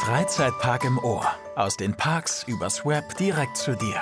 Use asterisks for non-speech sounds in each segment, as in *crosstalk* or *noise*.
Freizeitpark im Ohr. Aus den Parks übers Web direkt zu dir.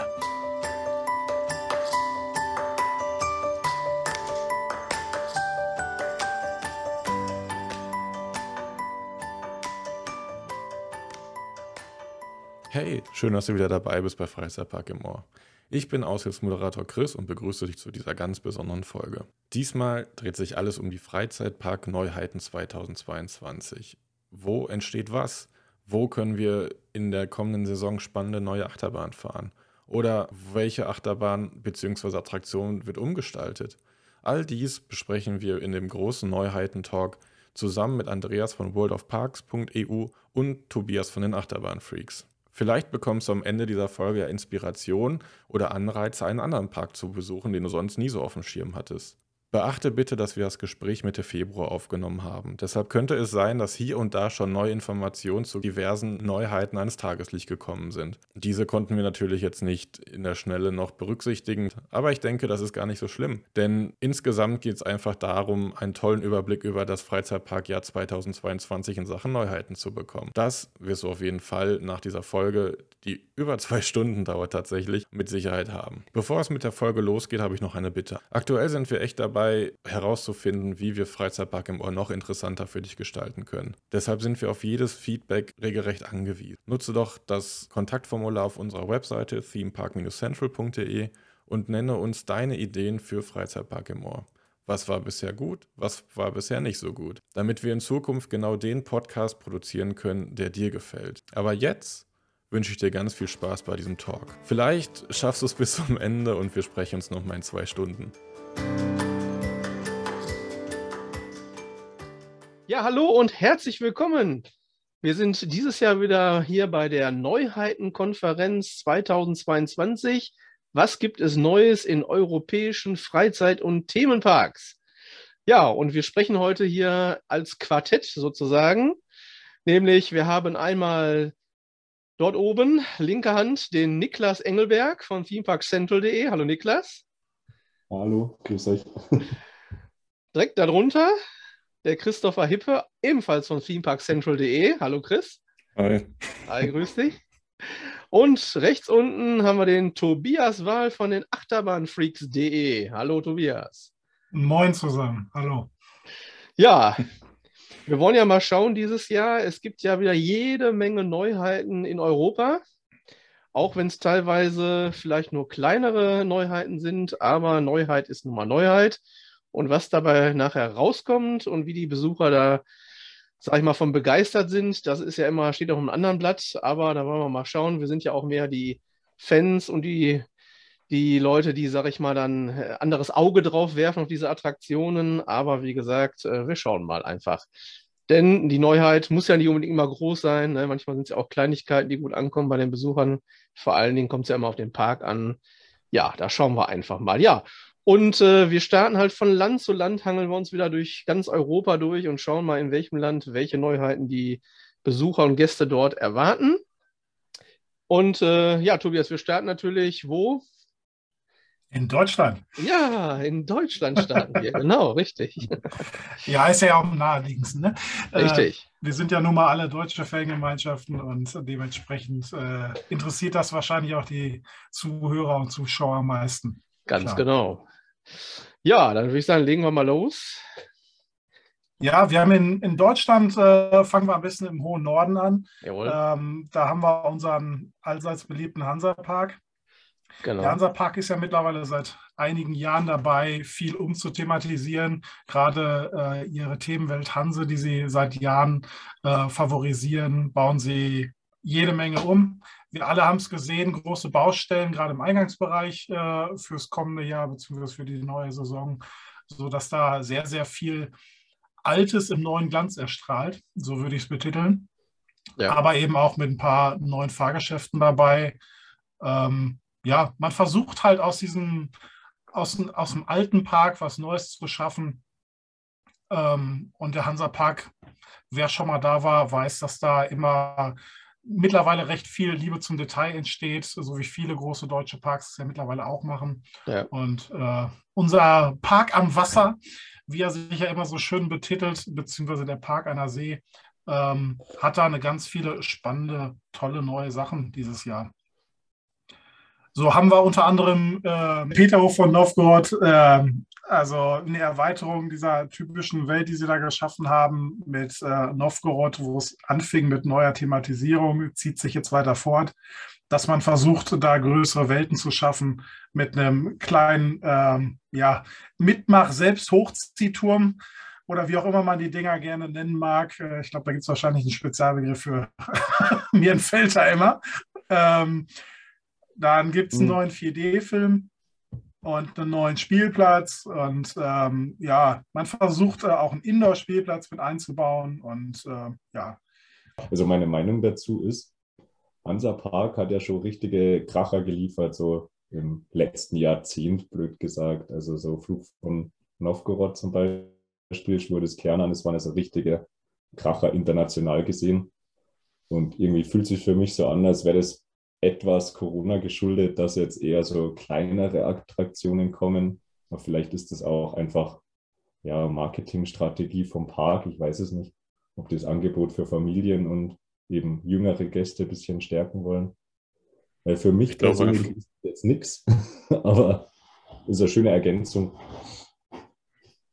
Hey, schön, dass du wieder dabei bist bei Freizeitpark im Ohr. Ich bin Aushilfsmoderator Chris und begrüße dich zu dieser ganz besonderen Folge. Diesmal dreht sich alles um die Freizeitpark Neuheiten 2022. Wo entsteht was? Wo können wir in der kommenden Saison spannende neue Achterbahn fahren? Oder welche Achterbahn bzw. Attraktion wird umgestaltet? All dies besprechen wir in dem großen Neuheiten-Talk zusammen mit Andreas von worldofparks.eu und Tobias von den Achterbahnfreaks. Vielleicht bekommst du am Ende dieser Folge ja Inspiration oder Anreize, einen anderen Park zu besuchen, den du sonst nie so auf dem Schirm hattest. Beachte bitte, dass wir das Gespräch Mitte Februar aufgenommen haben. Deshalb könnte es sein, dass hier und da schon neue Informationen zu diversen Neuheiten ans Tageslicht gekommen sind. Diese konnten wir natürlich jetzt nicht in der Schnelle noch berücksichtigen, aber ich denke, das ist gar nicht so schlimm. Denn insgesamt geht es einfach darum, einen tollen Überblick über das Freizeitparkjahr 2022 in Sachen Neuheiten zu bekommen. Das wirst du auf jeden Fall nach dieser Folge, die über zwei Stunden dauert tatsächlich, mit Sicherheit haben. Bevor es mit der Folge losgeht, habe ich noch eine Bitte. Aktuell sind wir echt dabei, dabei herauszufinden, wie wir Freizeitpark im Ohr noch interessanter für dich gestalten können. Deshalb sind wir auf jedes Feedback regelrecht angewiesen. Nutze doch das Kontaktformular auf unserer Webseite themepark-central.de und nenne uns deine Ideen für Freizeitpark im Ohr. Was war bisher gut, was war bisher nicht so gut, damit wir in Zukunft genau den Podcast produzieren können, der dir gefällt. Aber jetzt wünsche ich dir ganz viel Spaß bei diesem Talk. Vielleicht schaffst du es bis zum Ende und wir sprechen uns nochmal in zwei Stunden. Ja, hallo und herzlich willkommen. Wir sind dieses Jahr wieder hier bei der Neuheitenkonferenz 2022. Was gibt es Neues in europäischen Freizeit- und Themenparks? Ja, und wir sprechen heute hier als Quartett sozusagen. Nämlich, wir haben einmal dort oben, linke Hand, den Niklas Engelberg von themeparkcentral.de. Hallo Niklas. Hallo, grüß euch. Direkt darunter der Christopher Hippe, ebenfalls von themeparkcentral.de. Hallo Chris. Hi. Hi, grüß dich. Und rechts unten haben wir den Tobias Wahl von den Achterbahnfreaks.de. Hallo Tobias. Moin zusammen. Hallo. Ja, wir wollen ja mal schauen dieses Jahr. Es gibt ja wieder jede Menge Neuheiten in Europa. Auch wenn es teilweise vielleicht nur kleinere Neuheiten sind, aber Neuheit ist nun mal Neuheit. Und was dabei nachher rauskommt und wie die Besucher da, sag ich mal, von begeistert sind, das ist ja immer, steht auf einem anderen Blatt, aber da wollen wir mal schauen. Wir sind ja auch mehr die Fans und die, die Leute, die, sag ich mal, dann äh, anderes Auge drauf werfen auf diese Attraktionen. Aber wie gesagt, äh, wir schauen mal einfach. Denn die Neuheit muss ja nicht unbedingt immer groß sein. Ne? Manchmal sind es ja auch Kleinigkeiten, die gut ankommen bei den Besuchern. Vor allen Dingen kommt es ja immer auf den Park an. Ja, da schauen wir einfach mal. Ja, und äh, wir starten halt von Land zu Land, hangeln wir uns wieder durch ganz Europa durch und schauen mal, in welchem Land welche Neuheiten die Besucher und Gäste dort erwarten. Und äh, ja, Tobias, wir starten natürlich wo? In Deutschland. Ja, in Deutschland starten wir, *laughs* genau, richtig. Ja, ist ja auch am naheliegendsten. Ne? Äh, richtig. Äh, wir sind ja nun mal alle deutsche Fangemeinschaften und dementsprechend äh, interessiert das wahrscheinlich auch die Zuhörer und Zuschauer am meisten. Ganz Klar. genau. Ja, dann würde ich sagen, legen wir mal los. Ja, wir haben in, in Deutschland, äh, fangen wir ein bisschen im hohen Norden an. Ähm, da haben wir unseren allseits beliebten Hansapark. Genau. Der Hansapark ist ja mittlerweile seit einigen Jahren dabei, viel umzuthematisieren. Gerade äh, ihre Themenwelt Hanse, die sie seit Jahren äh, favorisieren, bauen sie jede Menge um. Wir alle haben es gesehen, große Baustellen, gerade im Eingangsbereich äh, fürs kommende Jahr bzw. für die neue Saison, sodass da sehr, sehr viel Altes im neuen Glanz erstrahlt, so würde ich es betiteln. Ja. Aber eben auch mit ein paar neuen Fahrgeschäften dabei. Ähm, ja, man versucht halt aus diesem, aus, aus dem alten Park was Neues zu schaffen. Ähm, und der Hansa-Park, wer schon mal da war, weiß, dass da immer mittlerweile recht viel Liebe zum Detail entsteht, so wie viele große deutsche Parks es ja mittlerweile auch machen. Ja. Und äh, unser Park am Wasser, wie er sich ja immer so schön betitelt, beziehungsweise der Park einer See, ähm, hat da eine ganz viele spannende, tolle neue Sachen dieses Jahr. So haben wir unter anderem äh, Peterhof von Novgorod, äh, also eine Erweiterung dieser typischen Welt, die sie da geschaffen haben mit äh, Novgorod, wo es anfing mit neuer Thematisierung, zieht sich jetzt weiter fort, dass man versucht, da größere Welten zu schaffen mit einem kleinen, ähm, ja, Mitmach-Selbst-Hochziehturm oder wie auch immer man die Dinger gerne nennen mag. Äh, ich glaube, da gibt es wahrscheinlich einen Spezialbegriff für. *laughs* Mir entfällt da immer. Ähm, dann gibt es einen mhm. neuen 4D-Film und einen neuen Spielplatz. Und ähm, ja, man versucht äh, auch einen Indoor-Spielplatz mit einzubauen. Und äh, ja. Also meine Meinung dazu ist, Hansa Park hat ja schon richtige Kracher geliefert, so im letzten Jahrzehnt, blöd gesagt. Also so Flug von Novgorod zum Beispiel, Schnur des Kernern, das waren also richtige Kracher international gesehen. Und irgendwie fühlt sich für mich so an, als wäre das etwas Corona geschuldet, dass jetzt eher so kleinere Attraktionen kommen. Aber vielleicht ist das auch einfach ja, Marketingstrategie vom Park. Ich weiß es nicht, ob das Angebot für Familien und eben jüngere Gäste ein bisschen stärken wollen. Weil für mich ich persönlich ist jetzt nichts, *laughs* aber ist eine schöne Ergänzung.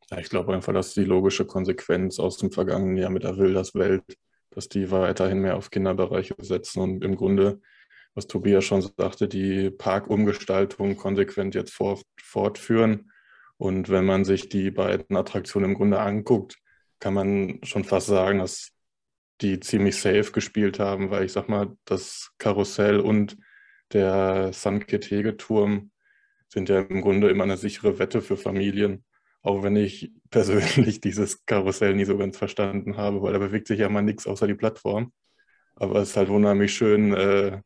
Ja, ich glaube einfach, dass die logische Konsequenz aus dem vergangenen Jahr mit der Wilders Welt, dass die weiterhin mehr auf Kinderbereiche setzen und im Grunde was Tobias schon sagte, die Parkumgestaltung konsequent jetzt fort, fortführen. Und wenn man sich die beiden Attraktionen im Grunde anguckt, kann man schon fast sagen, dass die ziemlich safe gespielt haben, weil ich sag mal, das Karussell und der San-Ketege-Turm sind ja im Grunde immer eine sichere Wette für Familien. Auch wenn ich *laughs* persönlich dieses Karussell nie so ganz verstanden habe, weil da bewegt sich ja mal nichts außer die Plattform. Aber es ist halt unheimlich schön, äh,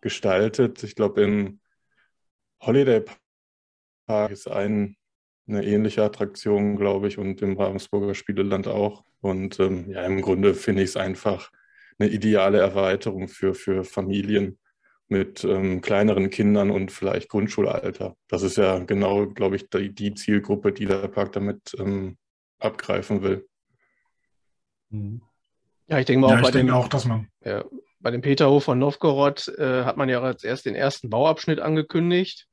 gestaltet. Ich glaube, im Holiday Park ist ein, eine ähnliche Attraktion, glaube ich, und im Ravensburger Spieleland auch. Und ähm, ja, im Grunde finde ich es einfach eine ideale Erweiterung für, für Familien mit ähm, kleineren Kindern und vielleicht Grundschulalter. Das ist ja genau, glaube ich, die, die, Zielgruppe, die der Park damit ähm, abgreifen will. Ja, ich denke mal ja, auch, bei den, auch, dass man. Ja, bei dem Peterhof von Novgorod äh, hat man ja jetzt erst den ersten Bauabschnitt angekündigt.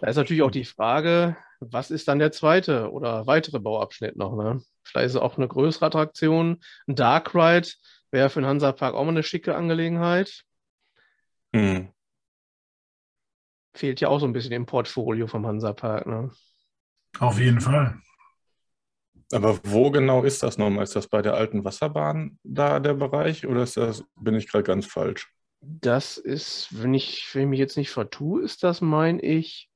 Da ist natürlich auch die Frage, was ist dann der zweite oder weitere Bauabschnitt noch? Ne? Vielleicht ist es auch eine größere Attraktion. Ein Dark Ride wäre für den Hansapark auch mal eine schicke Angelegenheit. Mhm. Fehlt ja auch so ein bisschen im Portfolio vom Hansapark. Ne? Auf jeden Fall. Aber wo genau ist das nochmal? Ist das bei der alten Wasserbahn da der Bereich oder ist das, bin ich gerade ganz falsch? Das ist, wenn ich, wenn ich mich jetzt nicht vertue, ist das, meine ich,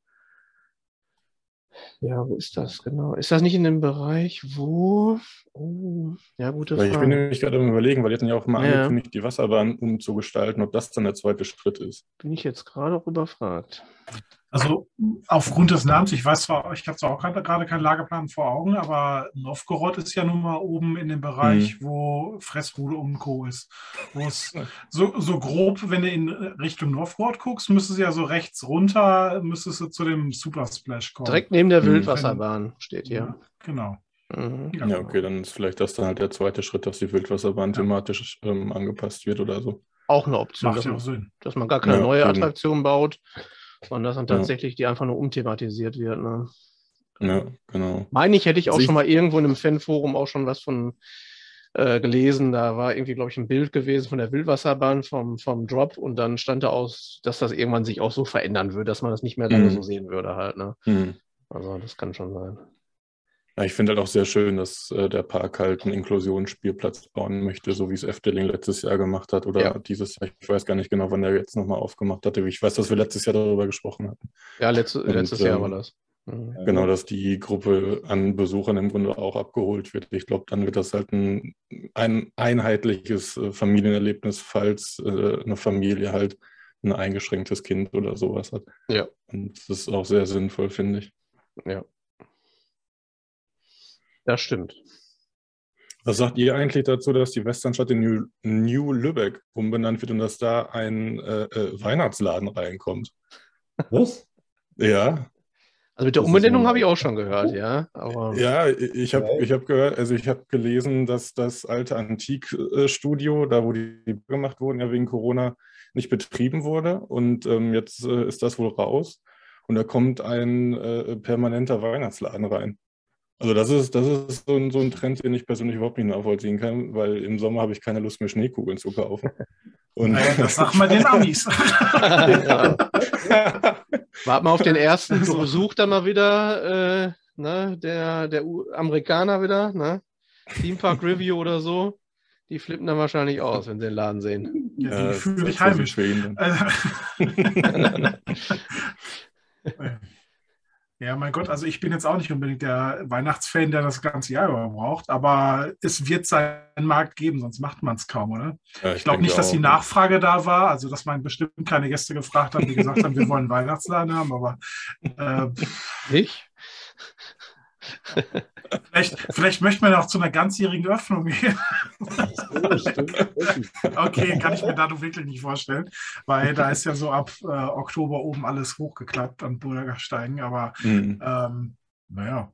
ja, wo ist das genau? Ist das nicht in dem Bereich, wo? Oh, ja, gute Frage. Ich bin nämlich gerade am Überlegen, weil die hatten ja auch mal ja. angekündigt, die Wasserbahn umzugestalten, ob das dann der zweite Schritt ist. Bin ich jetzt gerade auch überfragt. Also aufgrund des Namens, ich weiß zwar, ich habe zwar auch gerade keinen Lageplan vor Augen, aber Novgorod ist ja nun mal oben in dem Bereich, mhm. wo Fressbude und Co. ist. Wo es so, so grob, wenn du in Richtung Novgorod guckst, müsstest du ja so rechts runter, müsstest du zu dem Super Splash kommen. Direkt neben der mhm. Wildwasserbahn steht hier. Genau. Mhm. Ja, okay, dann ist vielleicht das dann halt der zweite Schritt, dass die Wildwasserbahn ja. thematisch ähm, angepasst wird oder so. Auch eine Option. Macht dass, ja auch Sinn. dass man gar keine ja, neue Attraktion baut sondern dass dann tatsächlich die einfach nur umthematisiert wird. Ne? Ja, genau. Meine ich, hätte ich auch Sie schon mal irgendwo in einem Fanforum auch schon was von äh, gelesen. Da war irgendwie, glaube ich, ein Bild gewesen von der Wildwasserbahn vom, vom Drop und dann stand da aus, dass das irgendwann sich auch so verändern würde, dass man das nicht mehr lange mhm. so sehen würde halt. Ne? Mhm. Also das kann schon sein. Ja, ich finde halt auch sehr schön, dass äh, der Park halt einen Inklusionsspielplatz bauen möchte, so wie es Efteling letztes Jahr gemacht hat oder ja. dieses Jahr. Ich weiß gar nicht genau, wann er jetzt nochmal aufgemacht hatte. Ich weiß, dass wir letztes Jahr darüber gesprochen hatten. Ja, letzte, Und, letztes Jahr ähm, war das. Mhm. Genau, dass die Gruppe an Besuchern im Grunde auch abgeholt wird. Ich glaube, dann wird das halt ein, ein einheitliches äh, Familienerlebnis, falls äh, eine Familie halt ein eingeschränktes Kind oder sowas hat. Ja. Und das ist auch sehr sinnvoll, finde ich. Ja. Das stimmt. Was sagt ihr eigentlich dazu, dass die Westernstadt in New, New Lübeck umbenannt wird und dass da ein äh, äh, Weihnachtsladen reinkommt? Was? Ja. Also mit der Umbenennung habe ich auch schon gehört, ja. Aber ja, ich habe ich hab gehört, also ich habe gelesen, dass das alte Antikstudio, da wo die gemacht wurden, ja wegen Corona nicht betrieben wurde. Und ähm, jetzt äh, ist das wohl raus. Und da kommt ein äh, permanenter Weihnachtsladen rein. Also das ist, das ist so ein, so ein Trend, den ich persönlich überhaupt nicht nachvollziehen kann, weil im Sommer habe ich keine Lust mehr, Schneekugeln zu kaufen. Und naja, *laughs* das sagen wir den Amis. *laughs* ja. Warten wir auf den ersten Besuch dann mal wieder, äh, ne, der, der Amerikaner wieder, ne? Theme Park Review oder so. Die flippen dann wahrscheinlich aus, wenn sie den Laden sehen. Ja, die ja, fühlen sich heimisch. *laughs* Ja, mein Gott, also ich bin jetzt auch nicht unbedingt der Weihnachtsfan, der das ganze Jahr über braucht, aber es wird seinen Markt geben, sonst macht man es kaum, oder? Ja, ich, ich glaube nicht, dass die Nachfrage da war, also dass man bestimmt keine Gäste gefragt hat, die gesagt haben, wir wollen Weihnachtsladen haben, aber äh, ich? *laughs* Vielleicht, vielleicht möchte man auch zu einer ganzjährigen Öffnung gehen. okay, kann ich mir da wirklich nicht vorstellen, weil da ist ja so ab äh, Oktober oben alles hochgeklappt an Bürgersteigen. Aber mhm. ähm, naja,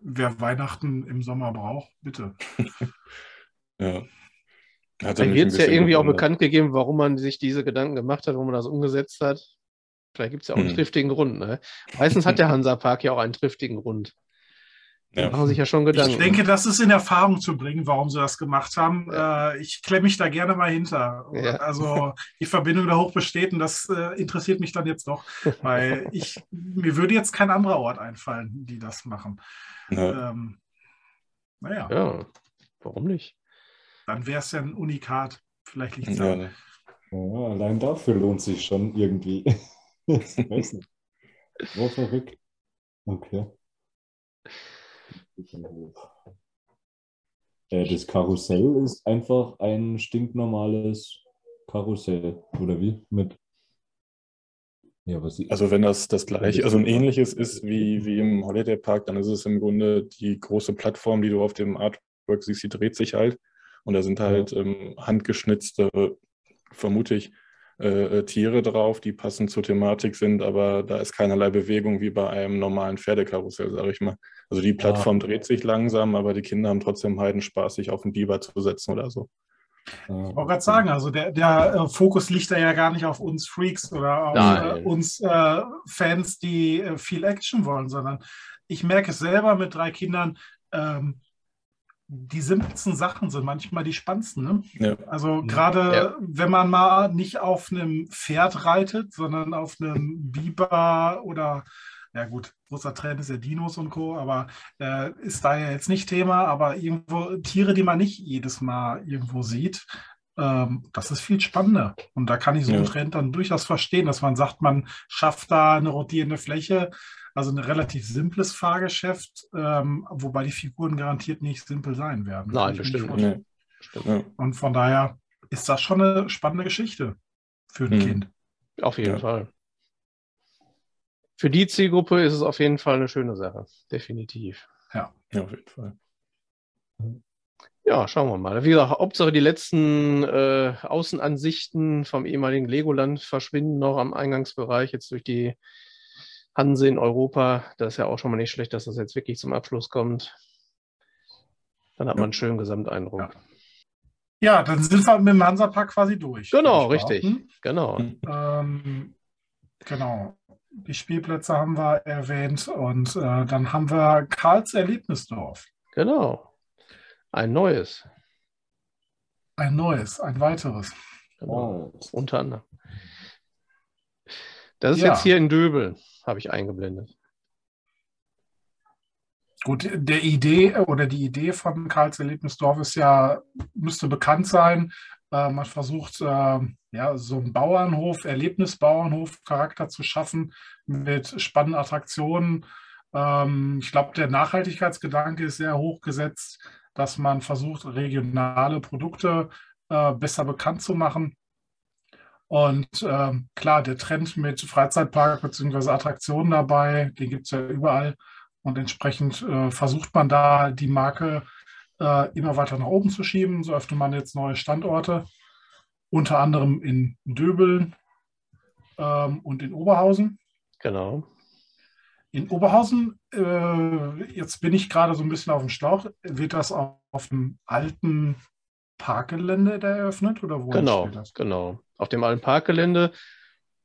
wer Weihnachten im Sommer braucht, bitte. ja. Hat Dann wird es ja irgendwie auch bekannt gegeben, warum man sich diese Gedanken gemacht hat, warum man das umgesetzt hat. Vielleicht gibt es ja auch einen hm. triftigen Grund. Ne? Meistens hat der *laughs* Hansa-Park ja auch einen triftigen Grund. Ja. machen sich ja schon Gedanken. Ich denke, das ist in Erfahrung zu bringen, warum sie das gemacht haben. Ja. Äh, ich klemme mich da gerne mal hinter. Ja. Also die Verbindung da hoch besteht und das äh, interessiert mich dann jetzt doch, weil ich, mir würde jetzt kein anderer Ort einfallen, die das machen. Ähm, naja. Ja, warum nicht? Dann wäre es ja ein Unikat. Vielleicht liegt es ja. ja. allein dafür lohnt sich schon irgendwie. *laughs* ich weiß nicht. War verrückt. Okay. Äh, das Karussell ist einfach ein stinknormales Karussell, oder wie? Mit ja, also wenn das das gleiche, also ein ähnliches ist wie, wie im Holiday Park, dann ist es im Grunde die große Plattform, die du auf dem Artwork siehst, die dreht sich halt. Und da sind halt ähm, handgeschnitzte, vermute ich, äh, äh, Tiere drauf, die passend zur Thematik sind, aber da ist keinerlei Bewegung wie bei einem normalen Pferdekarussell, sage ich mal. Also die Plattform ja. dreht sich langsam, aber die Kinder haben trotzdem Heidenspaß, sich auf den Biber zu setzen oder so. Ich wollte gerade sagen, also der, der äh, Fokus liegt da ja gar nicht auf uns Freaks oder auf äh, uns äh, Fans, die äh, viel Action wollen, sondern ich merke es selber mit drei Kindern, ähm, die simpelsten Sachen sind manchmal die spannendsten. Ne? Ja. Also gerade ja. wenn man mal nicht auf einem Pferd reitet, sondern auf einem Biber oder ja gut, großer Trend ist ja Dinos und Co., aber äh, ist da ja jetzt nicht Thema, aber irgendwo Tiere, die man nicht jedes Mal irgendwo sieht, ähm, das ist viel spannender. Und da kann ich so ja. einen Trend dann durchaus verstehen, dass man sagt, man schafft da eine rotierende Fläche, also ein relativ simples Fahrgeschäft, ähm, wobei die Figuren garantiert nicht simpel sein werden. Nein, bestimmt nicht. Und von daher ist das schon eine spannende Geschichte für ein mhm. Kind. Auf jeden ja. Fall. Für die Zielgruppe ist es auf jeden Fall eine schöne Sache. Definitiv. Ja, ja auf jeden Fall. Ja, schauen wir mal. Wie gesagt, Hauptsache die letzten äh, Außenansichten vom ehemaligen Legoland verschwinden noch am Eingangsbereich jetzt durch die Hanse in Europa. Das ist ja auch schon mal nicht schlecht, dass das jetzt wirklich zum Abschluss kommt. Dann hat ja. man einen schönen Gesamteindruck. Ja. ja. dann sind wir mit dem Hansapark quasi durch. Genau, richtig. Genau. Ähm, genau. Die Spielplätze haben wir erwähnt und äh, dann haben wir Karls Erlebnisdorf. Genau. Ein neues. Ein neues, ein weiteres. Genau. Oh. Unter anderem. Das ist ja. jetzt hier in Döbel habe ich eingeblendet. Gut, der Idee oder die Idee von Karls Erlebnisdorf ist ja, müsste bekannt sein. Äh, man versucht, äh, ja, so einen Bauernhof, Erlebnisbauernhof-Charakter zu schaffen mit spannenden Attraktionen. Ähm, ich glaube, der Nachhaltigkeitsgedanke ist sehr hoch gesetzt, dass man versucht, regionale Produkte äh, besser bekannt zu machen. Und ähm, klar, der Trend mit Freizeitpark bzw. Attraktionen dabei, den gibt es ja überall. Und entsprechend äh, versucht man da die Marke äh, immer weiter nach oben zu schieben. So öffnet man jetzt neue Standorte, unter anderem in Döbeln ähm, und in Oberhausen. Genau. in Oberhausen, äh, jetzt bin ich gerade so ein bisschen auf dem Schlauch, wird das auf dem alten Parkgelände da eröffnet oder wo genau, das? Genau, auf dem alten Parkgelände.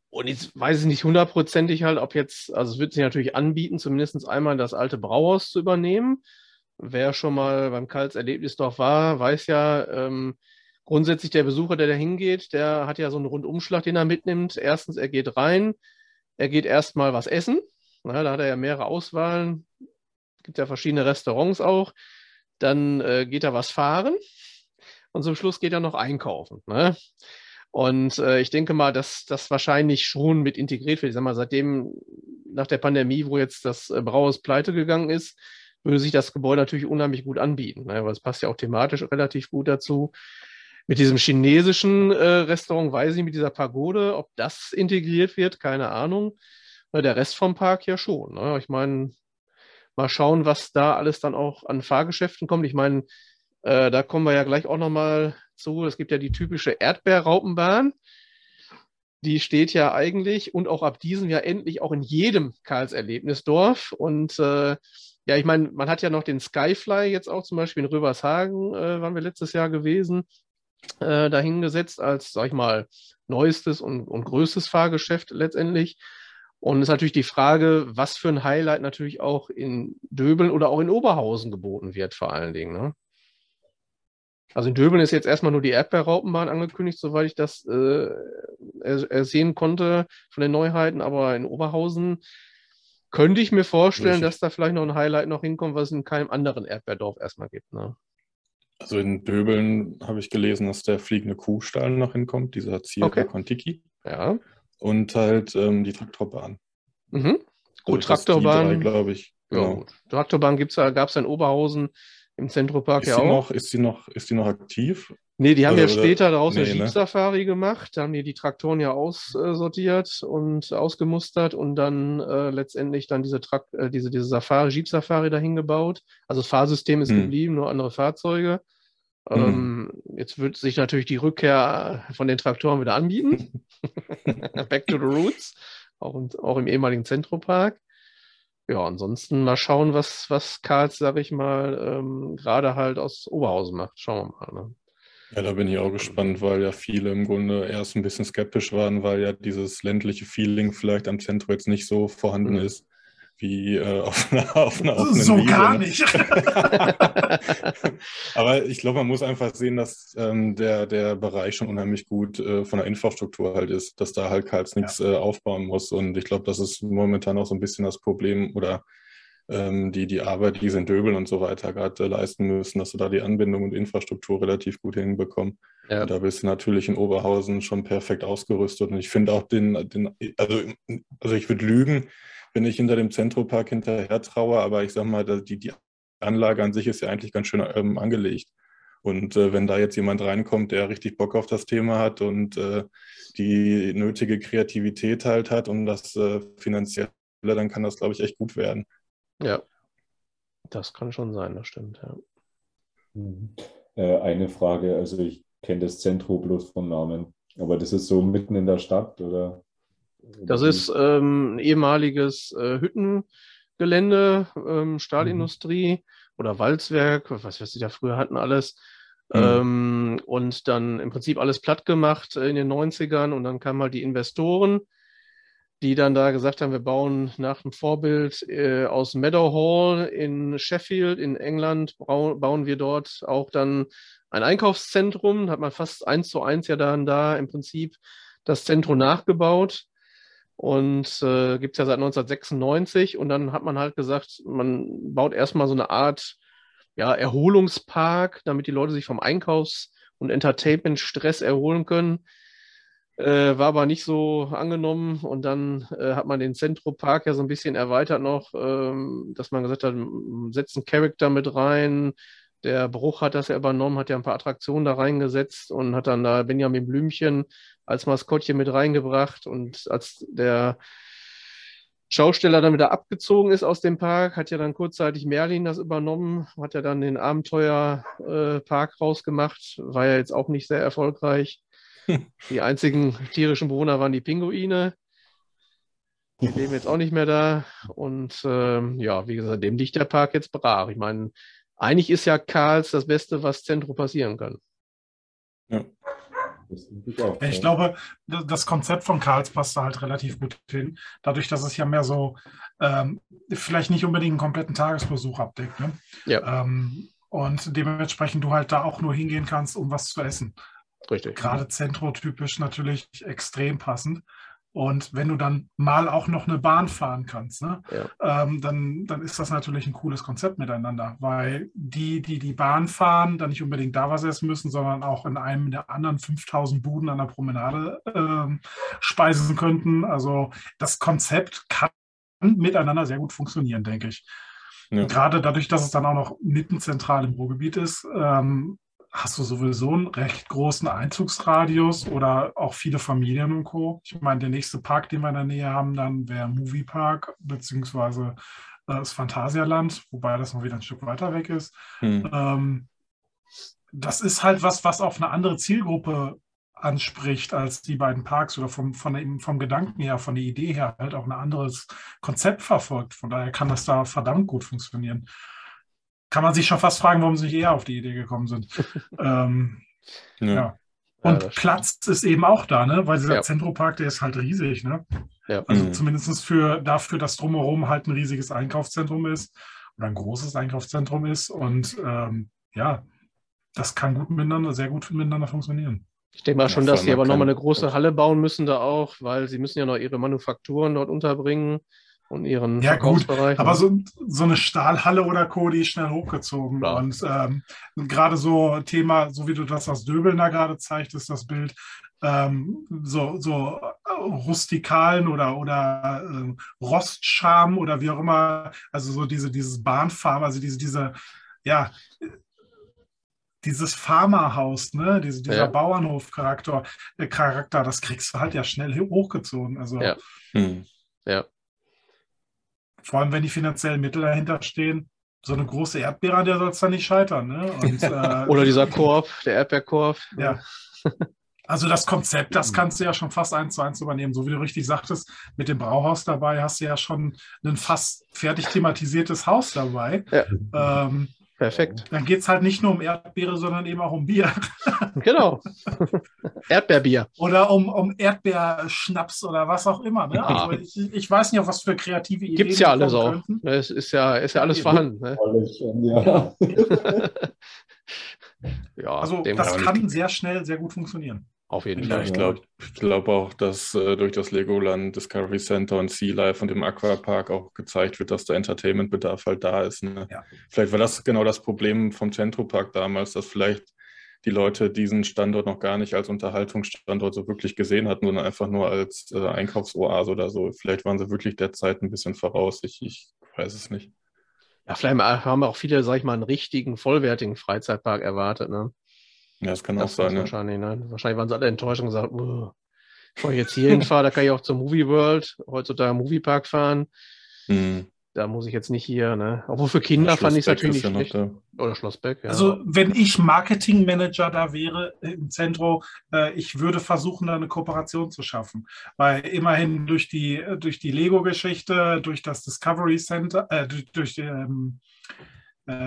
Und jetzt weiß ich nicht hundertprozentig halt, ob jetzt, also es wird sich natürlich anbieten, zumindest einmal das alte Brauhaus zu übernehmen. Wer schon mal beim Karls Erlebnisdorf war, weiß ja, ähm, grundsätzlich der Besucher, der da hingeht, der hat ja so einen Rundumschlag, den er mitnimmt. Erstens, er geht rein, er geht erstmal was essen. Na, da hat er ja mehrere Auswahlen. Gibt ja verschiedene Restaurants auch. Dann äh, geht er was fahren und zum Schluss geht er noch einkaufen. Ne? Und äh, ich denke mal, dass das wahrscheinlich schon mit integriert wird. Ich sag mal, seitdem nach der Pandemie, wo jetzt das äh, Brauhaus pleite gegangen ist, würde sich das Gebäude natürlich unheimlich gut anbieten, ne? weil es passt ja auch thematisch relativ gut dazu. Mit diesem chinesischen äh, Restaurant weiß ich, mit dieser Pagode, ob das integriert wird, keine Ahnung. Der Rest vom Park ja schon. Ne? Ich meine, mal schauen, was da alles dann auch an Fahrgeschäften kommt. Ich meine, äh, da kommen wir ja gleich auch nochmal zu. Es gibt ja die typische Erdbeerraupenbahn. Die steht ja eigentlich und auch ab diesem Jahr endlich auch in jedem Karls-Erlebnisdorf. Und äh, ja, ich meine, man hat ja noch den Skyfly jetzt auch zum Beispiel in Rövershagen, äh, waren wir letztes Jahr gewesen, äh, dahingesetzt als, sag ich mal, neuestes und, und größtes Fahrgeschäft letztendlich. Und es ist natürlich die Frage, was für ein Highlight natürlich auch in Döbeln oder auch in Oberhausen geboten wird, vor allen Dingen. Ne? Also in Döbeln ist jetzt erstmal nur die Erdbeerraupenbahn angekündigt, soweit ich das äh, ersehen konnte von den Neuheiten, aber in Oberhausen könnte ich mir vorstellen, Richtig. dass da vielleicht noch ein Highlight noch hinkommt, was es in keinem anderen Erdbeerdorf erstmal gibt. Ne? Also in Döbeln habe ich gelesen, dass der fliegende Kuhstall noch hinkommt, dieser Zirka okay. Kontiki. Ja. Und halt ähm, die Traktorbahn. Mhm. Gut, also Traktorbahn. glaube ich. Genau. Ja, Traktorbahn gab es in Oberhausen im Zentropark ist ja auch. Noch, ist, die noch, ist die noch aktiv? Nee, die haben oder, ja später draußen nee, eine Jeep-Safari ne? gemacht. Da haben die die Traktoren ja aussortiert und ausgemustert und dann äh, letztendlich dann diese, Trakt, äh, diese, diese Safari, Jeep-Safari dahin gebaut. Also das Fahrsystem ist hm. geblieben, nur andere Fahrzeuge. Hm. Ähm, jetzt wird sich natürlich die Rückkehr von den Traktoren wieder anbieten. *laughs* *laughs* Back to the Roots, auch, auch im ehemaligen Zentropark. Ja, ansonsten mal schauen, was, was Karls, sag ich mal, ähm, gerade halt aus Oberhausen macht. Schauen wir mal. Ne? Ja, da bin ich auch gespannt, weil ja viele im Grunde erst ein bisschen skeptisch waren, weil ja dieses ländliche Feeling vielleicht am Zentrum jetzt nicht so vorhanden mhm. ist wie äh, auf einer, *laughs* auf einer offenen So Wiese. gar nicht. *laughs* Aber ich glaube, man muss einfach sehen, dass ähm, der, der Bereich schon unheimlich gut äh, von der Infrastruktur halt ist, dass da halt Karls nichts ja. äh, aufbauen muss. Und ich glaube, das ist momentan auch so ein bisschen das Problem oder ähm, die, die Arbeit, die sie in Döbeln und so weiter gerade äh, leisten müssen, dass sie da die Anbindung und Infrastruktur relativ gut hinbekommen. Ja. da bist du natürlich in Oberhausen schon perfekt ausgerüstet. Und ich finde auch den, den also, also ich würde lügen, wenn ich hinter dem Zentropark hinterher traue, aber ich sage mal, die, die Anlage an sich ist ja eigentlich ganz schön ähm, angelegt. Und äh, wenn da jetzt jemand reinkommt, der richtig Bock auf das Thema hat und äh, die nötige Kreativität halt hat und das äh, finanzielle, dann kann das, glaube ich, echt gut werden. Ja, das kann schon sein, das stimmt, ja. Mhm. Äh, eine Frage, also ich kenne das Zentrum bloß von Namen, aber das ist so mitten in der Stadt, oder? Das ist ähm, ein ehemaliges äh, Hüttengelände, ähm, Stahlindustrie mhm. oder Walzwerk, was, was sie da früher hatten, alles. Mhm. Ähm, und dann im Prinzip alles platt gemacht in den 90ern und dann kamen halt die Investoren, die dann da gesagt haben, wir bauen nach dem Vorbild äh, aus Meadowhall in Sheffield in England, bauen wir dort auch dann ein Einkaufszentrum, hat man fast eins zu eins ja dann da im Prinzip das Zentrum nachgebaut und äh, gibt es ja seit 1996 und dann hat man halt gesagt, man baut erstmal so eine Art ja, Erholungspark, damit die Leute sich vom Einkaufs- und Entertainment-Stress erholen können. Äh, war aber nicht so angenommen und dann äh, hat man den Zentropark ja so ein bisschen erweitert noch, ähm, dass man gesagt hat, setzt einen Charakter mit rein. Der Bruch hat das ja übernommen, hat ja ein paar Attraktionen da reingesetzt und hat dann da Benjamin Blümchen als Maskottchen mit reingebracht. Und als der Schausteller dann wieder abgezogen ist aus dem Park, hat ja dann kurzzeitig Merlin das übernommen, hat ja dann den Abenteuerpark äh, rausgemacht, war ja jetzt auch nicht sehr erfolgreich. *laughs* Die einzigen tierischen Bewohner waren die Pinguine. Die leben jetzt auch nicht mehr da. Und ähm, ja, wie gesagt, dem liegt der Park jetzt brach. Ich meine, eigentlich ist ja Karls das Beste, was Zentrum passieren kann. Ja. Auch, ich ja. glaube, das Konzept von Karls passt da halt relativ gut hin. Dadurch, dass es ja mehr so ähm, vielleicht nicht unbedingt einen kompletten Tagesbesuch abdeckt. Ne? Ja. Ähm, und dementsprechend du halt da auch nur hingehen kannst, um was zu essen. Richtig. Gerade zentrotypisch natürlich extrem passend. Und wenn du dann mal auch noch eine Bahn fahren kannst, ne, ja. ähm, dann, dann ist das natürlich ein cooles Konzept miteinander, weil die, die die Bahn fahren, dann nicht unbedingt da was essen müssen, sondern auch in einem der anderen 5000 Buden an der Promenade ähm, speisen könnten. Also das Konzept kann miteinander sehr gut funktionieren, denke ich. Ja. Gerade dadurch, dass es dann auch noch mitten zentral im Ruhrgebiet ist, ähm, hast du sowieso einen recht großen Einzugsradius oder auch viele Familien und Co. Ich meine, der nächste Park, den wir in der Nähe haben, dann wäre Movie Park beziehungsweise äh, das Phantasialand, wobei das noch wieder ein Stück weiter weg ist. Hm. Ähm, das ist halt was, was auf eine andere Zielgruppe anspricht als die beiden Parks oder vom, von der, vom Gedanken her, von der Idee her halt auch ein anderes Konzept verfolgt. Von daher kann das da verdammt gut funktionieren kann man sich schon fast fragen, warum sie nicht eher auf die Idee gekommen sind. *laughs* ähm, ja. ja. Und ja, Platz ist eben auch da, ne? weil dieser ja. Zentropark, der ist halt riesig. Ne? Ja. Also mhm. zumindest für, dafür, dass drumherum halt ein riesiges Einkaufszentrum ist oder ein großes Einkaufszentrum ist. Und ähm, ja, das kann gut miteinander, sehr gut miteinander funktionieren. Ich denke mal schon, dass sie aber nochmal eine große Halle bauen müssen da auch, weil sie müssen ja noch ihre Manufakturen dort unterbringen und ihren ja, gut, aber so, so eine Stahlhalle oder Co., die ist schnell hochgezogen. Klar. Und ähm, gerade so Thema, so wie du das aus Döbeln da gerade zeigtest, das Bild, ähm, so, so äh, rustikalen oder, oder äh, Rostscham oder wie auch immer, also so diese, dieses Bahnfarm, also diese, diese, ja, dieses Farmerhaus, ne, diese, dieser ja. Bauernhof-Charakter, äh, Charakter, das kriegst du halt ja schnell hochgezogen. Also, ja. Hm. ja. Vor allem, wenn die finanziellen Mittel dahinter stehen. So eine große Erdbeere, an der soll es dann nicht scheitern. Ne? Und, *laughs* äh, Oder dieser Korb, der Erdbeerkorb. Ja. Also das Konzept, das kannst du ja schon fast eins zu eins übernehmen. So wie du richtig sagtest, mit dem Brauhaus dabei hast du ja schon ein fast fertig thematisiertes Haus dabei. Ja. Ähm, Perfekt. Dann geht es halt nicht nur um Erdbeere, sondern eben auch um Bier. *laughs* Genau. Erdbeerbier. Oder um, um Erdbeerschnaps oder was auch immer. Ne? Ja. Also ich, ich, weiß nicht, auf was für kreative Ideen. Gibt es ja alles auch. Es ist ja, ist ja alles vorhanden. Ne? Ja. *laughs* *laughs* ja, also das kann sehr schnell, sehr gut funktionieren. Auf jeden Fall. Ja, ich glaube glaub auch, dass äh, durch das Legoland Discovery Center und Sea Life und dem Aquapark auch gezeigt wird, dass der Entertainment-Bedarf halt da ist. Ne? Ja. Vielleicht war das genau das Problem vom Centropark damals, dass vielleicht die Leute diesen Standort noch gar nicht als Unterhaltungsstandort so wirklich gesehen hatten, sondern einfach nur als äh, Einkaufsoase oder so. Vielleicht waren sie wirklich der Zeit ein bisschen voraus. Ich, ich weiß es nicht. Ja, vielleicht haben auch viele, sag ich mal, einen richtigen, vollwertigen Freizeitpark erwartet. Ne? Ja, das kann das auch sein. Ja. Wahrscheinlich, ne? wahrscheinlich waren sie alle enttäuscht und gesagt, bevor ich jetzt hier hinfahre, da kann ich auch zum Movie World, heutzutage Moviepark fahren. Mhm. Da muss ich jetzt nicht hier, ne? Obwohl für Kinder fand ich es natürlich nicht schlecht. Oder Schlossbeck, ja. Also wenn ich Marketingmanager da wäre im Zentrum, äh, ich würde versuchen, da eine Kooperation zu schaffen. Weil immerhin durch die, durch die Lego-Geschichte, durch das Discovery Center, äh, durch, durch die, ähm, äh,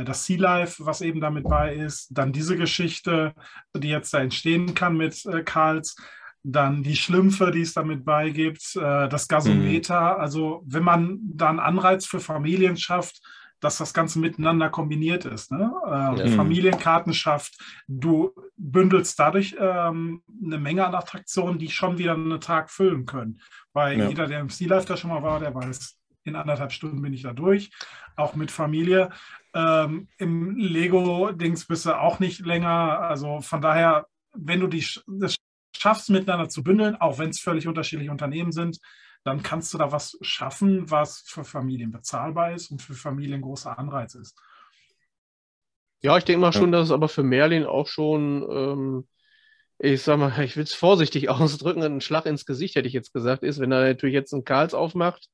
das Sea Life, was eben damit bei ist, dann diese Geschichte, die jetzt da entstehen kann mit äh, Karls, dann die Schlümpfe, die es damit beigibt, äh, das Gasometer. Mhm. Also wenn man da einen Anreiz für Familien schafft, dass das Ganze miteinander kombiniert ist. Ne? Äh, ja. Familienkarten schafft, du bündelst dadurch ähm, eine Menge an Attraktionen, die schon wieder einen Tag füllen können. Weil ja. jeder, der im Sea Life da schon mal war, der weiß, in anderthalb Stunden bin ich da durch, auch mit Familie. Ähm, Im Lego-Dings bist du auch nicht länger. Also von daher, wenn du die, das schaffst, miteinander zu bündeln, auch wenn es völlig unterschiedliche Unternehmen sind, dann kannst du da was schaffen, was für Familien bezahlbar ist und für Familien großer Anreiz ist. Ja, ich denke mal schon, dass es aber für Merlin auch schon, ähm, ich sag mal, ich will es vorsichtig *laughs* ausdrücken, ein Schlag ins Gesicht, hätte ich jetzt gesagt, ist, wenn er natürlich jetzt einen Karls aufmacht,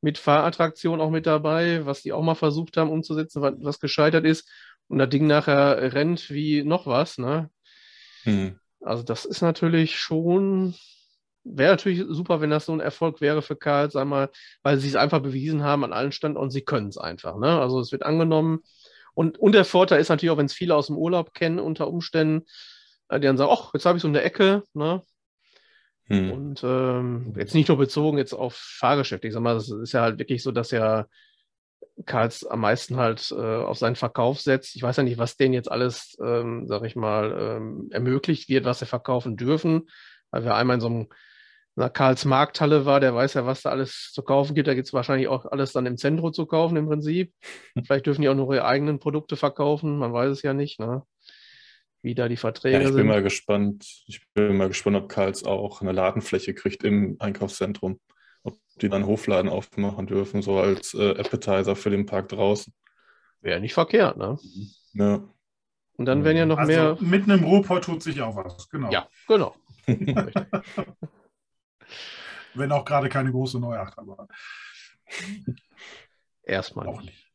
mit Fahrattraktion auch mit dabei, was die auch mal versucht haben umzusetzen, was, gescheitert ist und das Ding nachher rennt wie noch was, ne? Hm. Also das ist natürlich schon wäre natürlich super, wenn das so ein Erfolg wäre für Karl, sag mal, weil sie es einfach bewiesen haben an allen Standorten, sie können es einfach. Ne? Also es wird angenommen. Und, und der Vorteil ist natürlich auch, wenn es viele aus dem Urlaub kennen, unter Umständen, äh, die dann sagen, ach, jetzt habe ich so eine Ecke, ne? Hm. Und ähm, jetzt nicht nur bezogen jetzt auf Fahrgeschäfte. Ich sag mal, es ist ja halt wirklich so, dass ja Karls am meisten halt äh, auf seinen Verkauf setzt. Ich weiß ja nicht, was denen jetzt alles, ähm, sag ich mal, ähm, ermöglicht wird, was sie verkaufen dürfen. Weil wir einmal in so einem einer Karls Markthalle war, der weiß ja, was da alles zu kaufen gibt. Da gibt es wahrscheinlich auch alles dann im Zentrum zu kaufen im Prinzip. *laughs* Vielleicht dürfen die auch nur ihre eigenen Produkte verkaufen, man weiß es ja nicht, ne? Wie da die Verträge ja, ich bin sind. mal gespannt. Ich bin mal gespannt, ob Karls auch eine Ladenfläche kriegt im Einkaufszentrum. Ob die dann Hofladen aufmachen dürfen, so als äh, Appetizer für den Park draußen. Wäre nicht verkehrt, ne? Ja. Und dann werden ja noch also mehr. Mitten im Ruhrpott tut sich auch was, genau. Ja, genau. *laughs* Wenn auch gerade keine große Neuachterbahn. Erstmal auch nicht.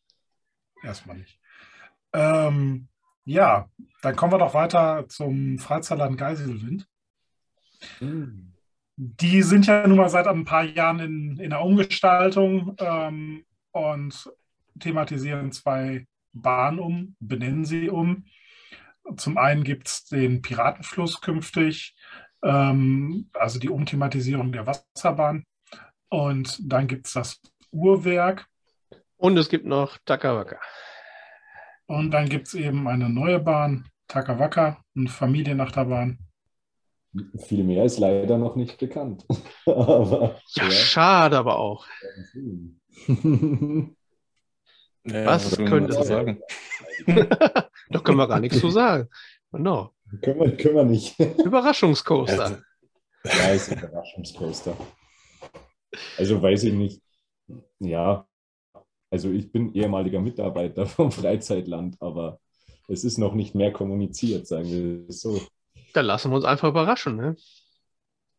Erstmal nicht. Ähm, ja, dann kommen wir doch weiter zum Freizeitland Geiselwind. Mhm. Die sind ja nun mal seit ein paar Jahren in, in der Umgestaltung ähm, und thematisieren zwei Bahnen um, benennen sie um. Zum einen gibt es den Piratenfluss künftig, ähm, also die Umthematisierung der Wasserbahn. Und dann gibt es das Uhrwerk. Und es gibt noch Takawaka. Und dann gibt es eben eine neue Bahn, Takawaka, eine Familienachterbahn. Viel mehr ist leider noch nicht bekannt. *laughs* aber, ja, ja, schade aber auch. *laughs* Ja, was, was könnte es sagen? *laughs* da können wir gar nichts zu sagen. Genau. Können wir, können wir nicht. Überraschungscoaster. Ja, ist ein Überraschungscoaster. Also weiß ich nicht. Ja, also ich bin ehemaliger Mitarbeiter *laughs* vom Freizeitland, aber es ist noch nicht mehr kommuniziert, sagen wir es so. Dann lassen wir uns einfach überraschen, ne?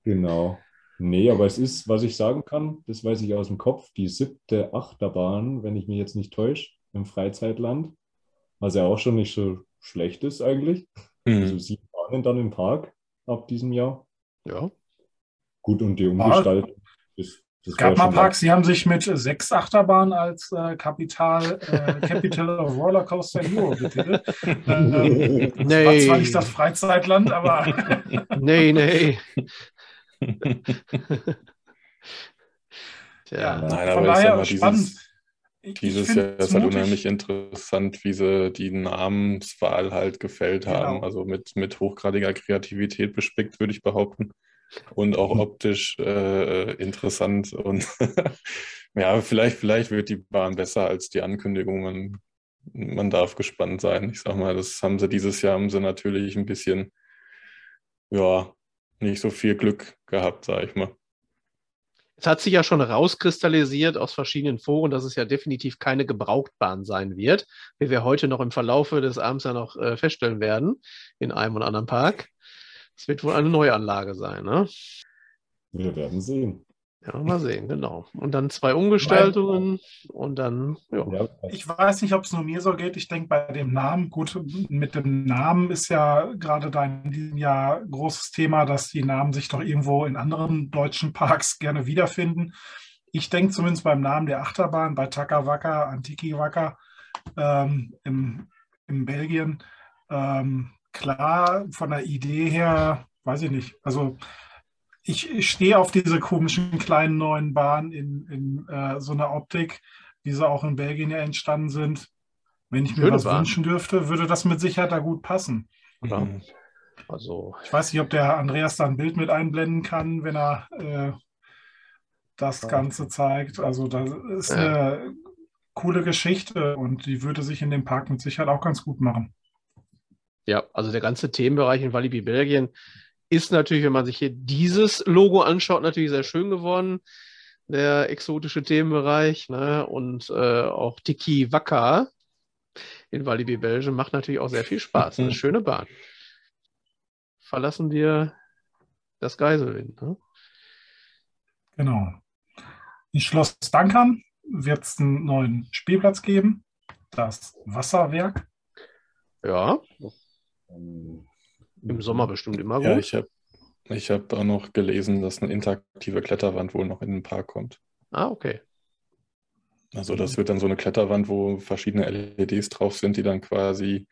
Genau. Nee, aber es ist, was ich sagen kann, das weiß ich aus dem Kopf, die siebte Achterbahn, wenn ich mich jetzt nicht täusche, im Freizeitland. Was ja auch schon nicht so schlecht ist eigentlich. Mhm. Also sieben Bahnen dann im Park ab diesem Jahr. Ja. Gut, und die Umgestaltung ist es gab mal Parks, die haben sich mit sechs Achterbahnen als äh, Kapital, äh, Capital of Rollercoaster Europe betitelt. *laughs* Äh, nee. War zwar nicht das Freizeitland, aber. *laughs* nee, nee. *laughs* ja, Nein, aber ist ja mal dieses, dieses Jahr ist halt unheimlich interessant, wie sie die Namenswahl halt gefällt genau. haben. Also mit, mit hochgradiger Kreativität bespickt, würde ich behaupten und auch optisch äh, interessant. Und *laughs* ja, vielleicht, vielleicht wird die Bahn besser als die Ankündigungen. Man darf gespannt sein. Ich sag mal, das haben sie dieses Jahr haben sie natürlich ein bisschen, ja, nicht so viel Glück gehabt, sag ich mal. Es hat sich ja schon rauskristallisiert aus verschiedenen Foren, dass es ja definitiv keine Gebrauchtbahn sein wird, wie wir heute noch im Verlaufe des Abends ja noch äh, feststellen werden, in einem und anderen Park. Es wird wohl eine Neuanlage sein, ne? Wir werden sehen. Ja, mal sehen, genau. Und dann zwei Umgestaltungen und dann, ja. Ich weiß nicht, ob es nur mir so geht. Ich denke bei dem Namen, gut, mit dem Namen ist ja gerade da in diesem Jahr großes Thema, dass die Namen sich doch irgendwo in anderen deutschen Parks gerne wiederfinden. Ich denke zumindest beim Namen der Achterbahn bei Takawaka, Antikiwaka ähm, im, in Belgien, ähm, klar, von der Idee her, weiß ich nicht. Also ich, ich stehe auf diese komischen kleinen neuen Bahnen in, in äh, so einer Optik, wie sie auch in Belgien ja entstanden sind. Wenn ich mir was Bahn. wünschen dürfte, würde das mit Sicherheit da gut passen. Mhm. Also. Ich weiß nicht, ob der Andreas da ein Bild mit einblenden kann, wenn er äh, das ja. Ganze zeigt. Also das ist ja. eine coole Geschichte und die würde sich in dem Park mit Sicherheit auch ganz gut machen. Ja, also der ganze Themenbereich in Walibi Belgien ist natürlich, wenn man sich hier dieses Logo anschaut, natürlich sehr schön geworden. Der exotische Themenbereich ne? und äh, auch Tiki Waka in Walibi Belgien macht natürlich auch sehr viel Spaß. *laughs* Eine schöne Bahn. Verlassen wir das Geiselwind. Ne? Genau. In Schloss Dankern wird es einen neuen Spielplatz geben. Das Wasserwerk. Ja, im Sommer bestimmt immer gut. Ja, ich habe Ich habe auch noch gelesen, dass eine interaktive Kletterwand wohl noch in den Park kommt. Ah, okay. Also das wird dann so eine Kletterwand, wo verschiedene LEDs drauf sind, die dann quasi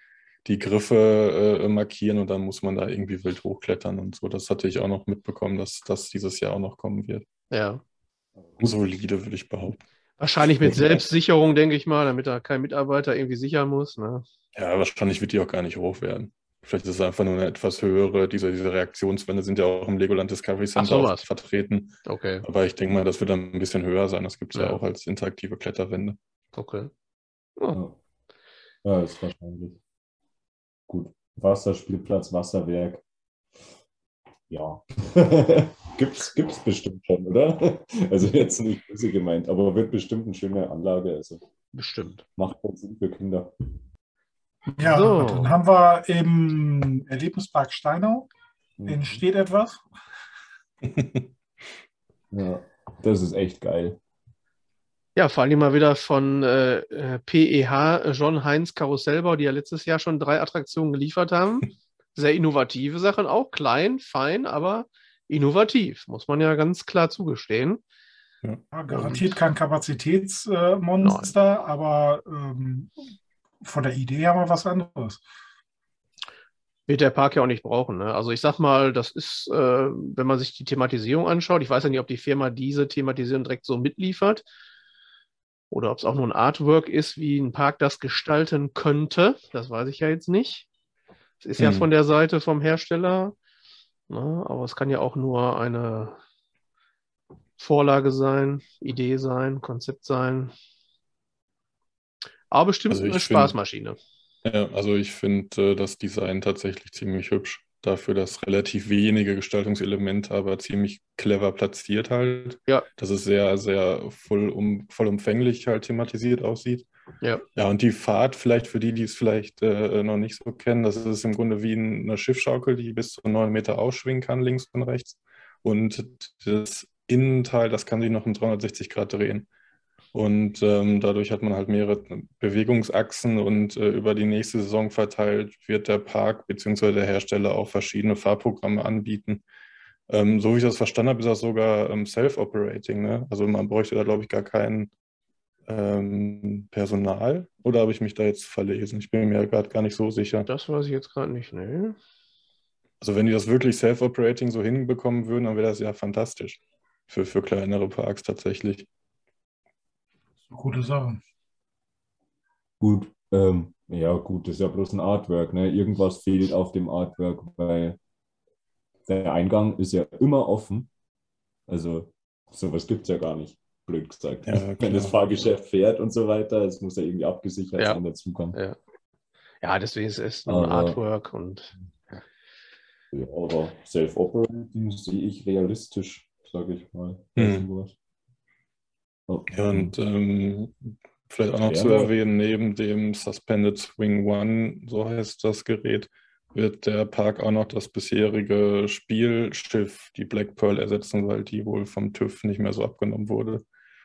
die Griffe äh, markieren und dann muss man da irgendwie wild hochklettern und so. Das hatte ich auch noch mitbekommen, dass das dieses Jahr auch noch kommen wird. Ja. Solide, würde ich behaupten. Wahrscheinlich mit Selbstsicherung, denke ich mal, damit da kein Mitarbeiter irgendwie sichern muss. Ne? Ja, wahrscheinlich wird die auch gar nicht hoch werden. Vielleicht ist es einfach nur eine etwas höhere, diese, diese Reaktionswände sind ja auch im Legoland Discovery Center so, vertreten. Okay. Aber ich denke mal, das wird dann ein bisschen höher sein. Das gibt es ja. ja. auch als interaktive Kletterwände. Okay. Oh. Ja. ja, ist wahrscheinlich. Gut. Wasserspielplatz, Wasserwerk. Ja. *laughs* gibt's, gibt's bestimmt schon, oder? *laughs* Also jetzt nicht böse gemeint, aber wird bestimmt eine schöne Anlage. Also bestimmt. Macht Sinn für Kinder. Ja, so. dann haben wir im Erlebnispark Steinau. Mhm. Entsteht etwas. *laughs* ja, das ist echt geil. Ja, vor allem mal wieder von äh, PEH John Heinz Karussellbau, die ja letztes Jahr schon drei Attraktionen geliefert haben. *laughs* Sehr innovative Sachen, auch klein, fein, aber innovativ, muss man ja ganz klar zugestehen. Ja, garantiert kein Kapazitätsmonster, äh, aber ähm, von der Idee haben wir was anderes. Wird der Park ja auch nicht brauchen. Ne? Also ich sag mal, das ist, äh, wenn man sich die Thematisierung anschaut, ich weiß ja nicht, ob die Firma diese Thematisierung direkt so mitliefert oder ob es auch nur ein Artwork ist, wie ein Park das gestalten könnte. Das weiß ich ja jetzt nicht. Es ist hm. ja von der Seite vom Hersteller, ne? aber es kann ja auch nur eine Vorlage sein, Idee sein, Konzept sein. Aber bestimmt also eine Spaßmaschine. Find, ja, also ich finde äh, das Design tatsächlich ziemlich hübsch. Dafür, dass relativ wenige Gestaltungselemente, aber ziemlich clever platziert halt. Ja. Dass es sehr, sehr voll um, vollumfänglich halt thematisiert aussieht. Ja. Ja, und die Fahrt, vielleicht für die, die es vielleicht äh, noch nicht so kennen, das ist im Grunde wie eine Schiffschaukel, die bis zu neun Meter ausschwingen kann, links und rechts. Und das Innenteil, das kann sich noch um 360 Grad drehen. Und ähm, dadurch hat man halt mehrere Bewegungsachsen und äh, über die nächste Saison verteilt wird der Park bzw. der Hersteller auch verschiedene Fahrprogramme anbieten. Ähm, so wie ich das verstanden habe, ist das sogar ähm, Self-Operating. Ne? Also man bräuchte da, glaube ich, gar kein ähm, Personal. Oder habe ich mich da jetzt verlesen? Ich bin mir gerade gar nicht so sicher. Das weiß ich jetzt gerade nicht, ne? Also wenn die das wirklich Self-Operating so hinbekommen würden, dann wäre das ja fantastisch. Für, für kleinere Parks tatsächlich. Gute Sache. Gut, ähm, ja gut, das ist ja bloß ein Artwork, ne? Irgendwas fehlt auf dem Artwork, weil der Eingang ist ja immer offen. Also sowas gibt es ja gar nicht, blöd gesagt. Ja, *laughs* Wenn das Fahrgeschäft fährt und so weiter, es muss ja irgendwie abgesichert ja. sein, dazukommen. Ja. ja, deswegen ist es nur ein Artwork und. Ja, aber Self-Operating sehe ich realistisch, sage ich mal. Hm. Oh. Und ähm, vielleicht auch noch ja, zu erwähnen, neben dem Suspended Swing One, so heißt das Gerät, wird der Park auch noch das bisherige Spielschiff, die Black Pearl, ersetzen, weil die wohl vom TÜV nicht mehr so abgenommen wurde.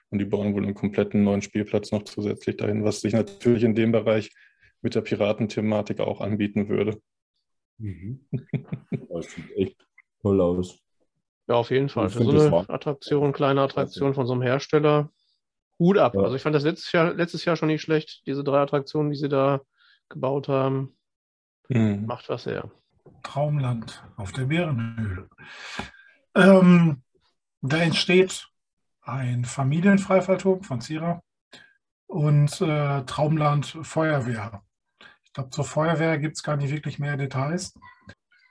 Und die bauen wohl einen kompletten neuen Spielplatz noch zusätzlich dahin, was sich natürlich in dem Bereich mit der Piratenthematik auch anbieten würde. Mhm. *laughs* Das sieht echt toll aus. Ja, auf jeden Fall. Für so eine Attraktion, kleine Attraktion von so einem Hersteller, Hut ab. Ja. Also ich fand das letztes Jahr, letztes Jahr schon nicht schlecht, diese drei Attraktionen, die sie da gebaut haben. Mhm. Macht was her. Traumland auf der Bärenhöhle. Ähm, da entsteht ein Familienfreifallturm von Zira und äh, Traumland Feuerwehr. Ich glaube, zur Feuerwehr gibt es gar nicht wirklich mehr Details.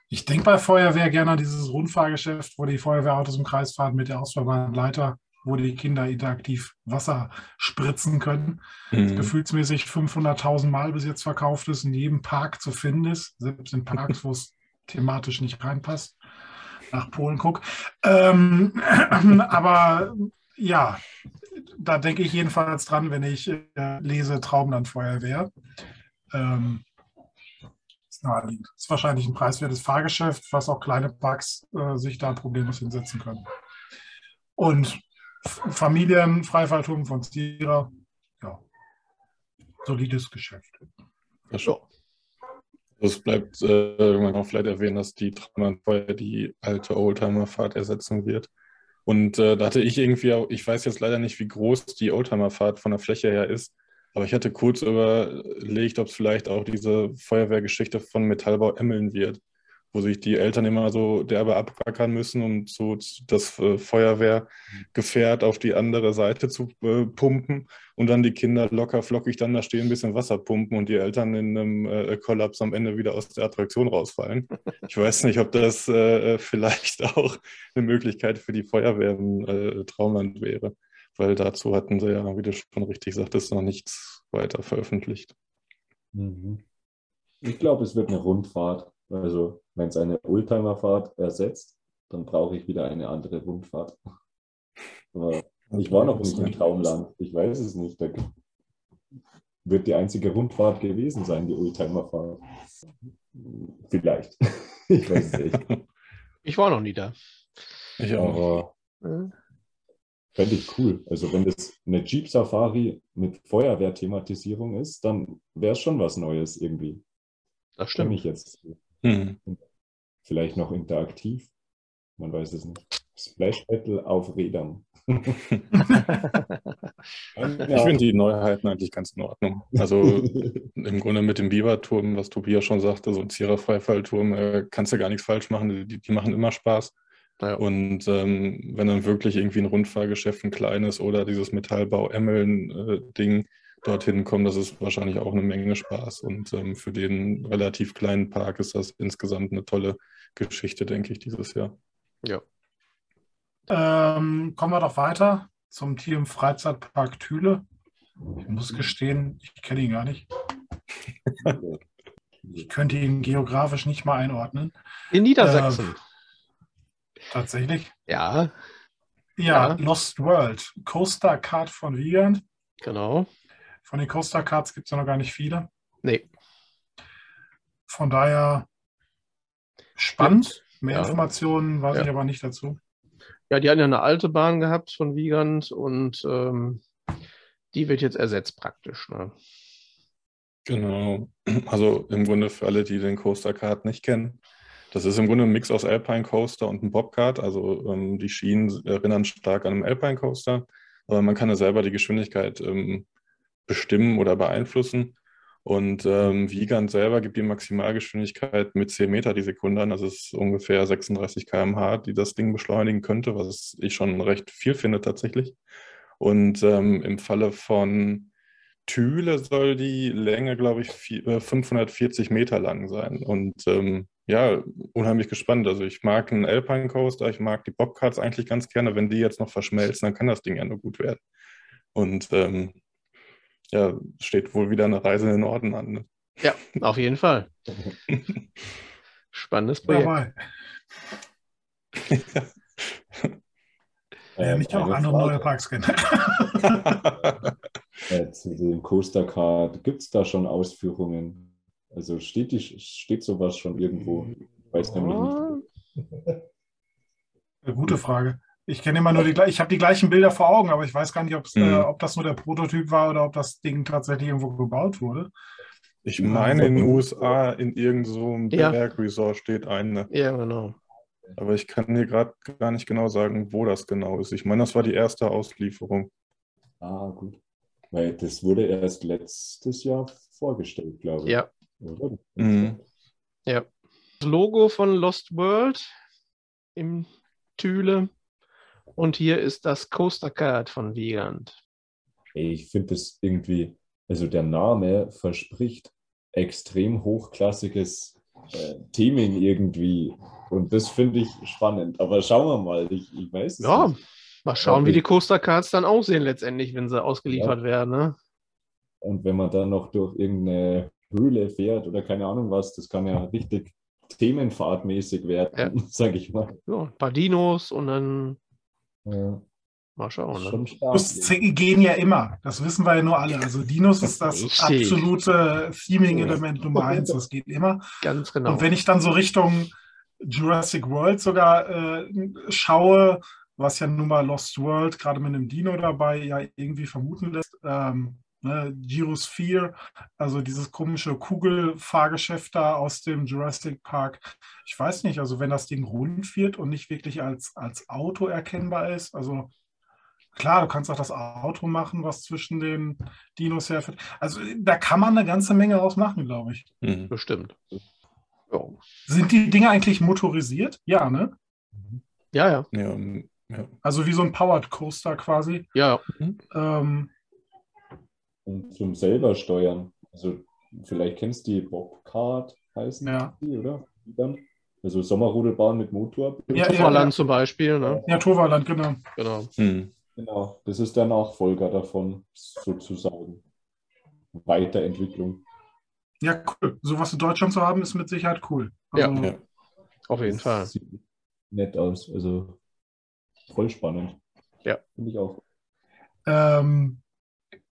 Ich denke bei Feuerwehr gerne an dieses Rundfahrgeschäft, wo die Feuerwehrautos im Kreis fahren mit der ausfahrbaren Leiter, wo die Kinder interaktiv Wasser spritzen können. Mhm. Gefühlsmäßig 500.000 Mal bis jetzt verkauft ist, in jedem Park zu finden ist, selbst in Parks, wo es thematisch nicht reinpasst. Nach Polen guck. Ähm, *clears throat* aber ja, da denke ich jedenfalls dran, wenn ich äh, lese Traumlandfeuerwehr. Ähm, naheliegend. Ist wahrscheinlich ein preiswertes Fahrgeschäft, was auch kleine Parks äh, sich da problemlos hinsetzen können. Und Familienfreifallturm von Sierra, ja, solides Geschäft. Ja, Es bleibt äh, man auch vielleicht erwähnen, dass die Traumlandfeuer die alte Oldtimer-Fahrt ersetzen wird. Und äh, da hatte ich irgendwie auch, ich weiß jetzt leider nicht, wie groß die Oldtimer-Fahrt von der Fläche her ist, aber ich hatte kurz überlegt, ob es vielleicht auch diese Feuerwehrgeschichte von Metallbau Emmeln wird wo sich die Eltern immer so derbe abrackern müssen, um so das äh, Feuerwehrgefährt auf die andere Seite zu äh, pumpen und dann die Kinder locker flockig dann da stehen, ein bisschen Wasser pumpen und die Eltern in einem äh, Kollaps am Ende wieder aus der Attraktion rausfallen. Ich weiß nicht, ob das vielleicht *laughs* auch eine Möglichkeit für die Feuerwehr äh, Traumland wäre, weil dazu hatten sie ja, wie du schon richtig sagtest, noch nichts weiter veröffentlicht. Mhm. Ich glaube, es wird eine Rundfahrt. Also wenn es eine Oldtimerfahrt ersetzt, dann brauche ich wieder eine andere Rundfahrt. Aber ich war noch nicht im Traumland. Ich weiß es nicht. Da wird die einzige Rundfahrt gewesen sein, die Oldtimerfahrt. Vielleicht. *laughs* ich weiß es nicht. Ich war noch nie da. Ich auch. Aber fände ich cool. Also wenn das eine Jeep Safari mit Feuerwehrthematisierung ist, dann wäre es schon was Neues irgendwie. Das stimmt. Ich jetzt. Hm. Vielleicht noch interaktiv. Man weiß es nicht. Splash Battle auf Rädern. *laughs* ich finde die Neuheiten eigentlich ganz in Ordnung. Also *laughs* im Grunde mit dem Biberturm, was Tobias schon sagte, so ein Zierer-Freifallturm, äh, kannst du gar nichts falsch machen. Die, die machen immer Spaß. Ja. Und ähm, wenn dann wirklich irgendwie ein Rundfahrgeschäft, ein kleines oder dieses Metallbau-Emmeln-Ding äh, dorthin kommen, das ist wahrscheinlich auch eine Menge Spaß. Und ähm, für den relativ kleinen Park ist das insgesamt eine tolle Geschichte, denke ich, dieses Jahr. Ja. Ähm, kommen wir doch weiter zum Team Freizeitpark Thüle. Ich muss gestehen, ich kenne ihn gar nicht. *laughs* Ich könnte ihn geografisch nicht mal einordnen. In Niedersachsen. Äh, tatsächlich? Ja. ja. Ja, Lost World. Coaster Card von Wiegand. Genau. Von den Coaster Cards gibt es ja noch gar nicht viele. Nee. Von daher spannend. Mehr ja. Informationen weiß ja. ich aber nicht dazu. Ja, die hatten ja eine alte Bahn gehabt von Wiegand und ähm, die wird jetzt ersetzt praktisch. Ne? Genau. Also im Grunde für alle, die den Coaster Card nicht kennen. Das ist im Grunde ein Mix aus Alpine Coaster und einem Bobcard. Also ähm, die Schienen erinnern stark an einen Alpine Coaster, aber man kann ja selber die Geschwindigkeit ähm, bestimmen oder beeinflussen. Und ähm, Wiegand selber gibt die Maximalgeschwindigkeit mit 10 Meter die Sekunde an. Es ist ungefähr 36 km/h, die das Ding beschleunigen könnte, was ich schon recht viel finde tatsächlich. Und ähm, im Falle von Thüle soll die Länge, glaube ich, 540 äh, Meter lang sein. Und ähm, ja, unheimlich gespannt. Also ich mag einen Alpine Coaster, ich mag die Bobcards eigentlich ganz gerne. Wenn die jetzt noch verschmelzen, dann kann das Ding ja nur gut werden. Und ähm, ja, steht wohl wieder eine Reise in den Norden an. Ne? Ja, auf jeden Fall. *laughs* Spannendes Projekt. Ja, ja, mich auch andere neue Parks kennen. *laughs* äh, zu dem Coaster Card, gibt es da schon Ausführungen? Also steht, die, steht sowas schon irgendwo? Ich weiß nämlich nicht. Eine gute Frage. Ich kenne immer nur die, ich habe die gleichen Bilder vor Augen, aber ich weiß gar nicht, mhm. äh, ob das nur der Prototyp war oder ob das Ding tatsächlich irgendwo gebaut wurde. Ich meine, in den USA in irgendeinem so ja. Bergresort steht eine. Ja, genau. Aber ich kann dir gerade gar nicht genau sagen, wo das genau ist. Ich meine, das war die erste Auslieferung. Ah, gut. Weil das wurde erst letztes Jahr vorgestellt, glaube ich. Ja. Mhm. Ja. Das Logo von Lost World im Thüle und hier ist das Coaster Card von Wiegand. Ich finde das irgendwie, also der Name verspricht extrem hochklassiges äh, Theming irgendwie. Und das finde ich spannend. Aber schauen wir mal. Ich, ich weiß Ja, nicht. mal schauen, wie die Coaster Cards dann aussehen letztendlich, wenn sie ausgeliefert ja. werden. Ne? Und wenn man dann noch durch irgendeine Höhle fährt oder keine Ahnung was, das kann ja richtig themenfahrtmäßig werden, ja. *laughs* sage ich mal. Ja, ein paar Dinos und dann ja. Mal schauen. Ne? Gehen ja immer. Das wissen wir ja nur alle. Also Dinos ist das Richtig. absolute Theming-Element Nummer eins. Das geht immer. Ganz genau. Und wenn ich dann so Richtung Jurassic World sogar äh, schaue, was ja nun mal Lost World gerade mit einem Dino dabei ja irgendwie vermuten lässt, ähm, ne, Gyrosphere, also dieses komische Kugelfahrgeschäft da aus dem Jurassic Park. Ich weiß nicht, also wenn das Ding rund wird und nicht wirklich als, als Auto erkennbar ist, also klar, du kannst auch das Auto machen, was zwischen den Dinos herfährt. Also da kann man eine ganze Menge draus machen, glaube ich. Mhm. Bestimmt. Ja. Sind die Dinge eigentlich motorisiert? Ja, ne? Ja, ja. ja, ja. Also wie so ein Powered Coaster quasi. Ja. Mhm. Ähm, und zum selber steuern. Also vielleicht kennst du die Bobcard heißen ja. die, oder? Also Sommerrodelbahn mit Motor. Ja, Toverland ja, zum Beispiel. Ne? Ja, Toverland, genau. Genau. Hm. Genau, das ist der Nachfolger davon, sozusagen. Weiterentwicklung. Ja, cool. Sowas in Deutschland zu haben, ist mit Sicherheit cool. Also, ja, ja, auf jeden Fall. Sieht nett aus. Also voll spannend. Ja. Finde ich auch. Ähm,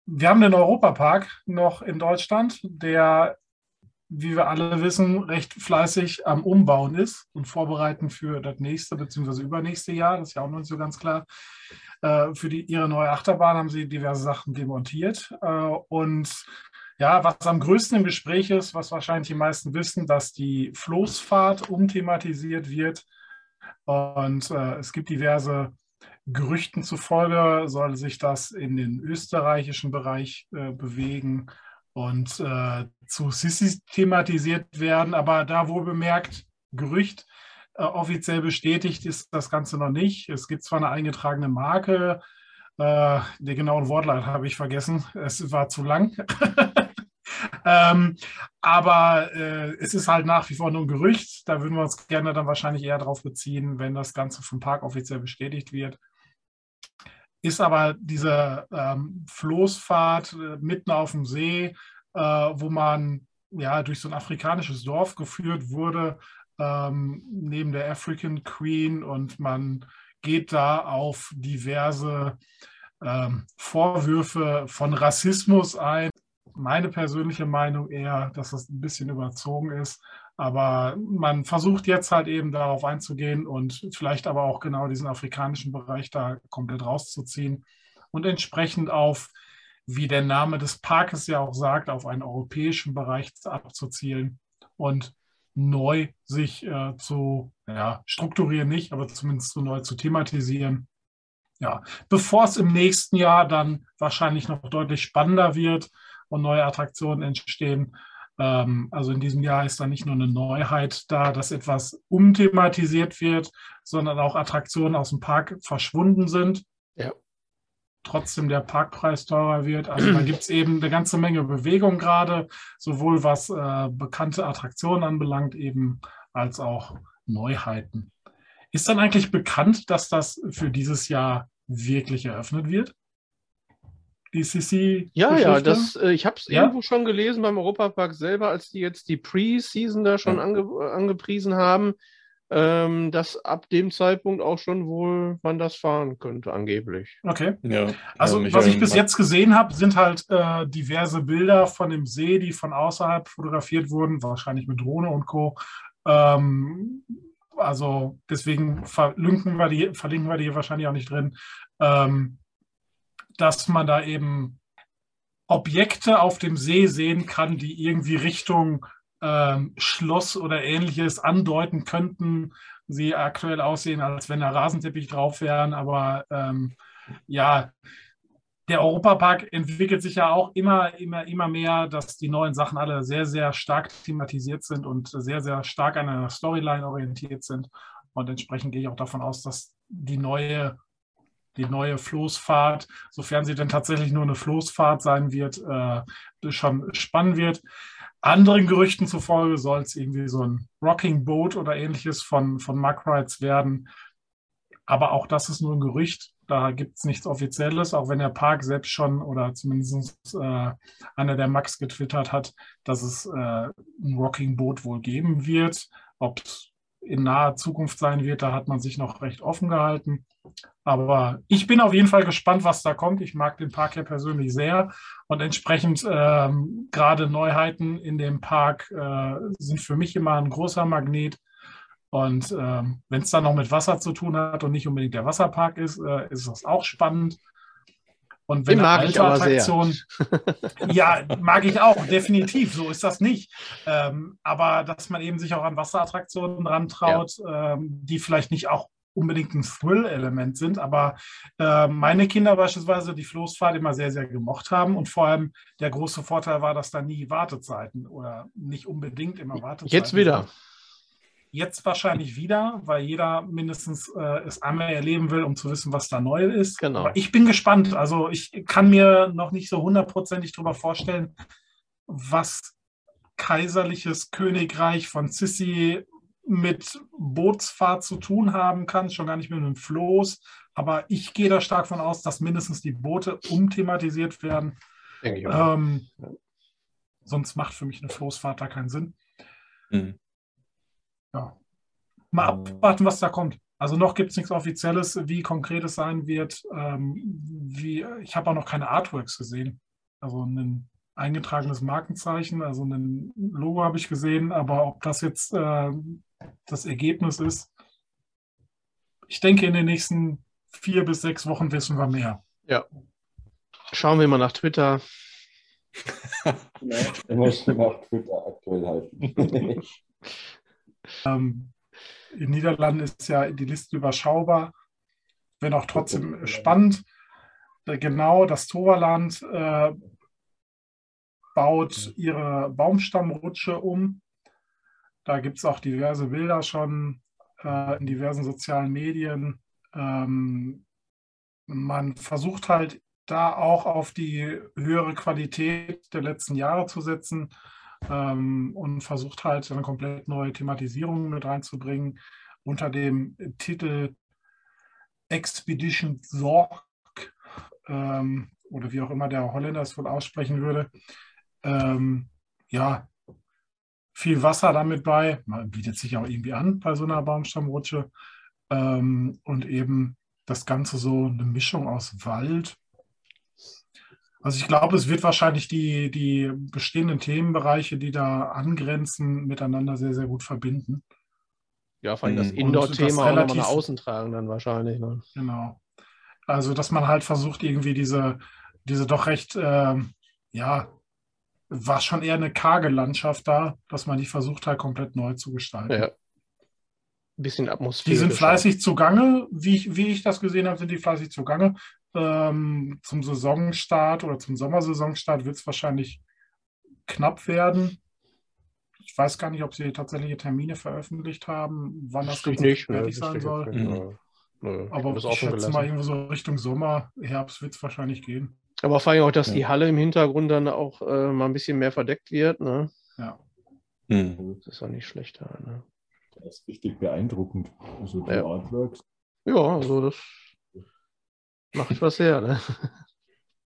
wir haben den Europapark noch in Deutschland, der, wie wir alle wissen, recht fleißig am Umbauen ist und vorbereiten für das nächste bzw. übernächste Jahr. Das ist ja auch noch nicht so ganz klar. Äh, für die, ihre neue Achterbahn haben sie diverse Sachen demontiert. Äh, und ja, was am größten im Gespräch ist, was wahrscheinlich die meisten wissen, dass die Floßfahrt umthematisiert wird. Und äh, es gibt diverse Gerüchten zufolge soll sich das in den österreichischen Bereich äh, bewegen und äh, zu Sissi thematisiert werden. Aber da wohl bemerkt, Gerücht, äh, offiziell bestätigt ist das Ganze noch nicht. Es gibt zwar eine eingetragene Marke, äh, den genauen Wortlaut habe ich vergessen, es war zu lang. *laughs* ähm, aber äh, es ist halt nach wie vor nur ein Gerücht. Da würden wir uns gerne dann wahrscheinlich eher darauf beziehen, wenn das Ganze vom Park offiziell bestätigt wird ist aber diese ähm, Floßfahrt äh, mitten auf dem See, äh, wo man ja durch so ein afrikanisches Dorf geführt wurde, ähm, neben der African Queen und man geht da auf diverse ähm, Vorwürfe von Rassismus ein. Meine persönliche Meinung eher, dass das ein bisschen überzogen ist. Aber man versucht jetzt halt eben darauf einzugehen und vielleicht aber auch genau diesen afrikanischen Bereich da komplett rauszuziehen und entsprechend auf, wie der Name des Parkes ja auch sagt, auf einen europäischen Bereich abzuzielen und neu sich äh, zu ja, strukturieren nicht, aber zumindest so neu zu thematisieren. Ja, bevor es im nächsten Jahr dann wahrscheinlich noch deutlich spannender wird und neue Attraktionen entstehen, also in diesem Jahr ist da nicht nur eine Neuheit da, dass etwas umthematisiert wird, sondern auch Attraktionen aus dem Park verschwunden sind. Ja. Trotzdem der Parkpreis teurer wird. Also da gibt es eben eine ganze Menge Bewegung gerade, sowohl was äh, bekannte Attraktionen anbelangt, eben als auch Neuheiten. Ist dann eigentlich bekannt, dass das für dieses Jahr wirklich eröffnet wird? Die CC. Ja, ja, das, äh, ich habe es ja? irgendwo schon gelesen beim Europapark selber, als die jetzt die Pre-Season da schon ja. ange, angepriesen haben, ähm, dass ab dem Zeitpunkt auch schon wohl man das fahren könnte, angeblich. Okay. Ja, also, ja, was ich bis jetzt gesehen habe, sind halt äh, diverse Bilder von dem See, die von außerhalb fotografiert wurden, wahrscheinlich mit Drohne und Co. Ähm, also deswegen verlinken wir, die, verlinken wir die hier wahrscheinlich auch nicht drin. Ähm, dass man da eben Objekte auf dem See sehen kann, die irgendwie Richtung ähm, Schloss oder ähnliches andeuten könnten. Sie aktuell aussehen, als wenn da Rasenteppich drauf wären, aber ähm, ja, der Europapark entwickelt sich ja auch immer, immer, immer mehr, dass die neuen Sachen alle sehr, sehr stark thematisiert sind und sehr, sehr stark an einer Storyline orientiert sind. Und entsprechend gehe ich auch davon aus, dass die neue die neue Floßfahrt, sofern sie denn tatsächlich nur eine Floßfahrt sein wird, äh, schon spannend wird. Anderen Gerüchten zufolge soll es irgendwie so ein Rocking Boat oder ähnliches von, von Mark Rides werden. Aber auch das ist nur ein Gerücht. Da gibt es nichts Offizielles, auch wenn der Park selbst schon oder zumindest äh, einer der Max getwittert hat, dass es äh, ein Rocking Boat wohl geben wird. Ob es in naher Zukunft sein wird, da hat man sich noch recht offen gehalten. Aber ich bin auf jeden Fall gespannt, was da kommt. Ich mag den Park ja persönlich sehr und entsprechend ähm, gerade Neuheiten in dem Park äh, sind für mich immer ein großer Magnet. Und ähm, wenn es dann noch mit Wasser zu tun hat und nicht unbedingt der Wasserpark ist, äh, ist das auch spannend. Und wenn Den mag ich aber sehr. *laughs* ja, mag ich auch, definitiv, so ist das nicht. Ähm, aber dass man eben sich auch an Wasserattraktionen rantraut, ja. ähm, die vielleicht nicht auch unbedingt ein Thrill-Element sind, aber äh, meine Kinder beispielsweise die Floßfahrt immer sehr, sehr gemocht haben und vor allem der große Vorteil war, dass da nie Wartezeiten oder nicht unbedingt immer Wartezeiten Jetzt wieder. Sind. Jetzt wahrscheinlich wieder, weil jeder mindestens äh, es einmal erleben will, um zu wissen, was da neu ist. Genau. Aber ich bin gespannt. Also ich kann mir noch nicht so hundertprozentig darüber vorstellen, was kaiserliches Königreich von Sissi mit Bootsfahrt zu tun haben kann, schon gar nicht mit einem Floß. Aber ich gehe da stark von aus, dass mindestens die Boote umthematisiert werden. Denke ich auch. Ähm, sonst macht für mich eine Floßfahrt da keinen Sinn. Mhm. Ja. Mal abwarten, was da kommt. Also noch gibt es nichts Offizielles, wie konkret es sein wird. Ähm, wie, ich habe auch noch keine Artworks gesehen. Also ein eingetragenes Markenzeichen, also ein Logo habe ich gesehen, aber ob das jetzt äh, das Ergebnis ist, ich denke, in den nächsten vier bis sechs Wochen wissen wir mehr. Ja. Schauen wir mal nach Twitter. immer schon nach Twitter aktuell halten. *laughs* ähm, in den Niederlanden ist ja die Liste überschaubar, wenn auch trotzdem spannend. Genau, das Toverland äh, baut ihre Baumstammrutsche um. Da gibt es auch diverse Bilder schon äh, in diversen sozialen Medien. Ähm, man versucht halt da auch auf die höhere Qualität der letzten Jahre zu setzen ähm, und versucht halt eine komplett neue Thematisierung mit reinzubringen unter dem Titel Expedition Zorg ähm, oder wie auch immer der Holländer es wohl aussprechen würde. Ähm, ja, viel Wasser damit bei, man bietet sich auch irgendwie an bei so einer Baumstammrutsche ähm, und eben das Ganze so eine Mischung aus Wald, also ich glaube, es wird wahrscheinlich die, die bestehenden Themenbereiche, die da angrenzen, miteinander sehr, sehr gut verbinden. Ja, vor allem das mhm. Indoor-Thema auch nochmal nach außen tragen dann wahrscheinlich. Ne? Genau. Also, dass man halt versucht, irgendwie diese, diese doch recht, äh, ja, war schon eher eine karge Landschaft da, dass man die versucht halt komplett neu zu gestalten. Ja. Ein bisschen Atmosphäre. Die sind fleißig zugange, wie ich, wie ich das gesehen habe, sind die fleißig zugange. Ähm, zum Saisonstart oder zum Sommersaisonstart wird es wahrscheinlich knapp werden. Ich weiß gar nicht, ob sie tatsächliche Termine veröffentlicht haben, wann das nicht, ne, fertig ne, sein soll. Mhm. Ja. Aber ich, schätze mal, irgendwie so Richtung Sommer, Herbst wird es wahrscheinlich gehen. Aber vor allem auch, dass ja. die Halle im Hintergrund dann auch äh, mal ein bisschen mehr verdeckt wird. Ne? Ja. Mhm. Das ist auch nicht schlechter. Ne? Das ist richtig beeindruckend. Also die ja. Artworks. Ja, also das macht was her. Ne?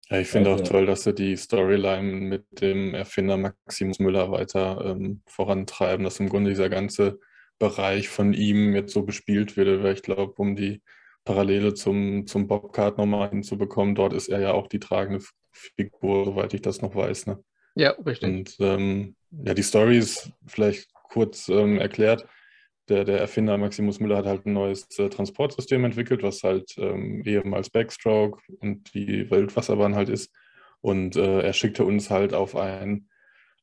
Ja, ich finde auch toll, dass sie die Storyline mit dem Erfinder Maximus Müller weiter ähm, vorantreiben, dass im Grunde dieser ganze Bereich von ihm jetzt so bespielt wird, weil ich glaube, um die Parallele zum, zum Bobcat nochmal hinzubekommen, dort ist er ja auch die tragende Figur, soweit ich das noch weiß. Ne? Ja, richtig. Und ähm, ja, die Story ist vielleicht kurz ähm, erklärt der, der Erfinder Maximus Müller hat halt ein neues äh, Transportsystem entwickelt, was halt ähm, ehemals Backstroke und die Weltwasserbahn halt ist. Und äh, er schickte uns halt auf ein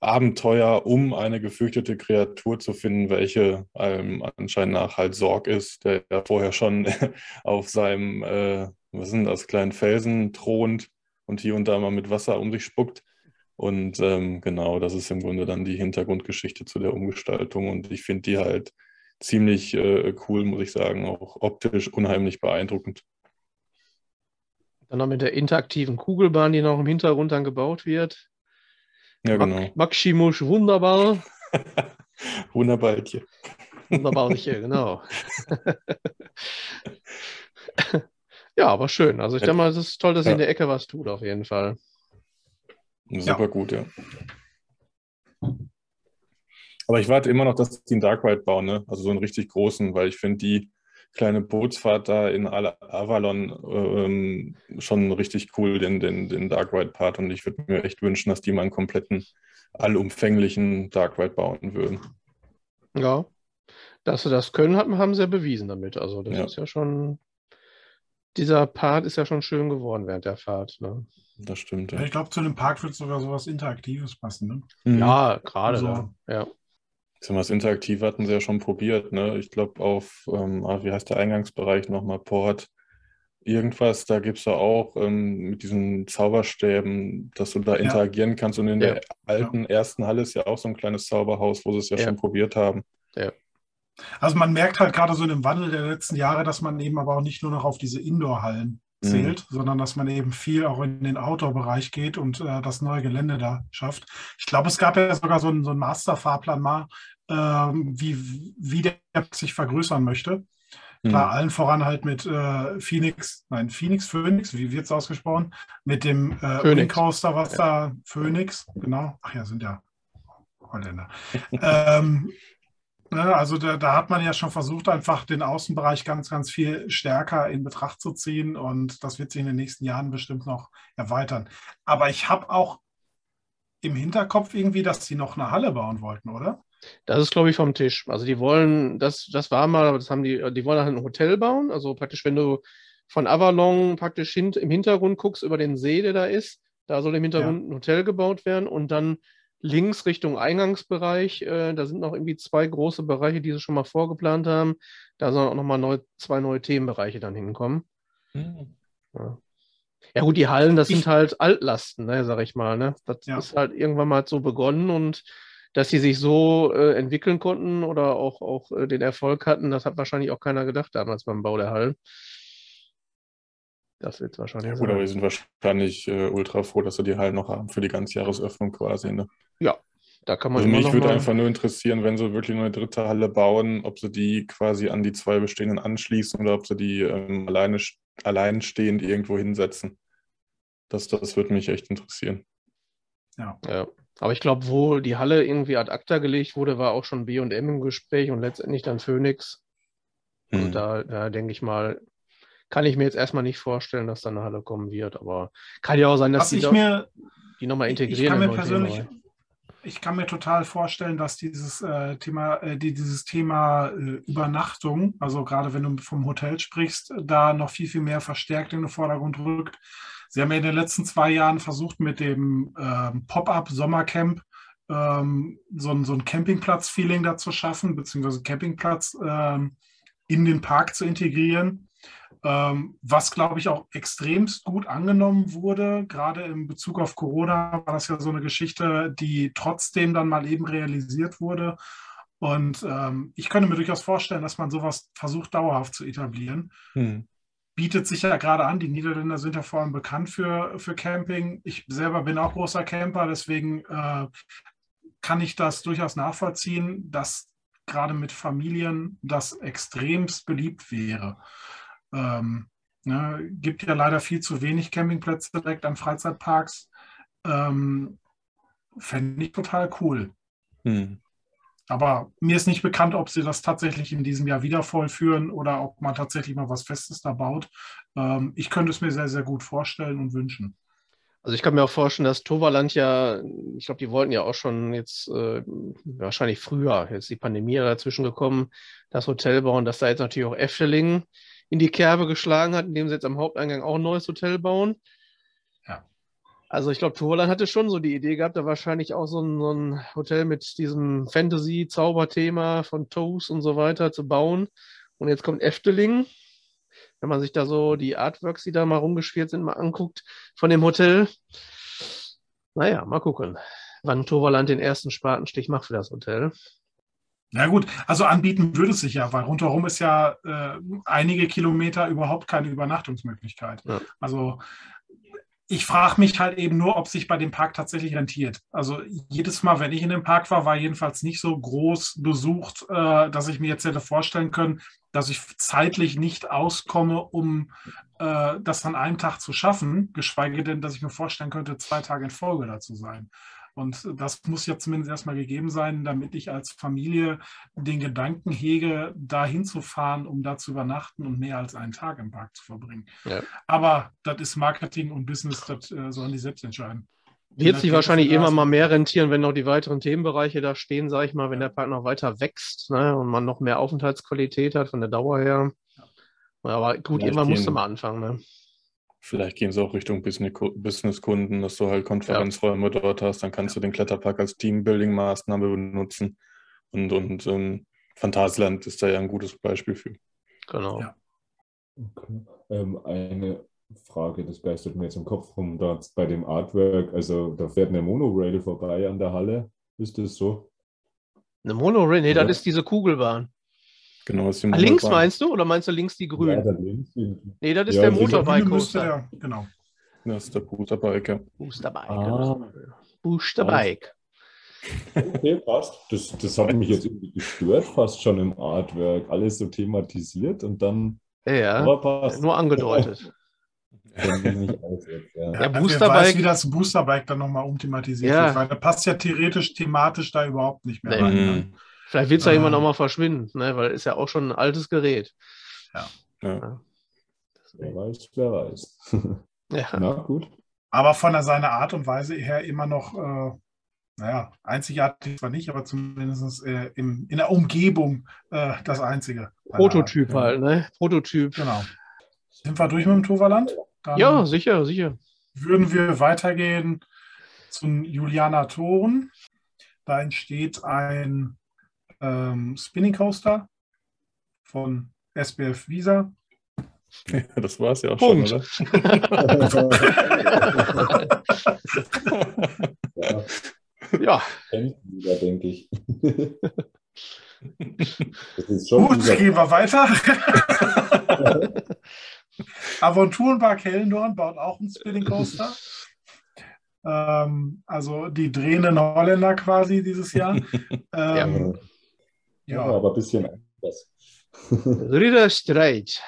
Abenteuer, um eine gefürchtete Kreatur zu finden, welche ähm, anscheinend nach halt Sorg ist, der ja vorher schon *laughs* auf seinem, äh, was sind das, kleinen Felsen thront und hier und da mal mit Wasser um sich spuckt. Und ähm, genau, das ist im Grunde dann die Hintergrundgeschichte zu der Umgestaltung. Und ich finde die halt ziemlich äh, cool, muss ich sagen. Auch optisch unheimlich beeindruckend. Dann noch mit der interaktiven Kugelbahn, die noch im Hintergrund dann gebaut wird. Ja, genau. Maximus, wunderbar. *laughs* Wunderbartje. Wunderbartje, genau. *laughs* ja, aber schön. Also ich ja. denke mal, es ist toll, dass ja. in der Ecke was tut, auf jeden Fall. Super ja. gut, ja. Aber ich warte immer noch, dass die einen Dark Ride bauen, ne? also so einen richtig großen, weil ich finde die kleine Bootsfahrt da in Avalon ähm, schon richtig cool, den, den, den Dark Ride Part. Und ich würde mir echt wünschen, dass die mal einen kompletten, allumfänglichen Dark Ride bauen würden. Ja, dass sie das können, haben sie ja bewiesen damit. Also das ja. ist ja schon dieser Part ist ja schon schön geworden während der Fahrt. Ne? Das stimmt. Ja. ich glaube, zu einem Park wird sogar sowas Interaktives passen. Ne? Mhm. Ja, gerade. Also, ja. Das Interaktiv hatten sie ja schon probiert. Ne? Ich glaube, auf, ähm, ah, wie heißt der Eingangsbereich nochmal, Port, irgendwas, da gibt es ja auch ähm, mit diesen Zauberstäben, dass du da ja. interagieren kannst. Und in ja. der alten ja. ersten Halle ist ja auch so ein kleines Zauberhaus, wo sie es ja, schon probiert haben. Ja. Also man merkt halt gerade so in dem Wandel der letzten Jahre, dass man eben aber auch nicht nur noch auf diese Indoor-Hallen mhm. zählt, mhm. sondern dass man eben viel auch in den Outdoor-Bereich geht und äh, das neue Gelände da schafft. Ich glaube, es gab ja sogar so einen, so einen Master-Fahrplan mal, wie, wie der sich vergrößern möchte. Klar, mhm. allen voran halt mit äh, Phoenix, nein, Phoenix, Phoenix, wie wird es ausgesprochen? Mit dem äh, Coaster, was ja. da, Phoenix, genau. Ach ja, sind ja Holländer. ähm, ne, also da, da, hat man ja schon versucht, einfach den Außenbereich ganz, ganz viel stärker in Betracht zu ziehen und das wird sich in den nächsten Jahren bestimmt noch erweitern. Aber ich habe auch im Hinterkopf irgendwie, dass sie noch eine Halle bauen wollten, oder? Das ist, glaube ich, vom Tisch. Also die wollen, das, das war mal, das haben die, die wollen halt ein Hotel bauen. Also praktisch, wenn du von Avalon praktisch hint, im Hintergrund guckst über den See, der da ist, da soll im Hintergrund ja. ein Hotel gebaut werden und dann links Richtung Eingangsbereich, äh, da sind noch irgendwie zwei große Bereiche, die sie schon mal vorgeplant haben. Da sollen auch nochmal neu, zwei neue Themenbereiche dann hinkommen. Mhm. Ja. ja. gut, die Hallen, das ich, sind halt Altlasten, ne, sag ich mal. Ne? Das ja. ist halt irgendwann mal so begonnen und dass sie sich so äh, entwickeln konnten oder auch, auch äh, den Erfolg hatten, das hat wahrscheinlich auch keiner gedacht damals beim Bau der Hallen. Das wird wahrscheinlich. Ja, gut, aber wir sind wahrscheinlich äh, ultra froh, dass wir die Hallen noch haben für die Ganzjahresöffnung quasi. Ne? Ja, da kann man. Also mich würde einfach nur interessieren, wenn sie wirklich eine dritte Halle bauen, ob sie die quasi an die zwei bestehenden anschließen oder ob sie die ähm, alleine alleinstehend irgendwo hinsetzen. Das, das würde mich echt interessieren. Ja. ja. Aber ich glaube, wo die Halle irgendwie ad acta gelegt wurde, war auch schon BM im Gespräch und letztendlich dann Phoenix. Hm. Und da, da denke ich mal, kann ich mir jetzt erstmal nicht vorstellen, dass da eine Halle kommen wird. Aber kann ja auch sein, dass Was die, mir, die nochmal integrieren. Ich kann mir persönlich, ich kann mir total vorstellen, dass dieses äh, Thema, äh, die, dieses Thema äh, Übernachtung, also gerade wenn du vom Hotel sprichst, da noch viel, viel mehr verstärkt in den Vordergrund rückt. Sie haben ja in den letzten zwei Jahren versucht, mit dem ähm, Pop-up Sommercamp ähm, so, ein, so ein Campingplatz-Feeling da zu schaffen, beziehungsweise Campingplatz ähm, in den Park zu integrieren, ähm, was, glaube ich, auch extremst gut angenommen wurde. Gerade in Bezug auf Corona war das ja so eine Geschichte, die trotzdem dann mal eben realisiert wurde. Und ähm, ich könnte mir durchaus vorstellen, dass man sowas versucht, dauerhaft zu etablieren. Hm bietet sich ja gerade an. Die Niederländer sind ja vor allem bekannt für, für Camping. Ich selber bin auch großer Camper, deswegen äh, kann ich das durchaus nachvollziehen, dass gerade mit Familien das extremst beliebt wäre. Ähm, ne, gibt ja leider viel zu wenig Campingplätze direkt an Freizeitparks. Ähm, Fände ich total cool. Hm. Aber mir ist nicht bekannt, ob sie das tatsächlich in diesem Jahr wieder vollführen oder ob man tatsächlich mal was Festes da baut. Ähm, ich könnte es mir sehr, sehr gut vorstellen und wünschen. Also ich kann mir auch vorstellen, dass Toverland ja, ich glaube, die wollten ja auch schon jetzt äh, wahrscheinlich früher, jetzt die Pandemie dazwischen gekommen, das Hotel bauen, dass da jetzt natürlich auch Efteling in die Kerbe geschlagen hat, indem sie jetzt am Haupteingang auch ein neues Hotel bauen. Also ich glaube, Torland hatte schon so die Idee gehabt, da wahrscheinlich auch so ein, so ein Hotel mit diesem Fantasy-Zauberthema von Toes und so weiter zu bauen. Und jetzt kommt Efteling. Wenn man sich da so die Artworks, die da mal rumgeschwirrt sind, mal anguckt von dem Hotel. Naja, mal gucken, wann Toverland den ersten Spatenstich macht für das Hotel. Na gut, also anbieten würde es sich ja, weil rundherum ist ja äh, einige Kilometer überhaupt keine Übernachtungsmöglichkeit. Ja. Also ich frage mich halt eben nur, ob sich bei dem Park tatsächlich rentiert. Also jedes Mal, wenn ich in dem Park war, war jedenfalls nicht so groß besucht, äh, dass ich mir jetzt hätte vorstellen können, dass ich zeitlich nicht auskomme, um äh, das an einem Tag zu schaffen, geschweige denn, dass ich mir vorstellen könnte, zwei Tage in Folge da zu sein. Und das muss ja zumindest erstmal gegeben sein, damit ich als Familie den Gedanken hege, da hinzufahren, um da zu übernachten und mehr als einen Tag im Park zu verbringen. Ja. Aber das ist Marketing und Business, das äh, sollen die selbst entscheiden. Wird sich wahrscheinlich immer mal mehr rentieren, wenn noch die weiteren Themenbereiche da stehen, sage ich mal, wenn der Park noch weiter wächst ne, und man noch mehr Aufenthaltsqualität hat von der Dauer her. Aber gut, irgendwann musst du mal anfangen. Ne? Vielleicht gehen sie auch Richtung Business-Kunden, dass du halt Konferenzräume ja. dort hast. Dann kannst du den Kletterpark als Teambuilding-Maßnahme benutzen. Und, und ähm, Phantasialand ist da ja ein gutes Beispiel für. Genau. Ja. Okay. Ähm, eine Frage, das geistert mir jetzt im Kopf rum, da bei dem Artwork, also da fährt eine Monorail vorbei an der Halle. Ist das so? Eine Monorail? Nee, ja. das ist diese Kugelbahn. Genau, ist die ah, links meinst du oder meinst du links die grün? Ja, da links. Nee, das ist ja, der Motorbike-Coaster. Ja, genau. Das ist der Boosterbike, ja. Boosterbike. Ah. Genau. Boosterbike. Okay, passt. Das, das hat mich jetzt irgendwie gestört, fast schon im Artwork. Alles so thematisiert und dann. Ja, nur angedeutet. ja. ja, Boosterbike. Weiß, wie das Boosterbike dann nochmal umthematisiert ja. wird, weil da passt ja theoretisch thematisch da überhaupt nicht mehr nee. rein. Vielleicht wird es ja äh, irgendwann nochmal verschwinden, ne? weil ist ja auch schon ein altes Gerät. Ja. ja. Wer weiß, wer weiß. ja. *laughs* Na gut. Aber von seiner Art und Weise her immer noch, äh, naja, einzigartig zwar nicht, aber zumindest äh, im, in der Umgebung äh, das Einzige. Prototyp halt, ne? Prototyp. Genau. Sind wir durch mit dem Toverland? Dann ja, sicher, sicher. Würden wir weitergehen zum Juliana Toren. Da entsteht ein ähm, Spinning Coaster von SBF Visa. Ja, das war es ja auch Punkt. *laughs* *laughs* schon, oder? ja. ja. denke ich. Gut, gehen wir weiter. *laughs* Aventurenpark Hellendorn baut auch einen Spinning Coaster. Ähm, also die drehenden Holländer quasi dieses Jahr. Ähm, ja. Ja. aber ein bisschen anders. *laughs* Ritterstreit.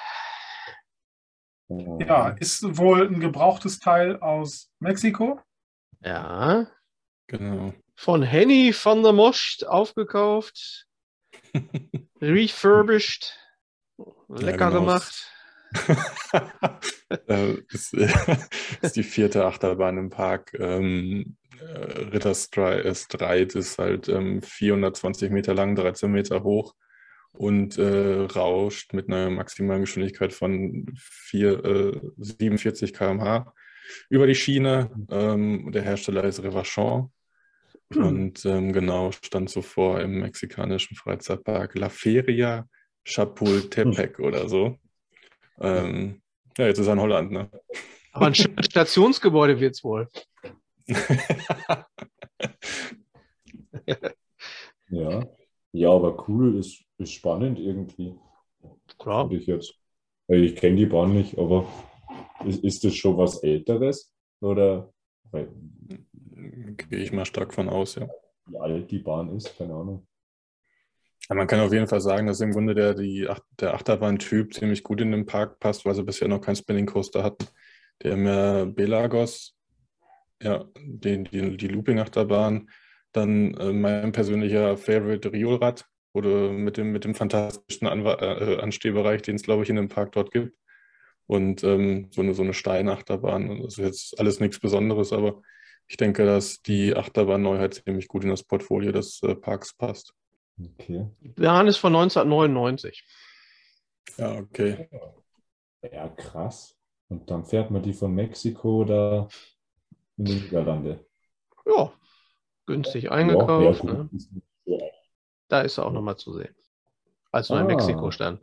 Ja, ist wohl ein gebrauchtes Teil aus Mexiko. Ja. Genau. Von Henny van der Most aufgekauft. *laughs* refurbished. Lecker ja, genau. gemacht. das *laughs* ist, ist, die vierte Achterbahn im Park. Ähm, äh, Ritterstreit ist halt ähm, 420 Meter lang, 13 Meter hoch und äh, rauscht mit einer maximalen Geschwindigkeit von 4, äh, 47 km/h über die Schiene. Ähm, der Hersteller ist Revachon. Hm. Und ähm, genau, stand zuvor im mexikanischen Freizeitpark La Feria Chapultepec hm. oder so. Ähm, ja, jetzt ist er in Holland, ne? Aber ein Stationsgebäude wird es wohl. *laughs* ja. ja, aber cool, ist, ist spannend irgendwie. Klar. Ich, ich kenne die Bahn nicht, aber ist, ist das schon was Älteres? Oder? Gehe ich mal stark von aus, ja. Wie alt die Bahn ist, keine Ahnung. Man kann auf jeden Fall sagen, dass im Grunde der, die, der Achterbahn-Typ ziemlich gut in den Park passt, weil sie bisher noch keinen Spinning Coaster hatten. Der haben ja Belagos, ja, die, die, die Looping-Achterbahn. Dann äh, mein persönlicher Favorite Riolrad, oder mit dem, mit dem fantastischen An äh, Anstehbereich, den es, glaube ich, in dem Park dort gibt. Und ähm, so eine, so eine Steinachterbahn. Das ist jetzt alles nichts Besonderes, aber ich denke, dass die Achterbahn-Neuheit ziemlich gut in das Portfolio des äh, Parks passt. Okay. Bahn ist von 1999. Ja, okay. Ja, krass. Und dann fährt man die von Mexiko da die Niederlande. Ja, günstig eingekauft. Ja, ne? Da ist er auch nochmal zu sehen. Als nur ah. in Mexiko stand.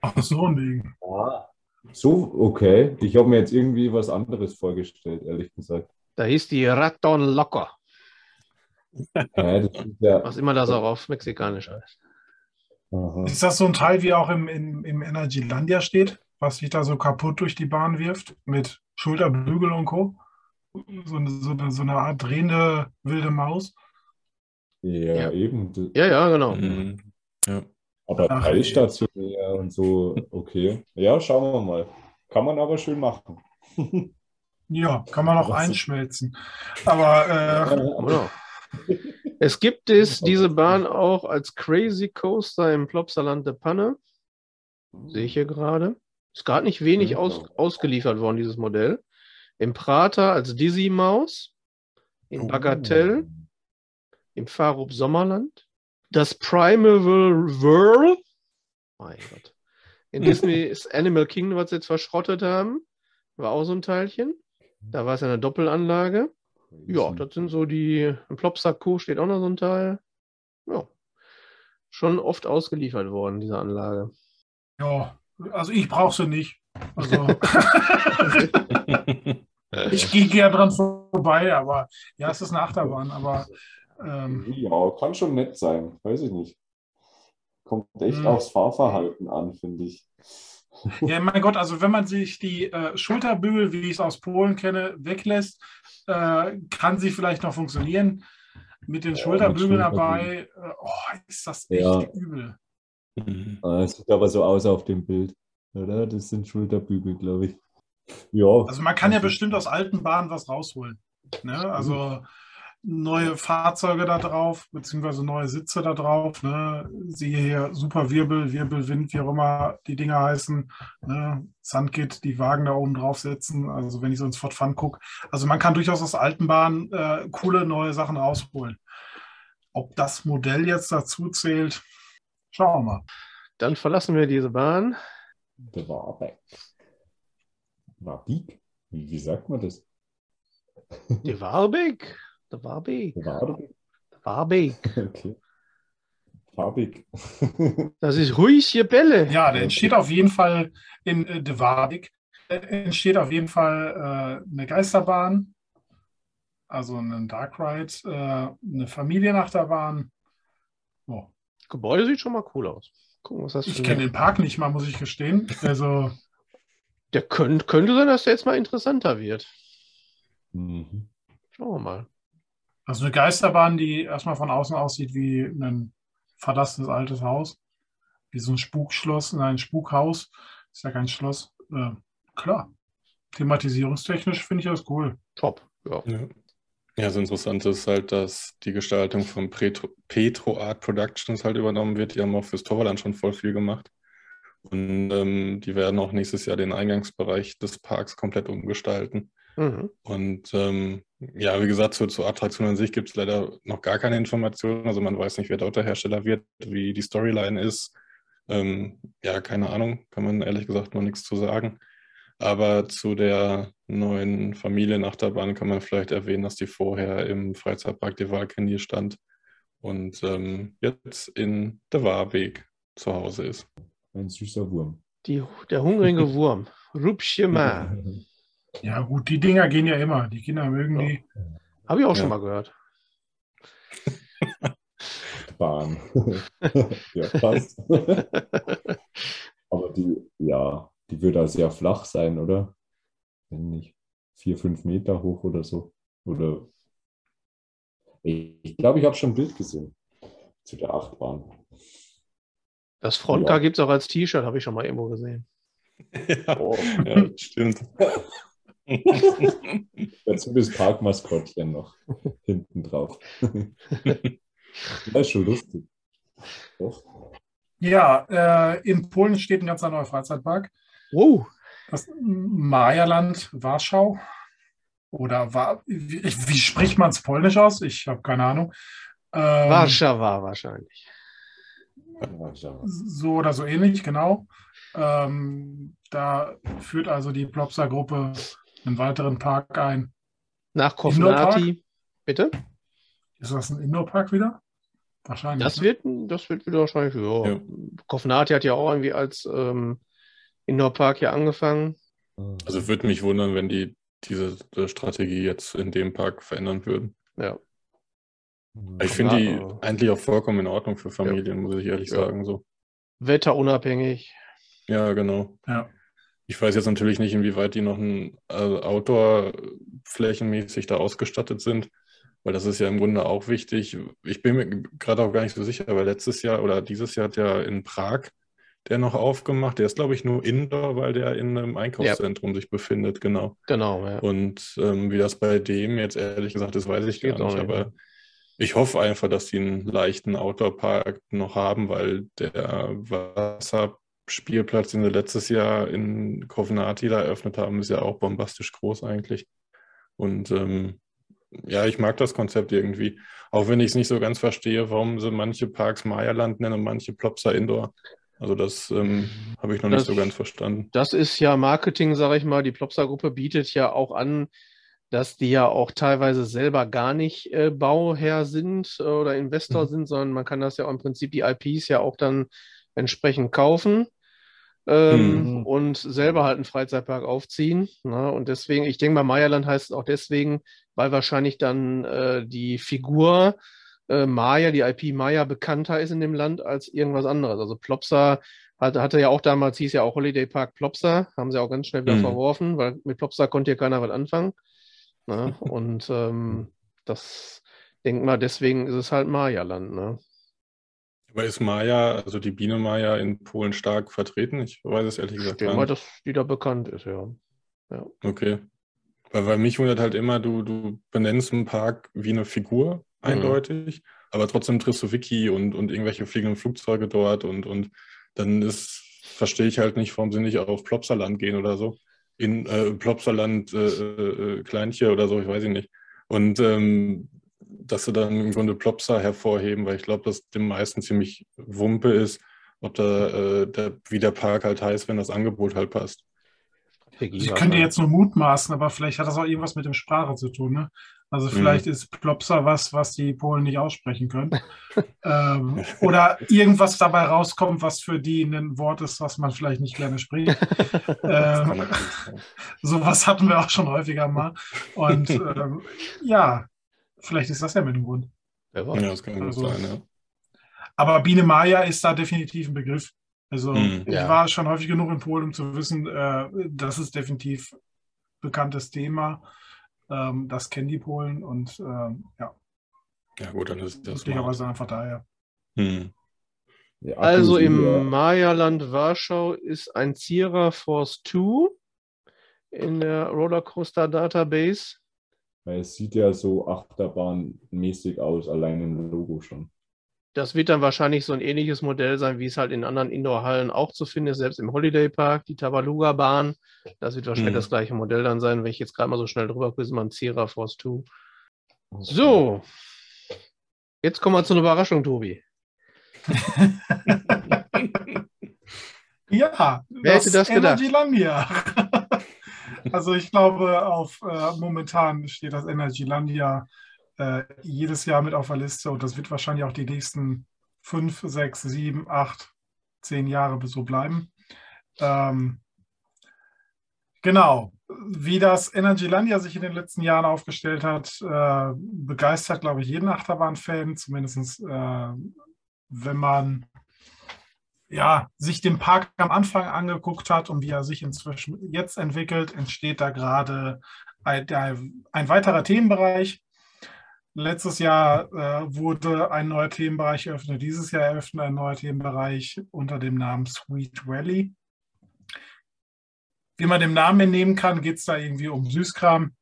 Ach, so ein Ding. Ah. So, okay. Ich habe mir jetzt irgendwie was anderes vorgestellt, ehrlich gesagt. Da hieß die Raton Locker. Ja, ja, Was immer das auch auf Mexikanisch heißt. Aha. Ist das so ein Teil, wie auch im, im, im Energylandia steht, was sich da so kaputt durch die Bahn wirft, mit Schulterbügel und Co.? So eine, so eine, so eine Art drehende wilde Maus? Ja, ja. eben. Ja, ja, genau. Mhm. Ja. Aber teilstationär und so, okay. Ja, schauen wir mal. Kann man aber schön machen. *laughs* ja, kann man auch einschmelzen. Aber äh, genau. Es gibt es, *laughs* diese Bahn auch als Crazy Coaster im Plopsaland de Panne. Sehe ich hier gerade. Ist gerade nicht wenig aus, ausgeliefert worden, dieses Modell. Im Prater als Dizzy Maus. In oh. Bagatelle. Im Farup Sommerland. Das Primeval Whirl. Mein Gott. In *laughs* Disney ist Animal Kingdom, was sie jetzt verschrottet haben, war auch so ein Teilchen. Da war es eine Doppelanlage. Ja, das sind so die. Im Plopsack Co. steht auch noch so ein Teil. Ja. Schon oft ausgeliefert worden, diese Anlage. Ja, also ich brauche sie nicht. Also. *laughs* *laughs* ich gehe gerne dran vorbei, aber ja, es ist eine Achterbahn, aber. Ähm, ja, kann schon nett sein, weiß ich nicht. Kommt echt hm. aufs Fahrverhalten an, finde ich. Ja, mein Gott, also wenn man sich die äh, Schulterbügel, wie ich es aus Polen kenne, weglässt, äh, kann sie vielleicht noch funktionieren. Mit den ja, Schulterbügeln dabei, äh, oh, ist das echt ja. übel. Mhm. Es sieht aber so aus auf dem Bild, oder? Das sind Schulterbügel, glaube ich. Ja. Also man kann ja bestimmt aus alten Bahnen was rausholen. Ne? Also neue Fahrzeuge da drauf, beziehungsweise neue Sitze da drauf. Ne? Siehe hier Super Wirbel, Wirbelwind, wie auch immer die Dinger heißen. Ne? Sandkit, die Wagen da oben drauf setzen. Also wenn ich so ins Ford Fun gucke. Also man kann durchaus aus alten Bahnen äh, coole neue Sachen rausholen. Ob das Modell jetzt dazu zählt, schauen wir mal. Dann verlassen wir diese Bahn. Warbeck. Warbeck? Wie, wie sagt man das? Der Warbeck? Der Warbeek. Warbeek. Warbeek. *laughs* Okay. Farbig. *laughs* das ist ruhig hier Bälle. Ja, der entsteht auf jeden Fall in äh, De Warbeek. entsteht auf jeden Fall äh, eine Geisterbahn, also ein Dark Ride, äh, eine Familienachterbahn. Oh. Gebäude sieht schon mal cool aus. Gucken, was das ich kenne den Park nicht mal, muss ich gestehen. Also. Der könnt, könnte sein, dass der jetzt mal interessanter wird. Mhm. Schauen wir mal. Also eine Geisterbahn, die erstmal von außen aussieht wie ein verlassenes altes Haus. Wie so ein Spukschloss, ein Spukhaus. Ist ja kein Schloss. Äh, klar. Thematisierungstechnisch finde ich das cool. Top. Ja. ja. Ja, das Interessante ist halt, dass die Gestaltung von Petro, Petro Art Productions halt übernommen wird. Die haben auch fürs Torland schon voll viel gemacht. Und ähm, die werden auch nächstes Jahr den Eingangsbereich des Parks komplett umgestalten. Mhm. Und ähm, ja, wie gesagt, zur, zur Attraktion an sich gibt es leider noch gar keine Informationen. Also man weiß nicht, wer dort der Hersteller wird, wie die Storyline ist. Ähm, ja, keine Ahnung, kann man ehrlich gesagt noch nichts zu sagen. Aber zu der neuen Familienachterbahn kann man vielleicht erwähnen, dass die vorher im Freizeitpark de Walkenir stand und ähm, jetzt in der Warweg zu Hause ist. Ein süßer Wurm. Die, der hungrige *laughs* Wurm. Rupschema. *laughs* Ja, gut, die Dinger gehen ja immer. Die Kinder mögen ja. die. Habe ich auch ja. schon mal gehört. *laughs* Bahn. ja, passt. Aber die, ja, die wird da sehr flach sein, oder? Wenn nicht vier, fünf Meter hoch oder so. Oder ich glaube, ich habe schon ein Bild gesehen zu der Achtbahn. Das Frontcar ja. gibt es auch als T-Shirt, habe ich schon mal irgendwo gesehen. *laughs* Ja, oh. ja stimmt. *laughs* Dazu das Parkmaskottchen noch *laughs* hinten drauf. das ist schon lustig. Doch. Ja, äh, in Polen steht ein ganz neuer Freizeitpark. Oh. Das Majerland Warschau. Oder war, wie, wie spricht man es polnisch aus? Ich habe keine Ahnung. Ähm, Warschau wahrscheinlich. So oder so ähnlich, genau. Ähm, da führt also die Plopsa-Gruppe einen weiteren Park ein. Nach Kovnati. Bitte? Ist das ein Indoor-Park wieder? Wahrscheinlich. Das, ne? wird, das wird wieder wahrscheinlich. Ja. ja. Kovnati hat ja auch irgendwie als ähm, Indoor-Park hier angefangen. Also würde mich wundern, wenn die diese Strategie jetzt in dem Park verändern würden. Ja. Ich finde die eigentlich auch vollkommen in Ordnung für Familien, ja. muss ich ehrlich ja. sagen. So. Wetterunabhängig. Ja, genau. Ja. Ich weiß jetzt natürlich nicht, inwieweit die noch ein also Outdoor flächenmäßig da ausgestattet sind, weil das ist ja im Grunde auch wichtig. Ich bin mir gerade auch gar nicht so sicher, weil letztes Jahr oder dieses Jahr hat ja in Prag der noch aufgemacht. Der ist, glaube ich, nur Indoor, weil der in einem Einkaufszentrum ja. sich befindet, genau. Genau, ja. Und ähm, wie das bei dem jetzt ehrlich gesagt ist, weiß ich gar nicht. Aber ich hoffe einfach, dass die einen leichten Outdoor-Park noch haben, weil der Wasser Spielplatz, den sie letztes Jahr in Kovnati da eröffnet haben, ist ja auch bombastisch groß eigentlich. Und ähm, ja, ich mag das Konzept irgendwie. Auch wenn ich es nicht so ganz verstehe, warum sie manche Parks Meierland nennen und manche Plopsa Indoor. Also das ähm, Habe ich noch das, nicht so ganz verstanden. Das ist ja Marketing, sage ich mal. Die Plopsa-Gruppe bietet ja auch an, dass die ja auch teilweise selber gar nicht äh, Bauherr sind äh, oder Investor mhm. sind, sondern man kann das ja auch im Prinzip die IPs ja auch dann entsprechend kaufen ähm, mhm. und selber halt einen Freizeitpark aufziehen. Ne? Und deswegen, ich denke mal, Meierland heißt es auch deswegen, weil wahrscheinlich dann äh, die Figur äh, Maya, die IP Maya bekannter ist in dem Land als irgendwas anderes. Also Plopsa hatte, hatte ja auch damals, hieß ja auch Holiday Park Plopsa, haben sie auch ganz schnell wieder mhm. verworfen, weil mit Plopsa konnte ja keiner was anfangen. Ne? *laughs* Und ähm, das denkt mal, deswegen ist es halt Maya-Land. Ne? Aber ist Maya, also die Biene Maya in Polen stark vertreten? Ich weiß es ehrlich gesagt denke mal, dass die da bekannt ist, ja. ja. Okay. Weil, weil mich wundert halt immer, du, du benennst einen Park wie eine Figur, mhm. eindeutig, mhm. aber trotzdem triffst du Wiki und, und irgendwelche fliegenden Flugzeuge dort und, und dann ist, verstehe ich halt nicht, warum sie nicht auf Plopsaland gehen oder so. In äh, Plopsaland äh, äh, Kleinche oder so, ich weiß nicht. Und ähm, dass sie dann im Grunde Plopsa hervorheben, weil ich glaube, dass dem meisten ziemlich Wumpe ist, ob da äh, der, wie der Park halt heißt, wenn das Angebot halt passt. Ich könnte jetzt nur mutmaßen, aber vielleicht hat das auch irgendwas mit der Sprache zu tun. Ne? Also vielleicht mhm. ist Plopsa was, was die Polen nicht aussprechen können. *laughs* ähm, oder irgendwas dabei rauskommt, was für die ein Wort ist, was man vielleicht nicht gerne spricht. *laughs* ähm, *laughs* sowas hatten wir auch schon häufiger mal. Und ähm, ja, vielleicht ist das ja mit dem Grund. Ja, das kann also, sein, ja. Aber Biene Maya ist da definitiv ein Begriff. Also mhm, ich ja. war schon häufig genug in Polen, um zu wissen, äh, das ist definitiv ein bekanntes Thema. Ähm, das kennen die Polen und ähm, ja. Ja gut, dann ist das möglicherweise einfach daher. Hm. Ja, also im Maya-Land Warschau ist ein Zierer Force 2 in der Rollercoaster Database. Es sieht ja so achterbahnmäßig aus, allein im Logo schon. Das wird dann wahrscheinlich so ein ähnliches Modell sein, wie es halt in anderen Indoor-Hallen auch zu finden ist, selbst im Holiday Park, die Tabaluga-Bahn. Das wird wahrscheinlich mhm. das gleiche Modell dann sein, wenn ich jetzt gerade mal so schnell drüber gucke, ist man Sierra Force 2. So, jetzt kommen wir zu einer Überraschung, Tobi. *laughs* ja, wer hätte das gedacht? Energylandia. *laughs* also ich glaube, auf äh, momentan steht das Energylandia äh, jedes Jahr mit auf der Liste und das wird wahrscheinlich auch die nächsten fünf, sechs, sieben, acht, zehn Jahre so bleiben. Ähm, genau, wie das Energylandia sich in den letzten Jahren aufgestellt hat, äh, begeistert, glaube ich, jeden Achterbahn-Fan, zumindest äh, wenn man ja, sich den Park am Anfang angeguckt hat und wie er sich inzwischen jetzt entwickelt, entsteht da gerade ein, ein weiterer Themenbereich, Letztes Jahr äh, wurde ein neuer Themenbereich eröffnet. Dieses Jahr eröffnet ein neuer Themenbereich unter dem Namen Sweet Valley. Wie man dem Namen entnehmen kann, geht es da irgendwie um Süßkram.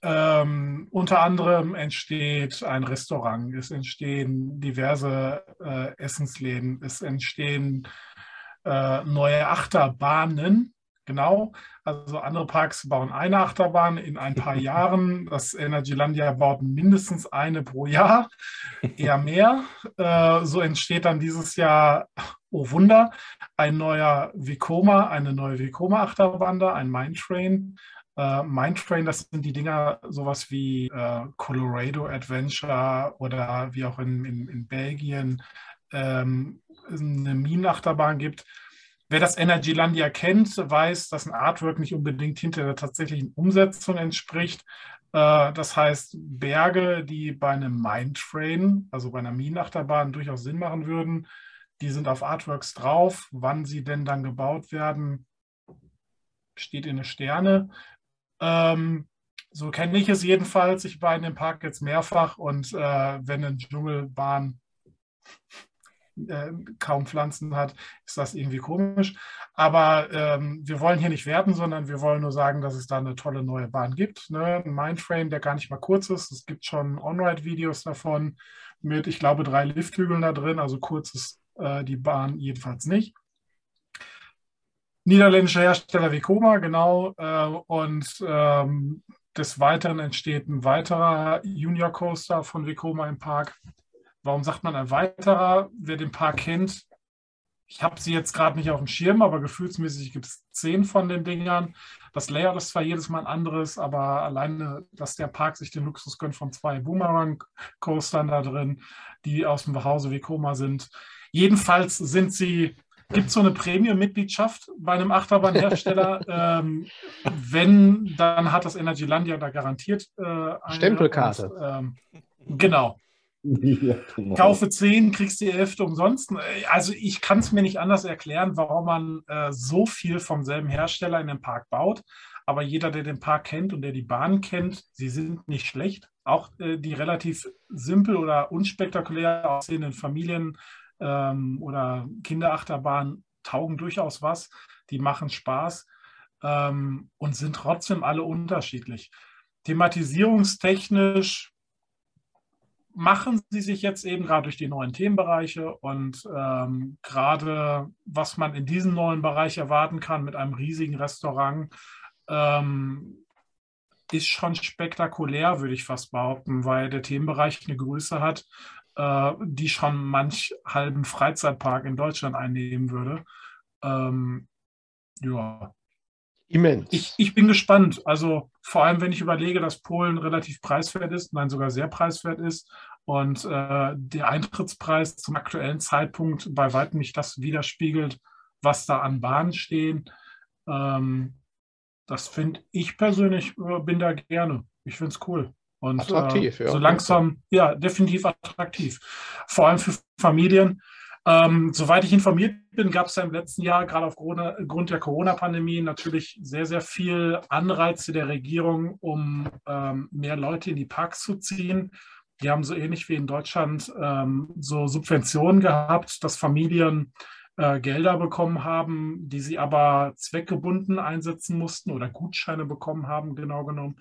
Ähm, unter anderem entsteht ein Restaurant, es entstehen diverse äh, Essensläden, es entstehen äh, neue Achterbahnen, Genau. Also andere Parks bauen eine Achterbahn in ein paar *laughs* Jahren. Das Energylandia baut mindestens eine pro Jahr, eher mehr. Äh, so entsteht dann dieses Jahr, oh Wunder, ein neuer Vekoma, eine neue Vekoma-Achterbahn da, ein Mindtrain. Äh, Mindtrain, das sind die Dinger, sowas wie äh, Colorado Adventure oder wie auch in, in, in Belgien ähm, eine Minenachterbahn gibt Wer das Energylandia kennt, weiß, dass ein Artwork nicht unbedingt hinter der tatsächlichen Umsetzung entspricht. Äh, das heißt, Berge, die bei einem Mindtrain, also bei einer Minenachterbahn, durchaus Sinn machen würden, die sind auf Artworks drauf. Wann sie denn dann gebaut werden, steht in den Sterne. Ähm, so kenne ich es jedenfalls. Ich war in dem Park jetzt mehrfach und äh, wenn eine Dschungelbahn äh, kaum Pflanzen hat, ist das irgendwie komisch. Aber ähm, wir wollen hier nicht werten, sondern wir wollen nur sagen, dass es da eine tolle neue Bahn gibt. Ne? Ein Mindframe, der gar nicht mal kurz ist. Es gibt schon On-Ride-Videos davon mit, ich glaube, drei Lifthügeln da drin. Also kurz ist äh, die Bahn jedenfalls nicht. Niederländischer Hersteller wie Koma, genau. Äh, und ähm, des Weiteren entsteht ein weiterer Junior Coaster von Vekoma im Park, Warum sagt man ein weiterer? Wer den Park kennt, ich habe sie jetzt gerade nicht auf dem Schirm, aber gefühlsmäßig gibt es zehn von den Dingern. Das Layout ist zwar jedes Mal ein anderes, aber alleine, dass der Park sich den Luxus gönnt von zwei Boomerang-Coastern da drin, die aus dem Hause wie Koma sind. Jedenfalls sind sie, gibt es so eine Premium-Mitgliedschaft bei einem Achterbahnhersteller. *laughs* ähm, wenn, dann hat das Energylandia da garantiert äh, eine Stempelkarte. Und, ähm, genau. *laughs* Kaufe 10, kriegst die Hälfte umsonst. Also ich kann es mir nicht anders erklären, warum man äh, so viel vom selben Hersteller in den Park baut. Aber jeder, der den Park kennt und der die Bahn kennt, sie sind nicht schlecht. Auch äh, die relativ simpel oder unspektakulär aussehenden Familien- ähm, oder Kinderachterbahnen taugen durchaus was. Die machen Spaß ähm, und sind trotzdem alle unterschiedlich. Thematisierungstechnisch machen sie sich jetzt eben gerade durch die neuen Themenbereiche und ähm, gerade was man in diesem neuen Bereich erwarten kann mit einem riesigen Restaurant, ähm, ist schon spektakulär, würde ich fast behaupten, weil der Themenbereich eine Größe hat, äh, die schon manch halben Freizeitpark in Deutschland einnehmen würde. Ähm, ja, Immens. Ich, ich bin gespannt. Also vor allem, wenn ich überlege, dass Polen relativ preiswert ist, nein, sogar sehr preiswert ist und äh, der Eintrittspreis zum aktuellen Zeitpunkt bei weitem nicht das widerspiegelt, was da an Bahnen stehen. Ähm, das finde ich persönlich, äh, bin da gerne. Ich finde es cool. Und attraktiv, äh, so langsam, ja, definitiv attraktiv. Vor allem für Familien. Ähm, soweit ich informiert bin, gab es ja im letzten Jahr, gerade aufgrund der Corona-Pandemie, natürlich sehr, sehr viel Anreize der Regierung, um ähm, mehr Leute in die Parks zu ziehen. Die haben so ähnlich wie in Deutschland ähm, so Subventionen gehabt, dass Familien äh, Gelder bekommen haben, die sie aber zweckgebunden einsetzen mussten oder Gutscheine bekommen haben, genau genommen,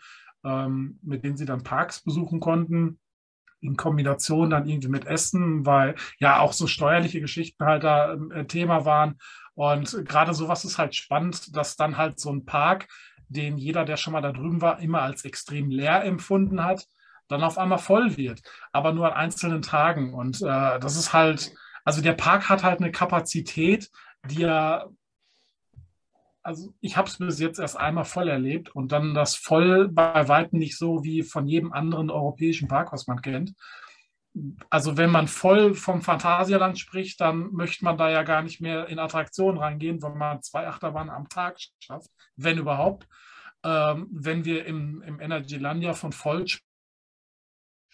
ähm, mit denen sie dann Parks besuchen konnten in Kombination dann irgendwie mit Essen, weil ja auch so steuerliche Geschichten halt da äh, Thema waren. Und gerade sowas ist halt spannend, dass dann halt so ein Park, den jeder, der schon mal da drüben war, immer als extrem leer empfunden hat, dann auf einmal voll wird, aber nur an einzelnen Tagen. Und äh, das ist halt, also der Park hat halt eine Kapazität, die er also ich habe es bis jetzt erst einmal voll erlebt und dann das voll bei weitem nicht so wie von jedem anderen europäischen Park, was man kennt. Also wenn man voll vom Phantasialand spricht, dann möchte man da ja gar nicht mehr in Attraktionen reingehen, weil man zwei Achterbahnen am Tag schafft, wenn überhaupt. Ähm, wenn wir im, im Energylandia von voll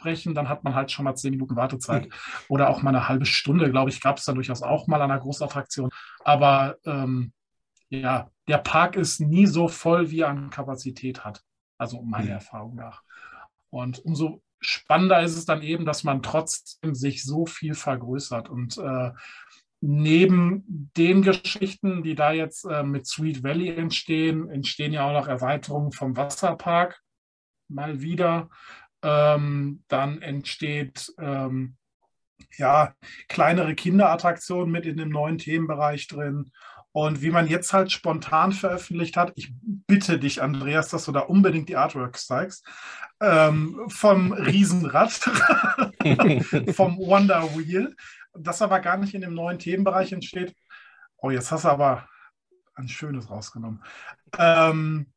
sprechen, dann hat man halt schon mal zehn Minuten Wartezeit oder auch mal eine halbe Stunde, glaube ich, gab es da durchaus auch mal an einer Großattraktion. Aber ähm, ja, der Park ist nie so voll, wie er an Kapazität hat. Also meiner mhm. Erfahrung nach. Und umso spannender ist es dann eben, dass man trotzdem sich so viel vergrößert. Und äh, neben den Geschichten, die da jetzt äh, mit Sweet Valley entstehen, entstehen ja auch noch Erweiterungen vom Wasserpark mal wieder. Ähm, dann entsteht ähm, ja kleinere Kinderattraktionen mit in dem neuen Themenbereich drin. Und wie man jetzt halt spontan veröffentlicht hat, ich bitte dich, Andreas, dass du da unbedingt die Artworks zeigst, ähm, vom Riesenrad, *laughs* vom Wonder Wheel, das aber gar nicht in dem neuen Themenbereich entsteht. Oh, jetzt hast du aber ein schönes rausgenommen. Ähm,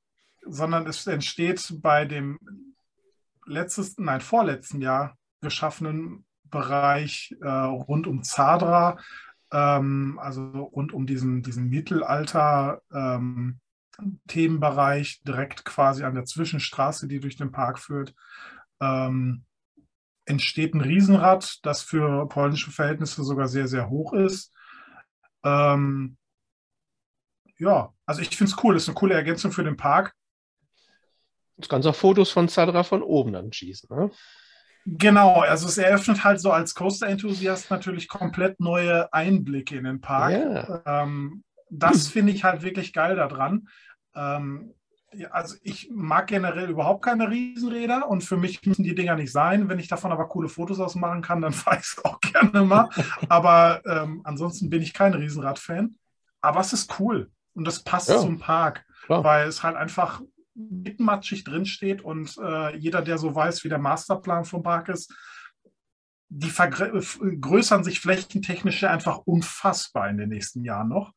sondern es entsteht bei dem letztes, nein, vorletzten Jahr geschaffenen Bereich äh, rund um Zadra ähm, also rund um diesen, diesen Mittelalter-Themenbereich, ähm, direkt quasi an der Zwischenstraße, die durch den Park führt, ähm, entsteht ein Riesenrad, das für polnische Verhältnisse sogar sehr, sehr hoch ist. Ähm, ja, also ich finde es cool, ist eine coole Ergänzung für den Park. Du kannst auch Fotos von Zadra von oben dann schießen, ne? Genau, also es eröffnet halt so als Coaster-Enthusiast natürlich komplett neue Einblicke in den Park. Yeah. Ähm, das finde ich halt wirklich geil daran. Ähm, also ich mag generell überhaupt keine Riesenräder und für mich müssen die Dinger nicht sein. Wenn ich davon aber coole Fotos ausmachen kann, dann *laughs* fahre ich es auch gerne mal. aber ähm, ansonsten bin ich kein Riesenrad-Fan. Aber es ist cool und das passt ja. zum Park, Klar. weil es halt einfach mitmatschig drinsteht und äh, jeder, der so weiß, wie der Masterplan vom Park ist, die vergrößern sich flächentechnisch einfach unfassbar in den nächsten Jahren noch.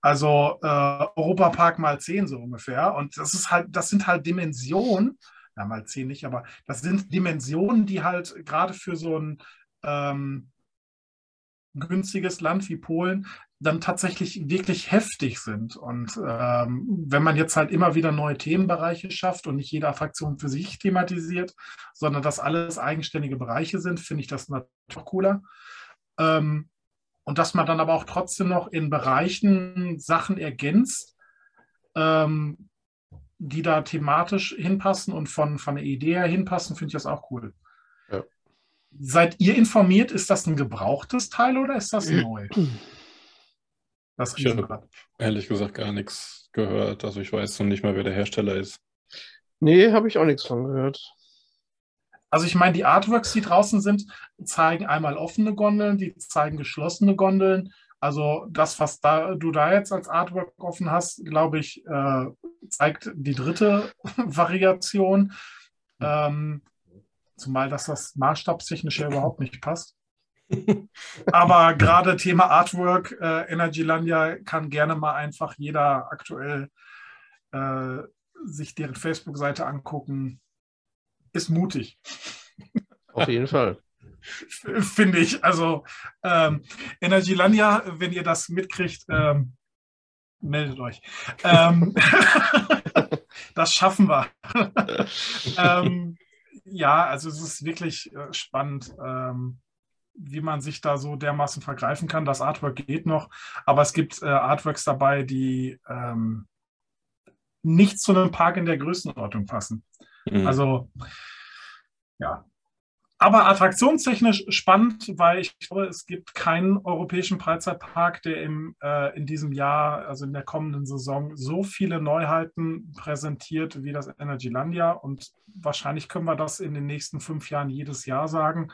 Also äh, Europapark mal 10 so ungefähr. Und das ist halt, das sind halt Dimensionen, ja mal 10 nicht, aber das sind Dimensionen, die halt gerade für so ein ähm, günstiges Land wie Polen dann tatsächlich wirklich heftig sind. Und ähm, wenn man jetzt halt immer wieder neue Themenbereiche schafft und nicht jede Fraktion für sich thematisiert, sondern dass alles eigenständige Bereiche sind, finde ich das natürlich cooler. Ähm, und dass man dann aber auch trotzdem noch in Bereichen Sachen ergänzt, ähm, die da thematisch hinpassen und von, von der Idee her hinpassen, finde ich das auch cool. Ja. Seid ihr informiert, ist das ein gebrauchtes Teil oder ist das *clears throat* neu? Das ich habe ehrlich gesagt gar nichts gehört. Also ich weiß noch nicht mal, wer der Hersteller ist. Nee, habe ich auch nichts von gehört. Also ich meine, die Artworks, die draußen sind, zeigen einmal offene Gondeln, die zeigen geschlossene Gondeln. Also das, was da, du da jetzt als Artwork offen hast, glaube ich, äh, zeigt die dritte *laughs* Variation. Ähm, zumal dass das maßstabstechnisch ja überhaupt nicht passt. Aber gerade Thema Artwork, äh, Energylandia kann gerne mal einfach jeder aktuell äh, sich deren Facebook-Seite angucken. Ist mutig. Auf jeden Fall. *laughs* Finde ich. Also ähm, Energylandia, wenn ihr das mitkriegt, ähm, meldet euch. Ähm, *laughs* das schaffen wir. *laughs* ähm, ja, also es ist wirklich äh, spannend. Ähm, wie man sich da so dermaßen vergreifen kann. Das Artwork geht noch, aber es gibt äh, Artworks dabei, die ähm, nicht zu einem Park in der Größenordnung passen. Mhm. Also, ja. Aber attraktionstechnisch spannend, weil ich glaube, es gibt keinen europäischen Freizeitpark, der im, äh, in diesem Jahr, also in der kommenden Saison, so viele Neuheiten präsentiert wie das Energylandia. Und wahrscheinlich können wir das in den nächsten fünf Jahren jedes Jahr sagen.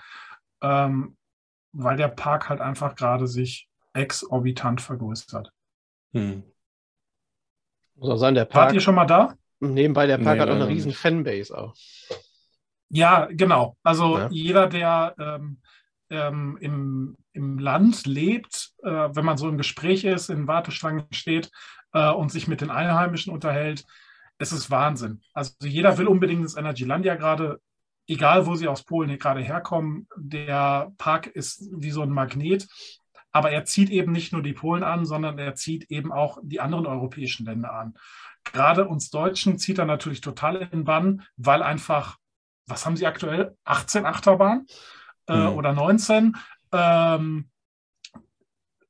Ähm, weil der Park halt einfach gerade sich exorbitant vergrößert. Hm. Muss auch sagen, der Park. Wart ihr schon mal da? Nebenbei, der Park nee, hat auch eine riesen Fanbase auch. Ja, genau. Also ja. jeder, der ähm, ähm, im, im Land lebt, äh, wenn man so im Gespräch ist, in Warteschlangen steht äh, und sich mit den Einheimischen unterhält, es ist Wahnsinn. Also jeder will unbedingt ins Energylandia gerade egal wo sie aus Polen gerade herkommen, der Park ist wie so ein Magnet. Aber er zieht eben nicht nur die Polen an, sondern er zieht eben auch die anderen europäischen Länder an. Gerade uns Deutschen zieht er natürlich total in den Bann, weil einfach, was haben sie aktuell? 18 Achterbahnen äh, mhm. oder 19? Ähm,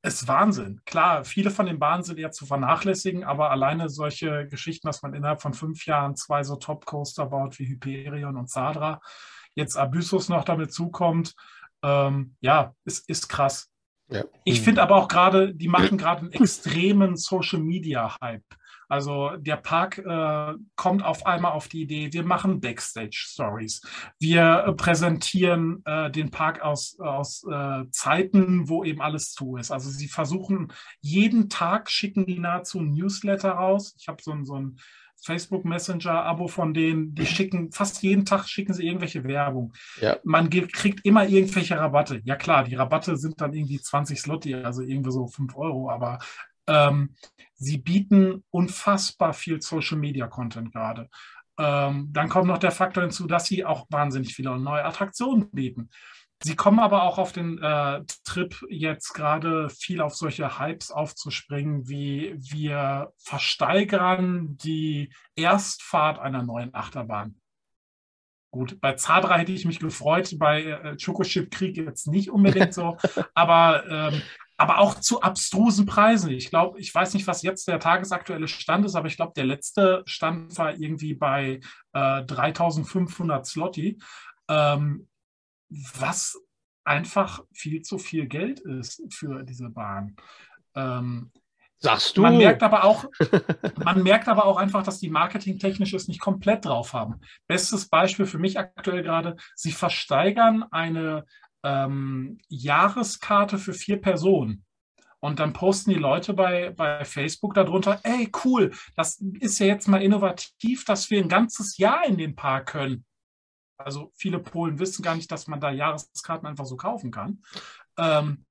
ist Wahnsinn. Klar, viele von den Bahnen sind ja zu vernachlässigen, aber alleine solche Geschichten, dass man innerhalb von fünf Jahren zwei so Top-Coaster baut wie Hyperion und Sadra, jetzt Abyssus noch damit zukommt, ähm, ja, ist, ist krass. Ja. Ich finde aber auch gerade, die machen gerade einen extremen Social-Media-Hype. Also der Park äh, kommt auf einmal auf die Idee, wir machen Backstage-Stories. Wir äh, präsentieren äh, den Park aus, aus äh, Zeiten, wo eben alles zu ist. Also sie versuchen jeden Tag, schicken die nahezu ein Newsletter raus. Ich habe so ein, so ein Facebook Messenger Abo von denen, die *laughs* schicken fast jeden Tag schicken sie irgendwelche Werbung. Ja. Man kriegt immer irgendwelche Rabatte. Ja klar, die Rabatte sind dann irgendwie 20 Slotti, also irgendwie so 5 Euro, aber ähm, sie bieten unfassbar viel Social Media Content gerade. Ähm, dann kommt noch der Faktor hinzu, dass sie auch wahnsinnig viele neue Attraktionen bieten. Sie kommen aber auch auf den äh, Trip, jetzt gerade viel auf solche Hypes aufzuspringen, wie wir versteigern die Erstfahrt einer neuen Achterbahn. Gut, bei Zadra hätte ich mich gefreut, bei äh, Chocochip Krieg jetzt nicht unbedingt so, *laughs* aber ähm, aber auch zu abstrusen Preisen. Ich glaube, ich weiß nicht, was jetzt der tagesaktuelle Stand ist, aber ich glaube, der letzte Stand war irgendwie bei äh, 3500 Slotti, ähm, was einfach viel zu viel Geld ist für diese Bahn. Ähm, Sagst du? Man merkt aber auch, *laughs* man merkt aber auch einfach, dass die marketingtechnisch es nicht komplett drauf haben. Bestes Beispiel für mich aktuell gerade, sie versteigern eine ähm, Jahreskarte für vier Personen. Und dann posten die Leute bei, bei Facebook darunter, ey, cool, das ist ja jetzt mal innovativ, dass wir ein ganzes Jahr in den Park können. Also viele Polen wissen gar nicht, dass man da Jahreskarten einfach so kaufen kann. Ähm,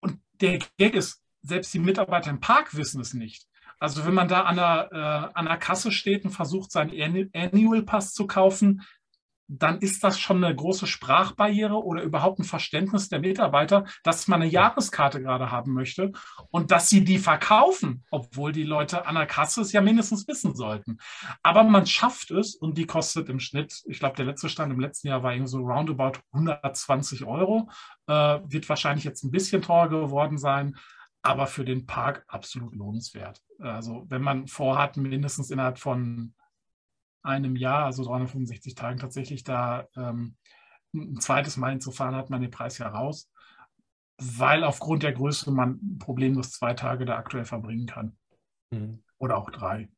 und der Gag ist, selbst die Mitarbeiter im Park wissen es nicht. Also wenn man da an der, äh, an der Kasse steht und versucht, seinen Annual Pass zu kaufen, dann ist das schon eine große Sprachbarriere oder überhaupt ein Verständnis der Mitarbeiter, dass man eine Jahreskarte gerade haben möchte und dass sie die verkaufen, obwohl die Leute an der Kasse es ja mindestens wissen sollten. Aber man schafft es und die kostet im Schnitt, ich glaube, der letzte Stand im letzten Jahr war irgendwie so roundabout 120 Euro, äh, wird wahrscheinlich jetzt ein bisschen teurer geworden sein, aber für den Park absolut lohnenswert. Also wenn man vorhat, mindestens innerhalb von einem Jahr, also 365 Tagen tatsächlich da ähm, ein zweites Mal hinzufahren, hat man den Preis ja raus, weil aufgrund der Größe man problemlos zwei Tage da aktuell verbringen kann. Mhm. Oder auch drei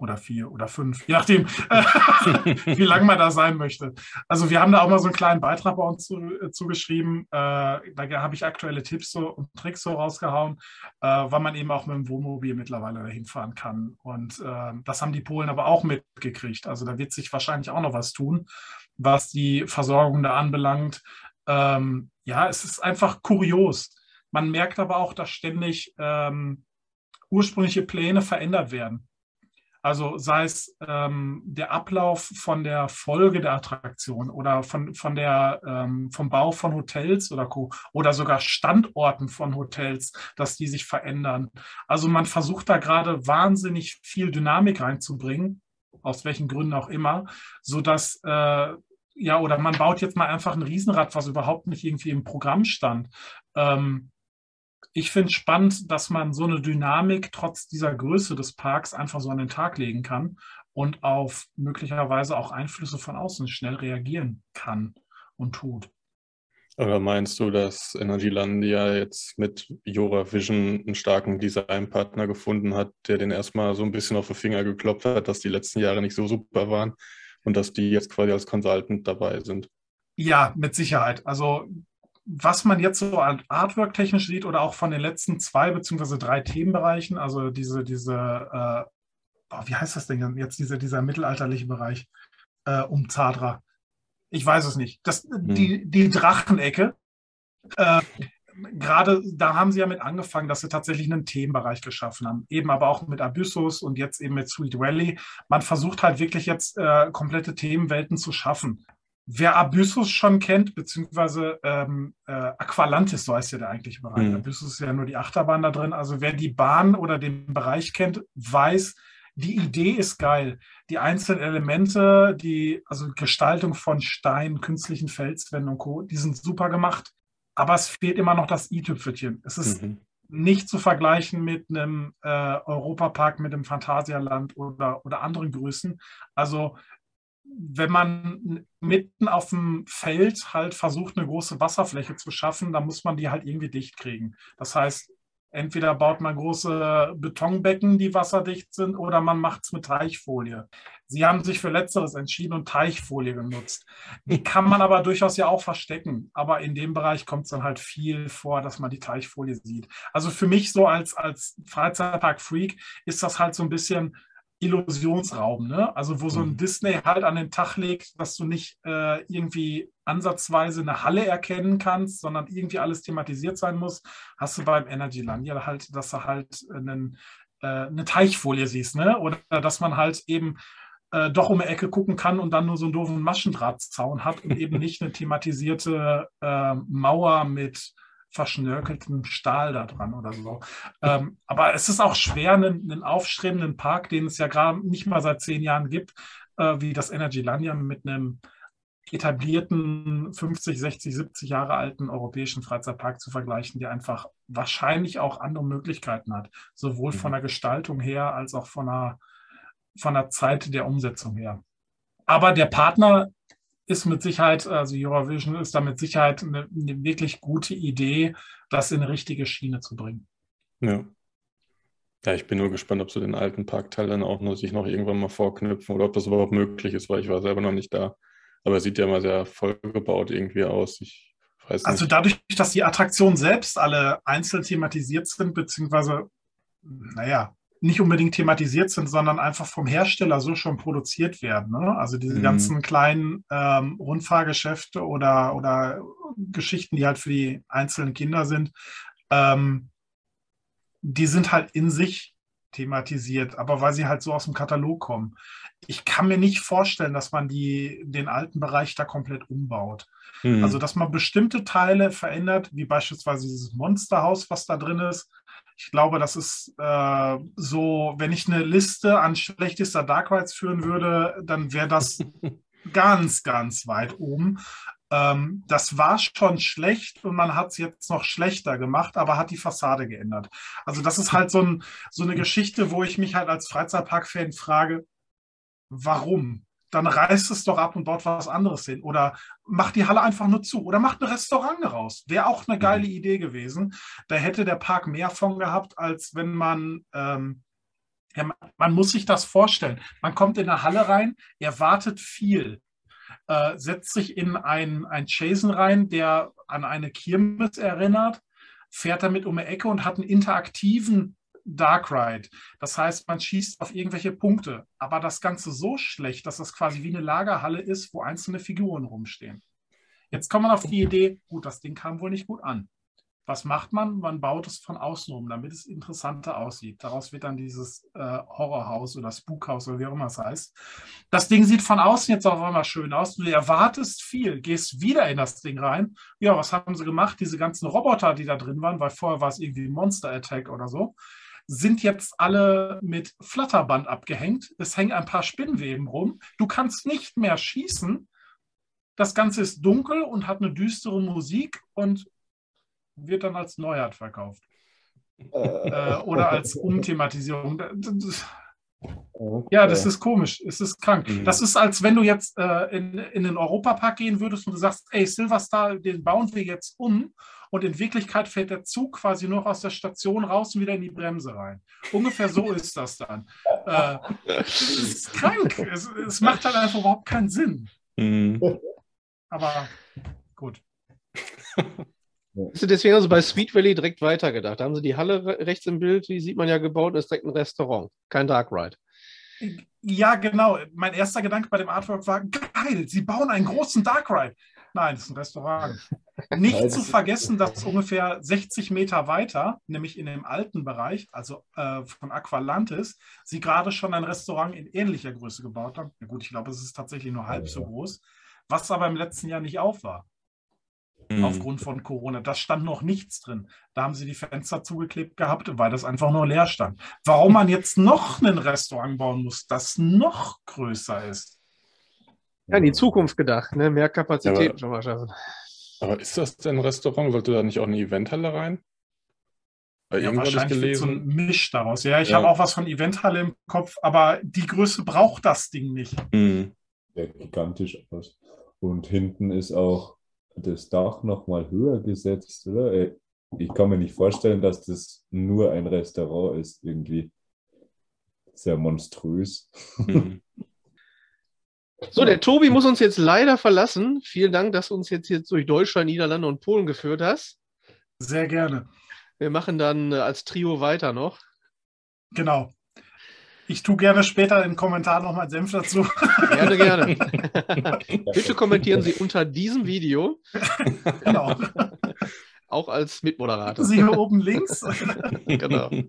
oder vier oder fünf, je nachdem, *laughs* wie lange man da sein möchte. Also wir haben da auch mal so einen kleinen Beitrag bei uns äh, zugeschrieben. Äh, da habe ich aktuelle Tipps so, und Tricks so rausgehauen, äh, weil man eben auch mit dem Wohnmobil mittlerweile dahin fahren kann. Und äh, das haben die Polen aber auch mitgekriegt. Also da wird sich wahrscheinlich auch noch was tun, was die Versorgung da anbelangt. Ähm, ja, es ist einfach kurios. Man merkt aber auch, dass ständig ähm, ursprüngliche Pläne verändert werden. Also sei es ähm, der Ablauf von der Folge der Attraktion oder von, von der, ähm, vom Bau von Hotels oder Co. oder sogar Standorten von Hotels, dass die sich verändern. Also man versucht da gerade wahnsinnig viel Dynamik reinzubringen, aus welchen Gründen auch immer, sodass äh, ja, oder man baut jetzt mal einfach ein Riesenrad, was überhaupt nicht irgendwie im Programm stand. Ähm, ich finde es spannend, dass man so eine Dynamik trotz dieser Größe des Parks einfach so an den Tag legen kann und auf möglicherweise auch Einflüsse von außen schnell reagieren kann und tut. Oder meinst du, dass Energylandia jetzt mit Jora Vision einen starken Designpartner gefunden hat, der den erstmal so ein bisschen auf den Finger geklopft hat, dass die letzten Jahre nicht so super waren und dass die jetzt quasi als Consultant dabei sind? Ja, mit Sicherheit. Also was man jetzt so Artwork technisch sieht oder auch von den letzten zwei beziehungsweise drei Themenbereichen, also diese, diese, äh, oh, wie heißt das denn jetzt, diese, dieser mittelalterliche Bereich äh, um Zadra? Ich weiß es nicht. Das, hm. die, die Drachenecke, äh, gerade da haben sie ja mit angefangen, dass sie tatsächlich einen Themenbereich geschaffen haben. Eben aber auch mit Abyssus und jetzt eben mit Sweet Valley. Man versucht halt wirklich jetzt äh, komplette Themenwelten zu schaffen. Wer Abyssus schon kennt, beziehungsweise ähm, äh, Aqualantis, so heißt ja der eigentliche Bereich. Mhm. Abyssus ist ja nur die Achterbahn da drin. Also wer die Bahn oder den Bereich kennt, weiß, die Idee ist geil. Die einzelnen Elemente, die, also Gestaltung von Stein, künstlichen Felswänden und Co., die sind super gemacht. Aber es fehlt immer noch das i-Tüpfelchen. Es ist mhm. nicht zu vergleichen mit einem äh, Europapark, mit dem Phantasialand oder, oder anderen Größen. Also wenn man mitten auf dem Feld halt versucht, eine große Wasserfläche zu schaffen, dann muss man die halt irgendwie dicht kriegen. Das heißt, entweder baut man große Betonbecken, die wasserdicht sind, oder man macht es mit Teichfolie. Sie haben sich für Letzteres entschieden und Teichfolie genutzt. Die kann man aber durchaus ja auch verstecken. Aber in dem Bereich kommt es dann halt viel vor, dass man die Teichfolie sieht. Also für mich so als, als Freizeitpark-Freak ist das halt so ein bisschen Illusionsraum, ne? Also wo so ein mhm. Disney halt an den Tag legt, dass du nicht äh, irgendwie ansatzweise eine Halle erkennen kannst, sondern irgendwie alles thematisiert sein muss, hast du beim Energyland ja halt, dass du halt einen, äh, eine Teichfolie siehst, ne? Oder dass man halt eben äh, doch um die Ecke gucken kann und dann nur so einen doofen Maschendrahtzaun hat und eben *laughs* nicht eine thematisierte äh, Mauer mit verschnörkelten Stahl da dran oder so. Ähm, aber es ist auch schwer, einen, einen, aufstrebenden Park, den es ja gerade nicht mal seit zehn Jahren gibt, äh, wie das Energylandia mit einem etablierten 50, 60, 70 Jahre alten europäischen Freizeitpark zu vergleichen, der einfach wahrscheinlich auch andere Möglichkeiten hat, sowohl von mhm. der Gestaltung her als auch von der, von der Zeit der Umsetzung her. Aber der Partner ist mit Sicherheit, also Eurovision ist da mit Sicherheit eine, eine, wirklich gute Idee, das in richtige Schiene zu bringen. Ja. Ja, ich bin nur gespannt, ob sie den alten Parkteil dann auch noch sich noch irgendwann mal vorknüpfen oder ob das überhaupt möglich ist, weil ich war selber noch nicht da. Aber es sieht ja mal sehr vollgebaut irgendwie aus. Ich weiß also nicht. dadurch, dass die Attraktionen selbst alle einzeln thematisiert sind, beziehungsweise, naja, nicht unbedingt thematisiert sind, sondern einfach vom Hersteller so schon produziert werden. Ne? Also diese mhm. ganzen kleinen ähm, Rundfahrgeschäfte oder, oder Geschichten, die halt für die einzelnen Kinder sind, ähm, die sind halt in sich thematisiert, aber weil sie halt so aus dem Katalog kommen. Ich kann mir nicht vorstellen, dass man die, den alten Bereich da komplett umbaut. Mhm. Also, dass man bestimmte Teile verändert, wie beispielsweise dieses Monsterhaus, was da drin ist. Ich glaube, das ist äh, so, wenn ich eine Liste an schlechtester Dark Rides führen würde, dann wäre das *laughs* ganz, ganz weit oben. Ähm, das war schon schlecht und man hat es jetzt noch schlechter gemacht, aber hat die Fassade geändert. Also das ist halt so, ein, so eine Geschichte, wo ich mich halt als Freizeitpark-Fan frage, warum? Dann reißt es doch ab und baut was anderes hin. Oder macht die Halle einfach nur zu. Oder macht ein Restaurant daraus. Wäre auch eine geile mhm. Idee gewesen. Da hätte der Park mehr von gehabt, als wenn man ähm, ja, man muss sich das vorstellen. Man kommt in eine Halle rein, erwartet viel äh, setzt sich in ein, ein Chasen rein, der an eine Kirmes erinnert, fährt damit um die Ecke und hat einen interaktiven Dark Ride. Das heißt, man schießt auf irgendwelche Punkte, aber das Ganze so schlecht, dass das quasi wie eine Lagerhalle ist, wo einzelne Figuren rumstehen. Jetzt kommt man auf die Idee, gut, das Ding kam wohl nicht gut an. Was macht man? Man baut es von außen um, damit es interessanter aussieht. Daraus wird dann dieses äh, Horrorhaus oder Spukhaus oder wie auch immer es heißt. Das Ding sieht von außen jetzt auf einmal schön aus. Du erwartest viel, gehst wieder in das Ding rein. Ja, was haben sie gemacht? Diese ganzen Roboter, die da drin waren, weil vorher war es irgendwie Monster Attack oder so, sind jetzt alle mit Flatterband abgehängt. Es hängen ein paar Spinnweben rum. Du kannst nicht mehr schießen. Das Ganze ist dunkel und hat eine düstere Musik und wird dann als Neuheit verkauft. Äh, oder als Umthematisierung. Ja, das ist komisch. Es ist krank. Mhm. Das ist, als wenn du jetzt äh, in, in den Europapark gehen würdest und du sagst, ey, Silverstar, den bauen wir jetzt um. Und in Wirklichkeit fährt der Zug quasi nur aus der Station raus und wieder in die Bremse rein. Ungefähr so *laughs* ist das dann. Äh, es ist krank. Es, es, macht halt einfach überhaupt keinen Sinn. Mhm. Aber gut. Ist deswegen also bei Sweet Valley direkt weitergedacht? Da haben sie die Halle rechts im Bild, die sieht man ja gebaut, ist direkt ein Restaurant, kein Dark Ride. Ja, genau. Mein erster Gedanke bei dem Artwork war, geil, sie bauen einen großen Dark Ride. Nein, das ist ein Restaurant. *laughs* Nicht zu vergessen, dass ungefähr 60 Meter weiter, nämlich in dem alten Bereich, also äh, von Aqualantis, sie gerade schon ein Restaurant in ähnlicher Größe gebaut haben. Ja gut, ich glaube, es ist tatsächlich nur halb so groß, was aber im letzten Jahr nicht auf war mhm. aufgrund von Corona. Da stand noch nichts drin. Da haben sie die Fenster zugeklebt gehabt, weil das einfach nur leer stand. Warum man jetzt noch ein Restaurant bauen muss, das noch größer ist. Ja, in die Zukunft gedacht, ne? mehr Kapazitäten schon mal schaffen. Aber ist das denn ein Restaurant? Sollte da nicht auch eine Eventhalle rein? Weil ja, wahrscheinlich wird so ein Misch daraus. Ja, ich ja. habe auch was von Eventhalle im Kopf, aber die Größe braucht das Ding nicht. Mhm. Ja, gigantisch aus. Und hinten ist auch das Dach nochmal höher gesetzt, oder? Äh, ich kann mir nicht vorstellen, dass das nur ein Restaurant ist, irgendwie. Sehr monströs. Mhm. *laughs* So, der Tobi muss uns jetzt leider verlassen. Vielen Dank, dass du uns jetzt, jetzt durch Deutschland, Niederlande und Polen geführt hast. Sehr gerne. Wir machen dann äh, als Trio weiter noch. Genau. Ich tue gerne später im Kommentar noch mal Senf dazu. *laughs* Gerne, gerne. *laughs* Bitte kommentieren Sie unter diesem Video. Genau. Auch als Mitmoderator. Sie hier oben links. *laughs* genau. *laughs*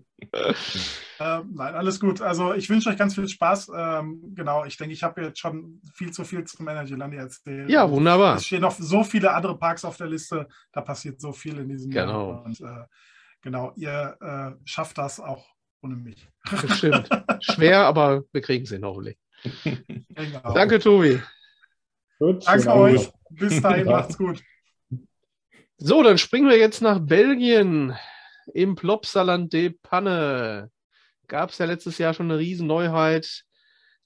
Ähm, nein, alles gut. Also ich wünsche euch ganz viel Spaß. Ähm, genau, ich denke, ich habe jetzt schon viel zu viel zum Energyland erzählt. Ja, wunderbar. Es stehen noch so viele andere Parks auf der Liste. Da passiert so viel in diesem genau. Jahr. Und äh, genau, ihr äh, schafft das auch ohne mich. Bestimmt. *laughs* Schwer, aber wir kriegen es hin, hoffentlich. Genau. Danke, Tobi. Gut, Danke euch. Bis dahin, macht's gut. So, dann springen wir jetzt nach Belgien. Im Plopsaland de Panne gab es ja letztes Jahr schon eine Riesenneuheit.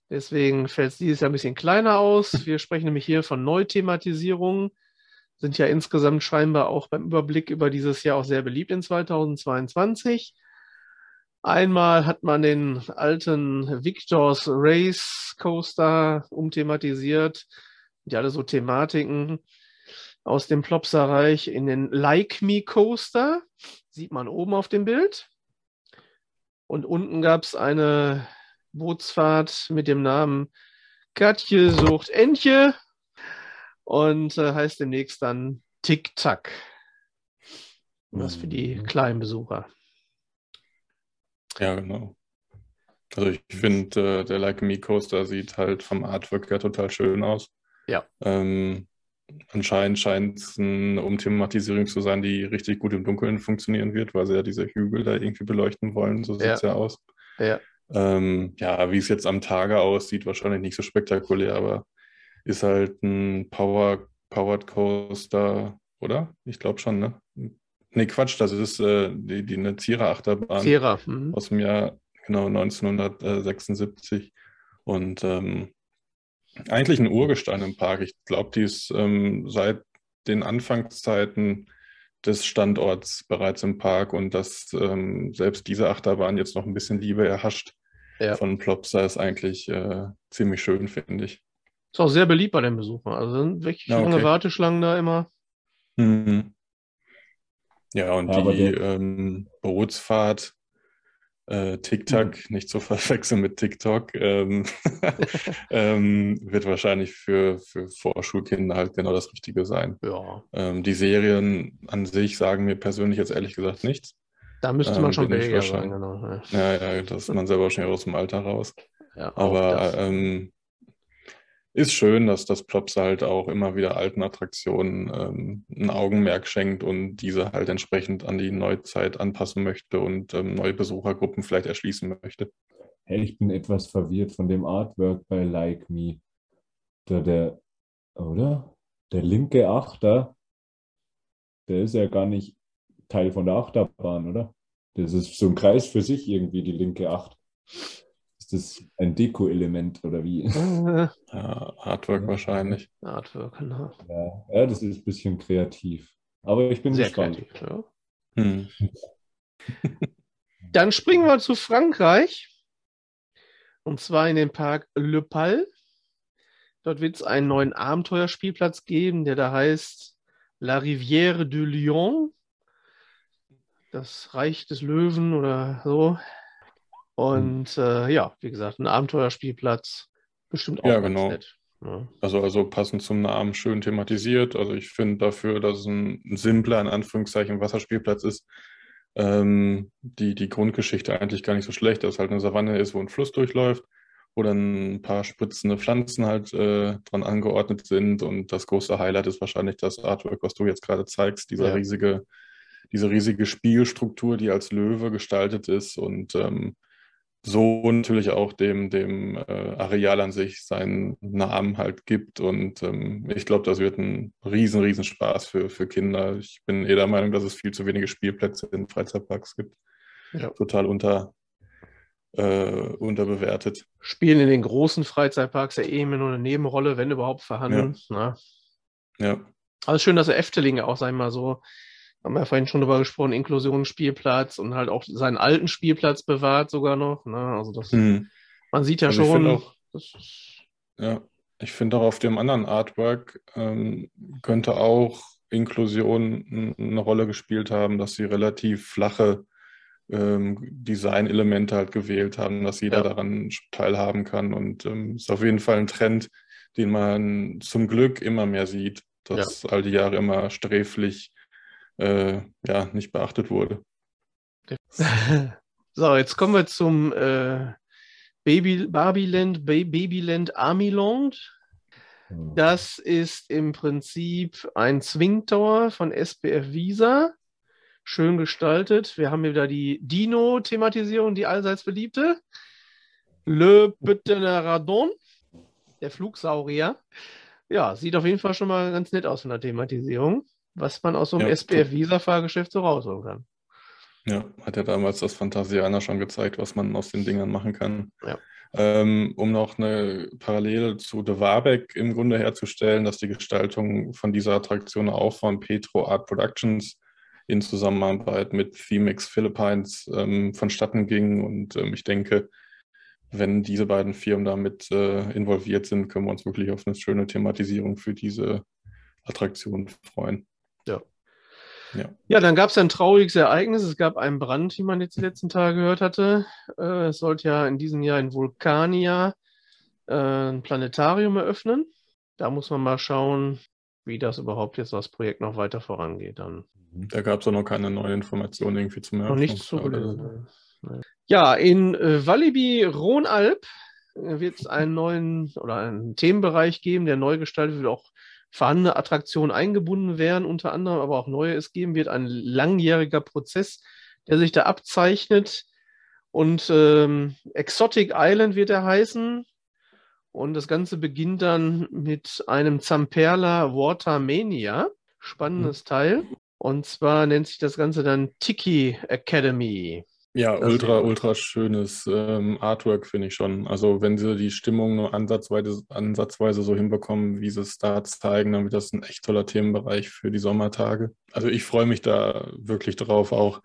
Deswegen fällt es dieses Jahr ein bisschen kleiner aus. Wir sprechen nämlich hier von Neuthematisierungen. Sind ja insgesamt scheinbar auch beim Überblick über dieses Jahr auch sehr beliebt in 2022. Einmal hat man den alten Victor's Race Coaster umthematisiert, die alle so Thematiken aus dem Plopsa-Reich in den Like Me Coaster. Sieht man oben auf dem Bild. Und unten gab es eine Bootsfahrt mit dem Namen Katje sucht Entje und äh, heißt demnächst dann Tick-Tack. Was für die mhm. kleinen Besucher. Ja, genau. Also ich finde, äh, der Like Me Coaster sieht halt vom Artwork her total schön aus. Ja. Ähm, anscheinend scheint es eine Umthematisierung zu sein, die richtig gut im Dunkeln funktionieren wird, weil sie ja diese Hügel da irgendwie beleuchten wollen. So sieht es ja. ja aus. Ja. Ähm, ja, wie es jetzt am Tage aussieht, wahrscheinlich nicht so spektakulär, aber ist halt ein Power, Powered Coaster, oder? Ich glaube schon, ne? Ne, Quatsch, das ist äh, die, die eine Zierer-Achterbahn Zierer, mhm. aus dem Jahr genau 1976. Und ähm, eigentlich ein Urgestein im Park. Ich glaube, die ist ähm, seit den Anfangszeiten des Standorts bereits im Park und dass ähm, selbst diese Achterbahn jetzt noch ein bisschen Liebe erhascht ja. von Plopsa ist eigentlich äh, ziemlich schön, finde ich. Ist auch sehr beliebt bei den Besuchern. Also sind wirklich ja, okay. lange Warteschlangen da immer. Mhm. Ja, und ja, die ähm, Bootsfahrt äh, TikTok, mhm. nicht zu verwechseln mit TikTok, ähm, *laughs* ähm, wird wahrscheinlich für, für Vorschulkinder halt genau das Richtige sein. Ja. Ähm, die Serien an sich sagen mir persönlich jetzt ehrlich gesagt nichts. Da müsste man ähm, schon Belgier sein, genau. Ja. ja, ja, das ist man selber schon aus dem Alter raus. Ja, Aber ähm, ist schön, dass das Plops halt auch immer wieder alten Attraktionen ähm, ein Augenmerk schenkt und diese halt entsprechend an die Neuzeit anpassen möchte und ähm, neue Besuchergruppen vielleicht erschließen möchte. Hey, ich bin etwas verwirrt von dem Artwork bei Like Me. Der, der, oder? Der linke Achter, der ist ja gar nicht Teil von der Achterbahn, oder? Das ist so ein Kreis für sich irgendwie, die linke Acht. Ist das ein Deko-Element oder wie? *laughs* Ja, Artwork ja. wahrscheinlich. Artwork, genau. Ja. ja, das ist ein bisschen kreativ. Aber ich bin Sehr gespannt. Kreativ, ja. Hm. *laughs* Dann springen wir zu Frankreich. Und zwar in den Park Le Pal. Dort wird es einen neuen Abenteuerspielplatz geben, der da heißt La Rivière du Lion. Das Reich des Löwen oder so. Und äh, ja, wie gesagt, ein Abenteuerspielplatz. Bestimmt auch ja, genau. nett. Ja. Also, also passend zum Namen schön thematisiert. Also ich finde dafür, dass es ein, ein simpler, in Anführungszeichen, Wasserspielplatz ist, ähm, die, die Grundgeschichte eigentlich gar nicht so schlecht, dass es halt eine Savanne ist, wo ein Fluss durchläuft, wo dann ein paar spritzende Pflanzen halt äh, dran angeordnet sind. Und das große Highlight ist wahrscheinlich das Artwork, was du jetzt gerade zeigst, dieser ja. riesige, diese riesige Spielstruktur, die als Löwe gestaltet ist und ähm, so natürlich auch dem, dem äh, Areal an sich seinen Namen halt gibt. Und ähm, ich glaube, das wird ein riesen, riesen Spaß für, für Kinder. Ich bin eher der Meinung, dass es viel zu wenige Spielplätze in Freizeitparks gibt. Ja. Total unter, äh, unterbewertet. Spielen in den großen Freizeitparks ja eh immer nur eine Nebenrolle, wenn überhaupt vorhanden. Ja. Ne? ja. Also schön, dass der Efteling auch, sag ich mal so, haben wir ja vorhin schon drüber gesprochen, Inklusionsspielplatz und halt auch seinen alten Spielplatz bewahrt sogar noch. Ne? Also das, hm. man sieht ja also schon. Auch, ja, ich finde auch auf dem anderen Artwork ähm, könnte auch Inklusion eine Rolle gespielt haben, dass sie relativ flache ähm, Designelemente halt gewählt haben, dass jeder ja. daran teilhaben kann. Und ähm, ist auf jeden Fall ein Trend, den man zum Glück immer mehr sieht, dass ja. all die Jahre immer sträflich äh, ja, nicht beachtet wurde. *laughs* So, jetzt kommen wir zum äh, Baby, Barbieland, Babyland Armyland. Hm. Das ist im Prinzip ein Swing Tower von SPF Visa. Schön gestaltet. Wir haben hier wieder die Dino-Thematisierung, die allseits beliebte. Le Petit Radon, der Flugsaurier. Ja, sieht auf jeden Fall schon mal ganz nett aus von der Thematisierung was man aus so einem ja, SPF-Visa-Fahrgeschäft so rausholen kann. Ja, hat ja damals das Phantasianer schon gezeigt, was man aus den Dingern machen kann. Ja. Ähm, um noch eine Parallele zu De Warbeck im Grunde herzustellen, dass die Gestaltung von dieser Attraktion auch von Petro Art Productions in Zusammenarbeit mit Themix Philippines ähm, vonstatten ging. Und ähm, ich denke, wenn diese beiden Firmen damit äh, involviert sind, können wir uns wirklich auf eine schöne Thematisierung für diese Attraktion freuen. Ja. Ja, ja dann gab es ein trauriges Ereignis. Es gab einen Brand, wie man jetzt die letzten Tage gehört hatte. Äh, es sollte ja in diesem Jahr in Vulkania äh, ein Planetarium eröffnen. Da muss man mal schauen, wie das überhaupt jetzt das Projekt noch weiter vorangeht. Dann. Da gab es auch noch keine neuen Informationen irgendwie zum Noch nicht so gelesen. Ja, in äh, Walibi Rhonalb äh, wird es einen neuen oder einen Themenbereich geben, der neu gestaltet wird, auch vorhandene Attraktionen eingebunden werden, unter anderem aber auch neue es geben wird. Ein langjähriger Prozess, der sich da abzeichnet. Und ähm, Exotic Island wird er heißen. Und das Ganze beginnt dann mit einem Zamperla Watermania. Spannendes mhm. Teil. Und zwar nennt sich das Ganze dann Tiki Academy. Ja, das ultra, ultra schönes ähm, Artwork, finde ich schon. Also, wenn sie die Stimmung nur ansatzweise, ansatzweise so hinbekommen, wie sie es da zeigen, dann wird das ein echt toller Themenbereich für die Sommertage. Also, ich freue mich da wirklich drauf. Auch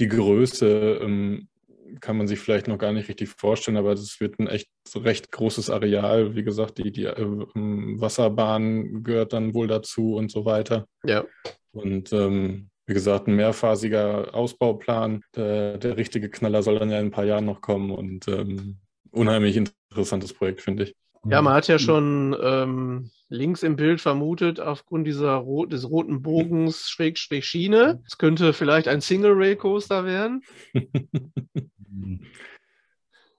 die Größe ähm, kann man sich vielleicht noch gar nicht richtig vorstellen, aber es wird ein echt recht großes Areal. Wie gesagt, die, die äh, Wasserbahn gehört dann wohl dazu und so weiter. Ja. Und ähm, wie gesagt, ein mehrphasiger Ausbauplan. Der, der, richtige Knaller soll dann ja in ein paar Jahren noch kommen und ähm, unheimlich interessantes Projekt, finde ich. Ja, man hat ja schon ähm, links im Bild vermutet, aufgrund dieser rot, des roten Bogens Schrägstrich Schiene. Es könnge vielleicht ein Single-Rail-Coaster werden. *laughs*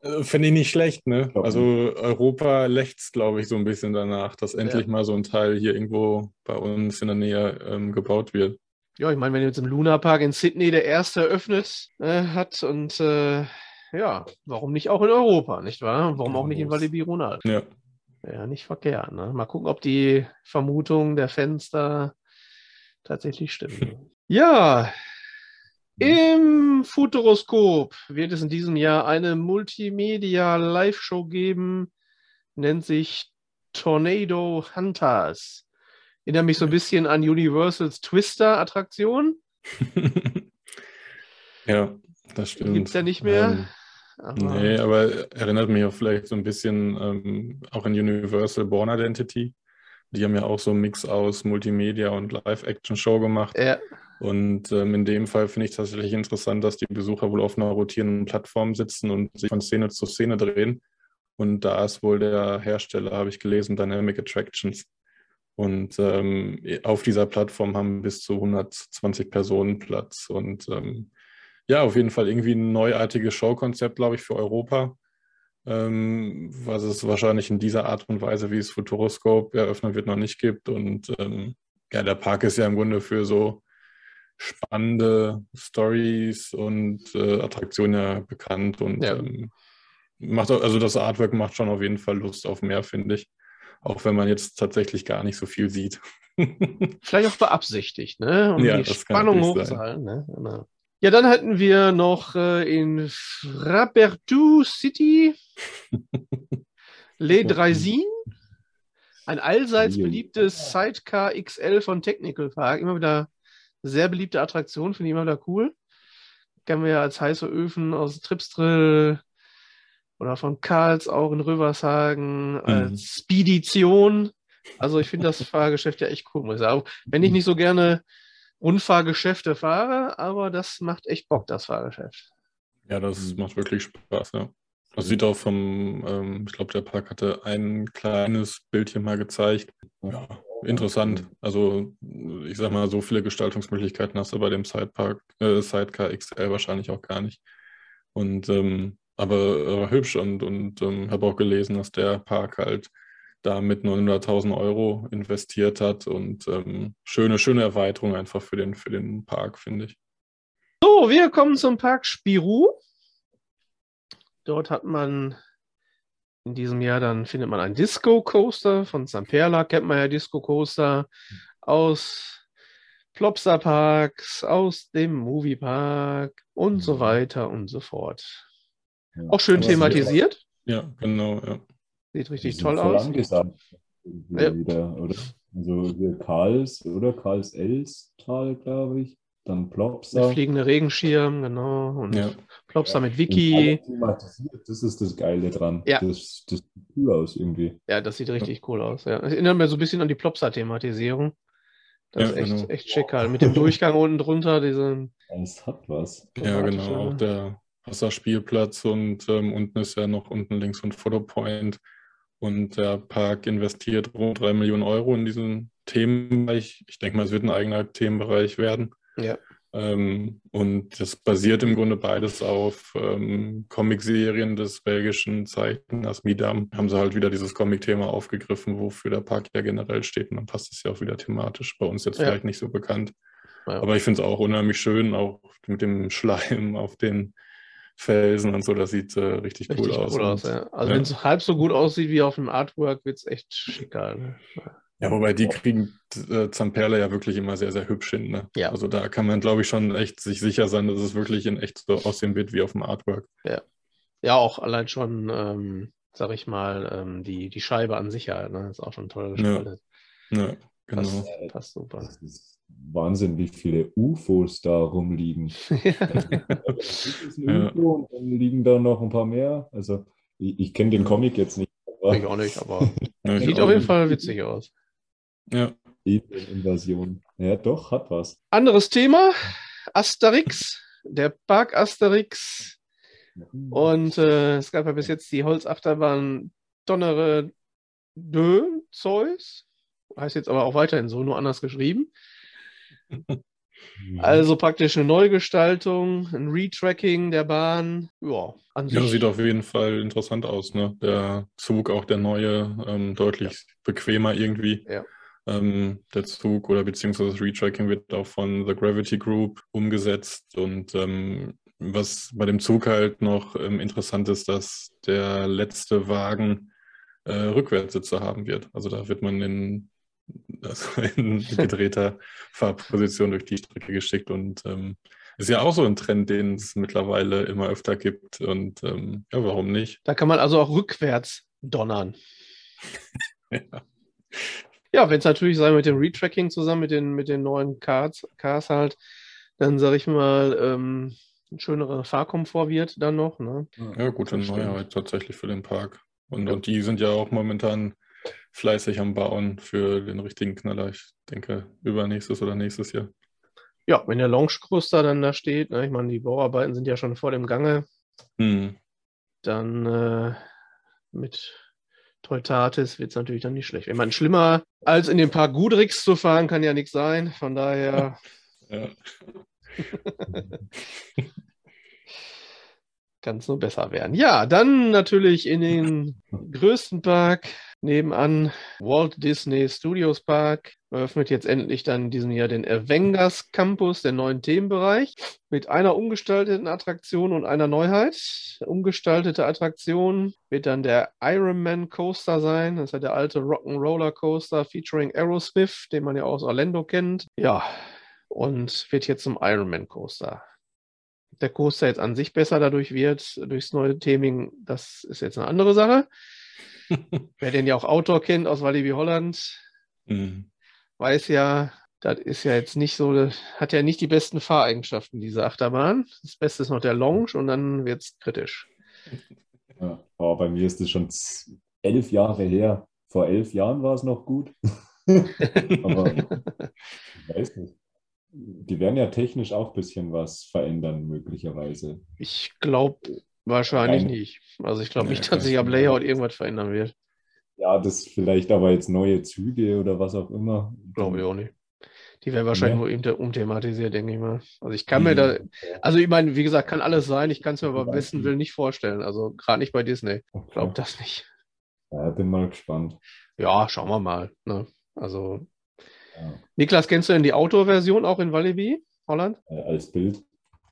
Äh, finde ich nicht schlecht, ne? Also Europa lächzt, glaube ich, so ein bisschen danach, dass endlich ja. mal so ein Teil hier irgendwo bei uns in der Nähe ähm, gebaut wird. Ja, ich meine, wenn jetzt im Luna Park in Sydney der erste eröffnet äh, hat und äh, ja, warum nicht auch in Europa, nicht wahr? Warum auch nicht in Walibi Ronald? Ja. Ja, nicht verkehrt. Ne? Mal gucken, ob die Vermutung der Fans da tatsächlich stimmen. *laughs* ja, im Futuroskop wird es in diesem Jahr eine Multimedia-Live-Show geben, nennt sich Tornado Hunters. Erinnert mich so ein bisschen an Universals Twister-Attraktion. *laughs* ja, das stimmt. Gibt es ja nicht mehr. Ähm, aber nee, aber erinnert mich auch vielleicht so ein bisschen ähm, auch an Universal Born Identity. Die haben ja auch so einen Mix aus Multimedia und Live-Action-Show gemacht. Ja. Und ähm, in dem Fall finde ich tatsächlich interessant, dass die Besucher wohl auf einer rotierenden Plattform sitzen und sich von Szene zu Szene drehen. Und da ist wohl der Hersteller, habe ich gelesen, Dynamic Attractions. Und ähm, auf dieser Plattform haben bis zu 120 Personen Platz. Und ähm, ja, auf jeden Fall irgendwie ein neuartiges Showkonzept, glaube ich, für Europa. Ähm, was es wahrscheinlich in dieser Art und Weise, wie es Futuroscope eröffnet wird, noch nicht gibt. Und ähm, ja, der Park ist ja im Grunde für so spannende Stories und äh, Attraktionen ja bekannt und ja. Ähm, macht also das Artwork macht schon auf jeden Fall Lust auf mehr, finde ich auch wenn man jetzt tatsächlich gar nicht so viel sieht. *laughs* Vielleicht auch beabsichtigt, ne? um ja, die Spannung hochzuhalten. Ne? Genau. Ja, dann hatten wir noch äh, in Frapertou City *laughs* Le Dreisin, ein allseits beliebtes Sidecar XL von Technical Park. Immer wieder sehr beliebte Attraktion, finde ich immer wieder cool. Kennen wir ja als heiße Öfen aus Tripsdrill, oder von Karlsau in Rövershagen mhm. als Spedition. Also ich finde das *laughs* Fahrgeschäft ja echt cool, muss ich sagen. Wenn ich nicht so gerne Rundfahrgeschäfte fahre, aber das macht echt Bock, das Fahrgeschäft. Ja, das macht wirklich Spaß, ja. Das sieht auch vom, ähm, ich glaube, der Park hatte ein kleines Bildchen mal gezeigt. Ja, interessant. Also, ich sag mal, so viele Gestaltungsmöglichkeiten hast du bei dem Sidepark, äh, Sidecar XL wahrscheinlich auch gar nicht. Und ähm, aber, aber hübsch und, und ähm, habe auch gelesen, dass der Park halt da mit 900.000 Euro investiert hat und ähm, schöne, schöne Erweiterung einfach für den, für den Park, finde ich. So, wir kommen zum Park Spirou. Dort hat man in diesem Jahr dann findet man einen Disco Coaster von Zamperla, kennt man ja Disco Coaster aus Plopsa Parks, aus dem Movie Park und so mhm. weiter und so fort. Ja. Auch schön thematisiert. Ja, genau, ja. Sieht richtig toll aus. Angesagt. Ja. Wieder, oder? Also hier Karls oder Karls Elstal, glaube ich. Dann Plopsa. Mit fliegende Regenschirm, genau. Und ja. Plopsa ja. mit Wiki. Das ist das Geile dran. Ja. Das, das sieht cool aus irgendwie. Ja, das sieht richtig cool aus. Ja. Das erinnert mir so ein bisschen an die Plopsa-Thematisierung. Das ja, ist echt, genau. echt schick halt. Mit dem *laughs* Durchgang unten drunter, diesen. Es hat was. Ja, genau. Auch der Wasserspielplatz und ähm, unten ist ja noch unten links ein Fotopoint. Und der Park investiert rund drei Millionen Euro in diesen Themenbereich. Ich denke mal, es wird ein eigener Themenbereich werden. Ja. Ähm, und das basiert im Grunde beides auf ähm, Comicserien des belgischen Zeichners Midam. Haben sie halt wieder dieses Comic-Thema aufgegriffen, wofür der Park ja generell steht. Und dann passt es ja auch wieder thematisch. Bei uns jetzt ja. vielleicht nicht so bekannt. Ja. Aber ich finde es auch unheimlich schön, auch mit dem Schleim auf den Felsen und so. Das sieht äh, richtig, richtig, cool aus. Cool aus ja. Also wenn es halb so gut aussieht wie auf dem Artwork, wird es echt schicker. Ne? Ja, wobei die kriegen äh, Zamperle ja wirklich immer sehr, sehr hübsch hin. Ne? Ja. Also da kann man, glaube ich, schon echt sich sicher sein, dass es wirklich in echt so aussehen wird wie auf dem Artwork. Ja. Ja, auch allein schon, ähm, sag ich mal, ähm, die, die Scheibe an sich halt, ne? Ist auch schon toll gestaltet. Ja. ja, genau. Passt, passt super. Das ist Wahnsinn, wie viele UFOs da rumliegen. *laughs* ja. ist ein ja. UFO und dann liegen da noch ein paar mehr. Also ich, ich kenne den Comic jetzt nicht. Aber... Ich auch nicht, aber *laughs* sieht auf jeden Fall witzig aus. Ja. Invasion. Ja, doch, hat was. Anderes Thema: Asterix, der Park Asterix. Und äh, es gab ja bis jetzt die Holzachterbahn Donnere de Zeus. Heißt jetzt aber auch weiterhin so, nur anders geschrieben. Also praktisch eine Neugestaltung, ein Retracking der Bahn. Ja. Ja, sieht auf jeden Fall interessant aus. Ne? Der Zug, auch der neue, ähm, deutlich ja. bequemer irgendwie. Ja. Ähm, der Zug oder beziehungsweise das Retracking wird auch von The Gravity Group umgesetzt. Und ähm, was bei dem Zug halt noch ähm, interessant ist, dass der letzte Wagen äh, Rückwärtssitze haben wird. Also da wird man in, also *laughs* in gedrehter Fahrposition durch die Strecke geschickt und ähm, ist ja auch so ein Trend, den es mittlerweile immer öfter gibt. Und ähm, ja, warum nicht? Da kann man also auch rückwärts donnern. *laughs* ja. Ja, wenn es natürlich sein mit dem Retracking zusammen mit den, mit den neuen Cars, Cars halt, dann sage ich mal, ähm, ein schönerer Fahrkomfort wird dann noch. Ne? Ja, gute Neuheit tatsächlich für den Park. Und, ja. und die sind ja auch momentan fleißig am Bauen für den richtigen Knaller. Ich denke, übernächstes oder nächstes Jahr. Ja, wenn der Launch Coaster dann da steht, ne, ich meine, die Bauarbeiten sind ja schon vor dem Gange, hm. dann äh, mit Teutatis wird es natürlich dann nicht schlecht. Wenn man schlimmer als in den Park Gudrix zu fahren, kann ja nichts sein. Von daher. *laughs* Ja. *laughs* kann es nur besser werden. Ja, dann natürlich in den größten Park nebenan, Walt Disney Studios Park, eröffnet jetzt endlich dann in diesem Jahr den Avengers Campus, den neuen Themenbereich, mit einer umgestalteten Attraktion und einer Neuheit. Umgestaltete Attraktion wird dann der Ironman Coaster sein. Das ist der alte Rock'n'Roller Coaster featuring Aerosmith, den man ja aus Orlando kennt. Ja, und wird jetzt zum Ironman Coaster der Coaster jetzt an sich besser dadurch wird, durchs neue Theming, das ist jetzt eine andere Sache. Wer den ja auch Outdoor kennt aus Walibi Holland, mhm. weiß ja, das ist ja jetzt nicht so, hat ja nicht die besten Fahreigenschaften, diese Achterbahn. Das Beste ist noch der Lounge und dann wird es kritisch. Ja, aber bei mir ist es schon elf Jahre her. Vor elf Jahren war es noch gut. *laughs* aber ich weiß nicht. Die werden ja technisch auch ein bisschen was verändern, möglicherweise. Ich glaube wahrscheinlich Keine. nicht. Also ich glaube ja, nicht, dass sich am Layout irgendwas verändern wird. Ja, das vielleicht aber jetzt neue Züge oder was auch immer. Glaube ich auch nicht. Die werden wahrscheinlich ja. nur umthematisiert, denke ich mal. Also ich kann mir da, also ich meine, wie gesagt, kann alles sein. Ich kann es mir aber besten Willen nicht vorstellen. Also gerade nicht bei Disney. Okay. Glaube das nicht. Ja, bin mal gespannt. Ja, schauen wir mal. Ne? Also Niklas, kennst du denn die Outdoor-Version auch in Walibi, Holland? Äh, als Bild.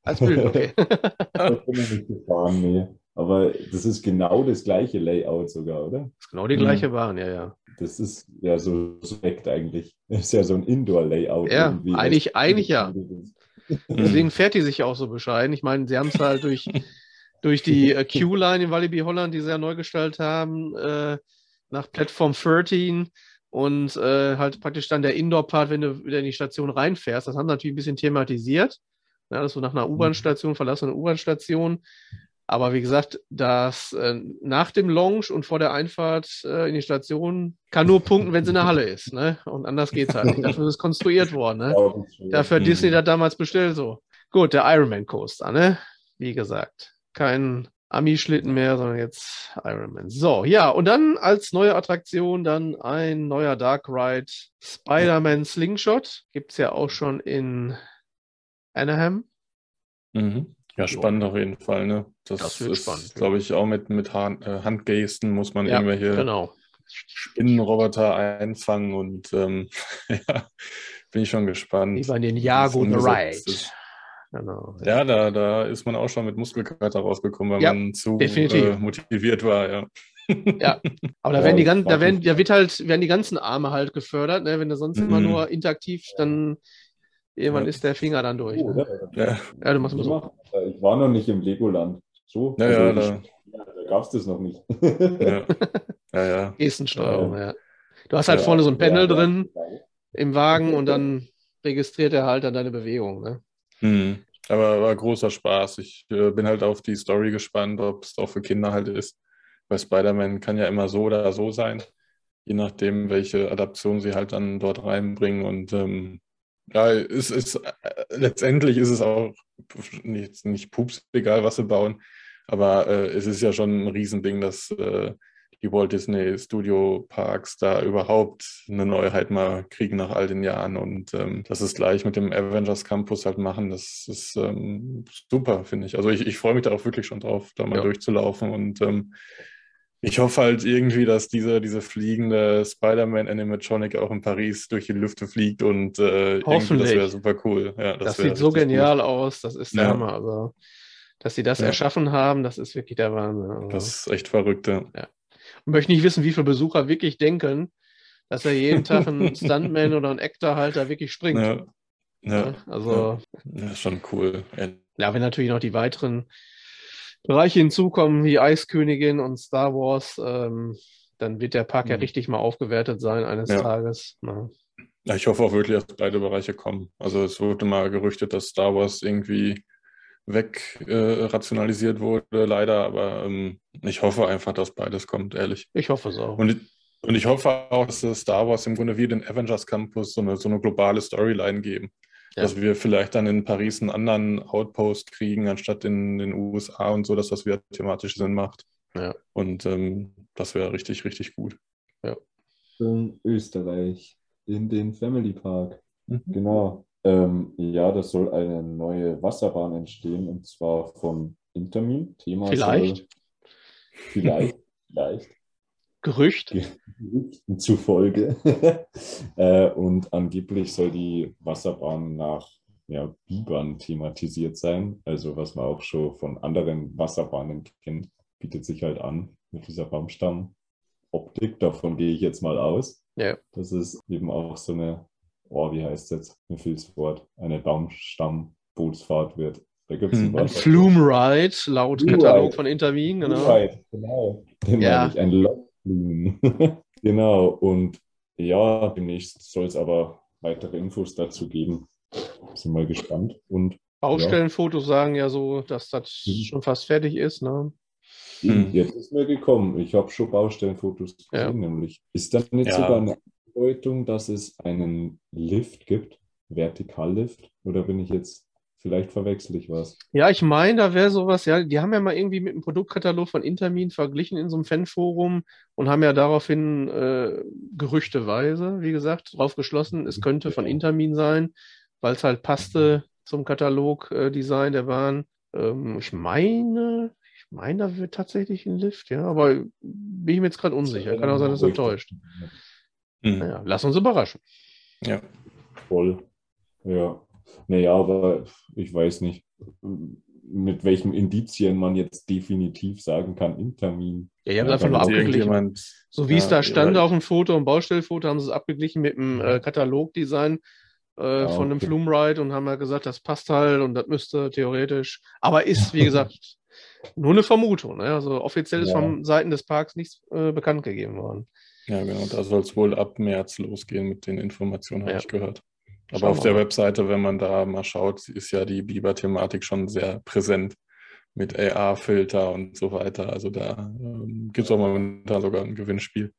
Als Bild, okay. *laughs* das bin ich nicht gefahren, nee. Aber das ist genau das gleiche Layout sogar, oder? Das ist genau die gleiche Bahn, ja, ja. Das ist ja so suspekt eigentlich. Das ist ja so ein Indoor-Layout. Ja, eigentlich, eigentlich ja. Deswegen fährt die sich auch so bescheiden. Ich meine, sie haben es halt durch, *laughs* durch die äh, Q-Line in Walibi Holland, die sie ja neu gestaltet haben, äh, nach Plattform 13 und äh, halt praktisch dann der Indoor-Part, wenn du wieder in die Station reinfährst. Das haben sie natürlich ein bisschen thematisiert. Ja, dass du nach einer mhm. U-Bahn-Station verlassen eine U-Bahn-Station Aber wie gesagt, das äh, nach dem Launch und vor der Einfahrt äh, in die Station kann nur punkten, wenn es in der Halle ist. Ne? Und anders geht es halt nicht. Dafür ist es konstruiert worden. Ne? Dafür hat Disney das damals bestellt so. Gut, der Ironman Coaster, ne? Wie gesagt, kein Ami-Schlitten mehr, sondern jetzt Ironman. So, ja, und dann als neue Attraktion dann ein neuer Dark Ride Spider-Man Slingshot. Gibt es ja auch schon in Anaheim. Mhm. Ja, spannend auf jeden Fall. Ne? Das, das ist, glaube ich, auch mit, mit Hand, äh, Handgesten muss man ja, irgendwelche genau. Spinnenroboter einfangen und ähm, *laughs* ja, bin ich schon gespannt. Wie bei den Jago the Ride. Genau. Ja, da, da ist man auch schon mit Muskelkater rausgekommen, weil ja, man zu äh, motiviert war, ja. *laughs* Ja, aber da werden die ganzen, da werden, da wird halt, werden die ganzen Arme halt gefördert, ne? Wenn du sonst mhm. immer nur interaktiv, dann irgendwann ja. ist der Finger dann durch. Oh, ne? ja. ja, du machst immer so. Ich war noch nicht im Legoland. So, ja, also ja, da, da gab es das noch nicht. ja, *laughs* ja. ja. Gestensteuerung, ja. Du hast halt vorne so ein Panel drin im Wagen und dann registriert er halt dann deine Bewegung, ne? Mhm. Aber war großer Spaß. Ich äh, bin halt auf die Story gespannt, ob es auch für Kinder halt ist. Weil Spider-Man kann ja immer so oder so sein, je nachdem, welche Adaption sie halt dann dort reinbringen. Und ähm, ja, es ist äh, letztendlich ist es auch nicht, nicht pups egal, was sie bauen. Aber äh, es ist ja schon ein Riesending, dass äh, die Walt Disney Studio Parks da überhaupt eine Neuheit mal kriegen nach all den Jahren und ähm, das ist gleich mit dem Avengers Campus halt machen, das ist ähm, super, finde ich. Also ich, ich freue mich da auch wirklich schon drauf, da mal ja. durchzulaufen und ähm, ich hoffe halt irgendwie, dass diese, diese fliegende Spider-Man Animatronic auch in Paris durch die Lüfte fliegt und äh, irgendwie das wäre super cool. Ja, das, das sieht so genial gut. aus, das ist der ja. Hammer. Also, dass sie das ja. erschaffen haben, das ist wirklich der Wahnsinn. Also, das ist echt verrückt, ja. ja und möchte nicht wissen, wie viele Besucher wirklich denken, dass er jeden Tag ein *laughs* Stuntman oder ein Actor halt da wirklich springt. Ja. Ja, also. Ja, schon cool. Ja, wenn natürlich noch die weiteren Bereiche hinzukommen, wie Eiskönigin und Star Wars, ähm, dann wird der Park mhm. ja richtig mal aufgewertet sein eines ja. Tages. Ja. ja. ich hoffe auch wirklich, dass beide Bereiche kommen. Also es wurde mal gerüchtet, dass Star Wars irgendwie wegrationalisiert äh, wurde, leider. Aber ähm, ich hoffe einfach, dass beides kommt, ehrlich. Ich hoffe es auch. Und, und ich hoffe auch, dass Star Wars im Grunde wie den Avengers Campus so eine, so eine globale Storyline geben. Ja. Dass wir vielleicht dann in Paris einen anderen Outpost kriegen, anstatt in den USA und so, dass das wieder thematisch Sinn macht. Ja. Und ähm, das wäre richtig, richtig gut. Ja. In Österreich, in den Family Park. Mhm. Genau. Ähm, ja, das soll eine neue Wasserbahn entstehen und zwar von Intermin. Thema vielleicht. Soll, vielleicht, vielleicht. Gerücht. Gerüchten zufolge. *laughs* äh, und angeblich soll die Wasserbahn nach ja, Bibern thematisiert sein. Also was man auch schon von anderen Wasserbahnen kennt, bietet sich halt an mit dieser Baumstamm-Optik. Davon gehe ich jetzt mal aus. Ja. Das ist eben auch so eine oh, wie heißt es jetzt? Mir fehlt das Wort. Eine Baumstammbootsfahrt wird. Da gibt es ein, hm. ein Flume Ride, laut Flume Katalog Ride. von Intermin, genau. Flume Ride, genau. Den ja. ich, ein Lockflume. *laughs* genau, und ja, demnächst soll es aber weitere Infos dazu geben. Sind mal gespannt. Und Baustellenfotos ja. sagen ja so, dass das mhm. schon fast fertig ist, ne? Hm. Jetzt ist mir gekommen. Ich habe schon Baustellenfotos gesehen, ja. nämlich. Ist da nicht ja. sogar eine Andeutung, dass es einen Lift gibt, Vertikallift? Oder bin ich jetzt, vielleicht verwechsel ich was? Ja, ich meine, da wäre sowas, ja, die haben ja mal irgendwie mit dem Produktkatalog von Intermin verglichen in so einem Fanforum und haben ja daraufhin äh, gerüchteweise, wie gesagt, drauf geschlossen, es könnte von Intermin sein, weil es halt passte zum Katalogdesign äh, der Bahn. Ähm, ich meine, ich meine, da wird tatsächlich ein Lift, ja, aber bin ich mir jetzt gerade unsicher. Kann auch sein, dass er täuscht. Mhm. Naja, lass uns überraschen. Ja. Voll. Ja. Naja, aber ich weiß nicht, mit welchen Indizien man jetzt definitiv sagen kann, Intermin. Ja, ihr habt einfach nur abgeglichen. So wie ja, es da stand ja, auf dem Foto, im Baustellfoto, haben sie es abgeglichen mit dem äh, Katalogdesign äh, ja, von dem okay. Flume Ride und haben ja gesagt, das passt halt und das müsste theoretisch, aber ist, wie gesagt, *laughs* nur eine Vermutung. Ne? Also offiziell ist von Seiten des Parks nichts äh, bekannt gegeben worden. Ja, genau. Da soll es wohl ab März losgehen mit den Informationen, habe ich gehört. Aber auf der Webseite, wenn man da mal schaut, ist ja die Biber-Thematik schon sehr präsent. mit AR-Filter und so weiter. Also da ähm, gibt es auch momentan sogar ein Gewinnspiel.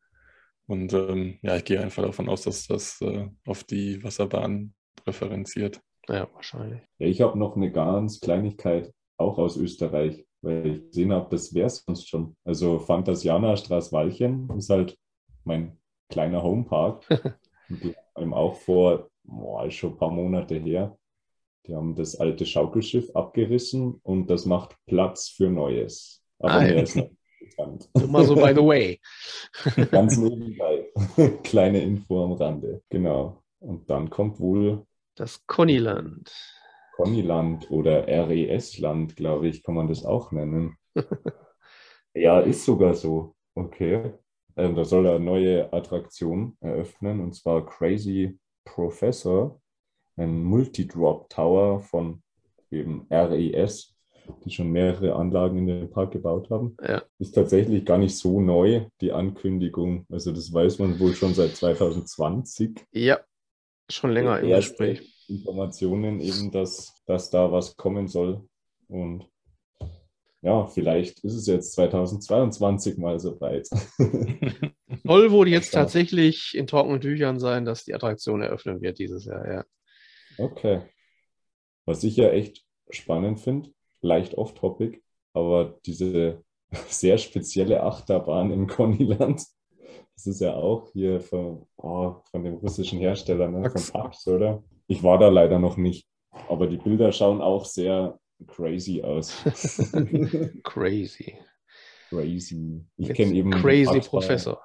Und ähm, ja, ich gehe einfach davon aus, dass das äh, auf die Wasserbahn präferenziert. Ja, wahrscheinlich. Ja, ich habe noch eine ganz Kleinigkeit, auch aus Österreich, weil ich gesehen habe, das wäre es sonst schon. Also Fantasiana Straßwalchen ist halt mein kleiner Homepark. *laughs* und die haben auch vor, boah, schon ein paar Monate her, die haben das alte Schaukelschiff abgerissen und das macht Platz für Neues. Aber ah, mehr ist noch bekannt. *laughs* Nur so by the way. *laughs* Ganz nebenbei. *laughs* Kleine Info am Rande. Genau. Und dann kommt wohl das Connyland. Connyland oder RES-Land, glaube ich, kann man das auch nennen. ja, ist sogar so. Okay. Ähm, da soll er eine neue Attraktion eröffnen und zwar Crazy Professor, ein Multi-Drop Tower von eben RES die schon mehrere Anlagen in den Park gebaut haben. Ja. Ist tatsächlich gar nicht so neu, die Ankündigung. Also das weiß man wohl schon seit 2020. Ja, schon länger im Gespräch. Informationen eben, dass, dass da was kommen soll. Und ja, vielleicht ist es jetzt 2022 mal so weit. *laughs* Soll wohl jetzt tatsächlich in trockenen Tüchern sein, dass die Attraktion eröffnen wird dieses Jahr, ja. Okay. Was ich ja echt spannend finde, leicht off-topic, aber diese *laughs* sehr spezielle Achterbahn im Connyland, das ist ja auch hier von, oh, von dem russischen Hersteller, ne? von Pax, oder? Ich war da leider noch nicht, aber die Bilder schauen auch sehr crazy aus. *laughs* crazy. Crazy. Ich kenne eben. Crazy Professor.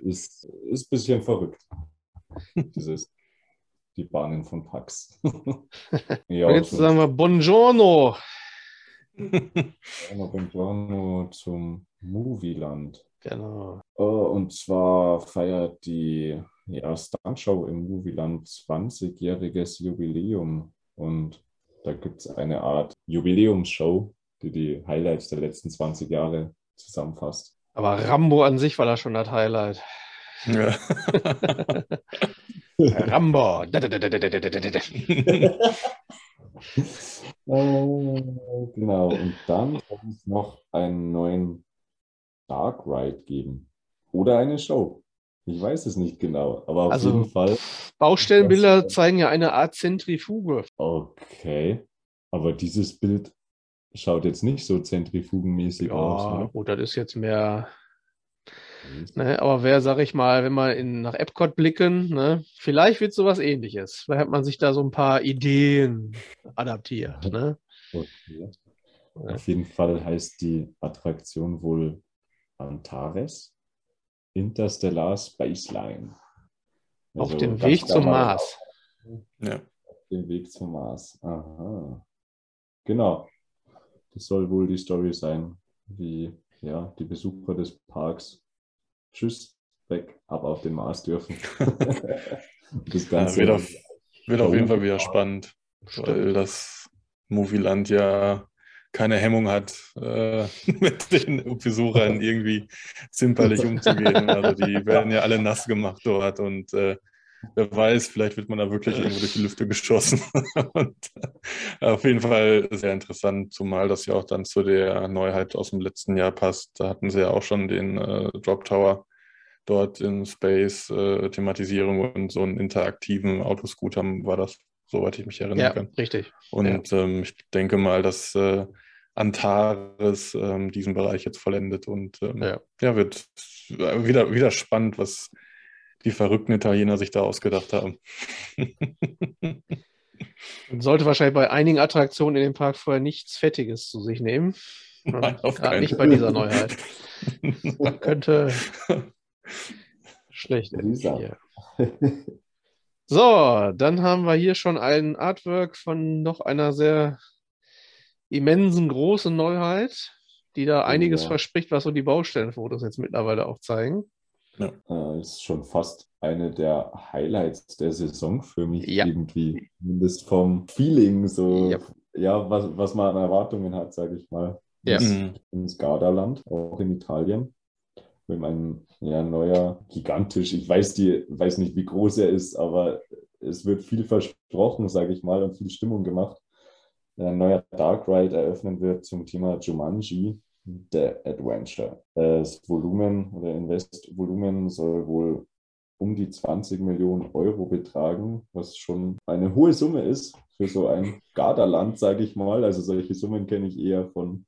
Ist, ist ein bisschen verrückt. Dieses die Bahnen von Pax. *laughs* ja, jetzt sagen wir Buongiorno. Buongiorno zum Movieland. Genau. Oh, und zwar feiert die ja, Stuntshow im Movieland 20-jähriges Jubiläum. Und da gibt es eine Art Jubiläumsshow, die die Highlights der letzten 20 Jahre zusammenfasst. Aber Rambo an sich war da schon das Highlight. Ja. *laughs* Rambo. oh, *laughs* genau, und dann soll es noch einen neuen Dark Ride geben. Oder eine Show. Ich weiß es nicht genau, aber auf also, jeden Fall. Baustellenbilder zeigen ja eine Art Zentrifuge. Okay, aber dieses Bild schaut jetzt nicht so zentrifugenmäßig ja, aus. Ja, gut, das ist jetzt mehr Mhm. Ne, aber wer, sag ich mal, wenn wir in, nach Epcot blicken, ne, vielleicht wird sowas ähnliches. Vielleicht hat man sich da so ein paar Ideen adaptiert. Ne? Okay. Auf jeden Fall heißt die Attraktion wohl Antares Interstellar Spaceline. Also auf dem Weg zum Mars. Ja. Auf dem Weg zum Mars. Aha. Genau. Das soll wohl die Story sein, wie ja, die Besucher des Parks tschüss, weg, ab auf den Mars dürfen. *laughs* das Ganze ja, wird, auf, wird auf jeden Fall wieder spannend, weil das Movieland ja keine Hemmung hat, äh, *laughs* mit den Besuchern irgendwie zimperlich umzugehen. Also die *laughs* werden ja alle nass gemacht dort und äh, wer weiß, vielleicht wird man da wirklich irgendwo durch die Lüfte geschossen. *laughs* und, äh, auf jeden Fall sehr interessant, zumal das ja auch dann zu der Neuheit aus dem letzten Jahr passt. Da hatten sie ja auch schon den äh, Drop Tower dort in Space äh, Thematisierung und so einen interaktiven Autoscooter war das, soweit ich mich erinnern ja, kann. Richtig. Und ja. ähm, ich denke mal, dass äh, Antares ähm, diesen Bereich jetzt vollendet und ähm, ja. ja. wird wieder, wieder spannend, was die verrückten Italiener sich da ausgedacht haben. Man sollte wahrscheinlich bei einigen Attraktionen in dem Park vorher nichts Fettiges zu sich nehmen. Nein, Gerade nicht bei dieser Neuheit. *laughs* Man könnte *laughs* schlecht hier. *laughs* So, dann haben wir hier schon ein Artwork von noch einer sehr immensen großen Neuheit, die da einiges ja. verspricht, was so die Baustellenfotos jetzt mittlerweile auch zeigen. Ja. Das ist schon fast eine der Highlights der Saison für mich ja. irgendwie. Zumindest vom Feeling, so ja, ja was, was man an Erwartungen hat, sage ich mal. Ja. Ins Gardaland, auch in Italien. Mit einem ja, neuer, gigantisch. Ich weiß, die, weiß nicht, wie groß er ist, aber es wird viel versprochen, sage ich mal, und viel Stimmung gemacht. ein neuer Dark Ride eröffnen wird zum Thema Jumanji, The Adventure. Das Volumen oder Investvolumen soll wohl um die 20 Millionen Euro betragen, was schon eine hohe Summe ist für so ein Gardaland, sage ich mal. Also solche Summen kenne ich eher von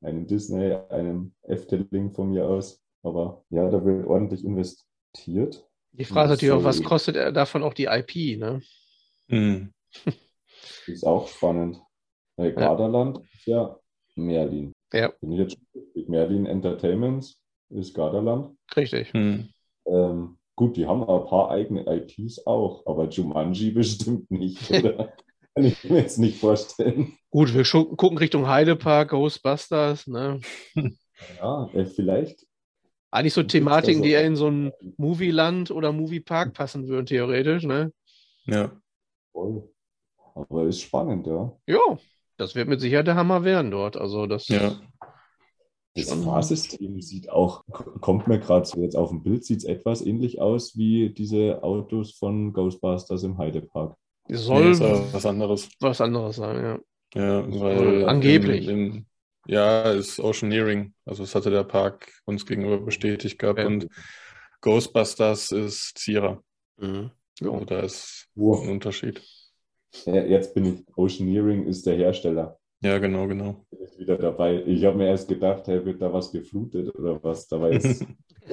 einem Disney, einem Efteling von mir aus. Aber ja, da wird ordentlich investiert. Die Frage ist natürlich auch, was kostet davon auch die IP, ne? Hm. *laughs* ist auch spannend. Weil Gardaland ist ja Merlin. Ja. Bin ich jetzt Merlin Entertainment ist Gardaland. Richtig. Hm. Ähm, Gut, die haben ein paar eigene IPs auch, aber Jumanji *laughs* bestimmt nicht, oder? *laughs* Kann ich mir jetzt nicht vorstellen. Gut, wir gucken Richtung Heidepark, Ghostbusters, ne? Ja, äh, vielleicht. Eigentlich so Thematiken, die eher in so ein Movieland oder Moviepark passen würden, theoretisch, ne? Ja. Voll. Aber ist spannend, ja. Ja, das wird mit Sicherheit der Hammer werden dort. Also das ja. Das Fahrsystem sieht auch, kommt mir gerade so jetzt auf dem Bild, sieht es etwas ähnlich aus wie diese Autos von Ghostbusters im Heidepark. Soll nee, was anderes. Was anderes sein, ja. Ja, weil. Angeblich. In, in, ja, ist Oceaneering. Also, das hatte der Park uns gegenüber bestätigt gehabt. Ja. Und Ghostbusters ist Zierer. Mhm. Ja. Also, da ist wow. ein Unterschied. Ja, jetzt bin ich. Oceaneering ist der Hersteller. Ja, genau, genau. Bin ich wieder dabei. Ich habe mir erst gedacht, hey, wird da was geflutet oder was? Dabei ist. *laughs*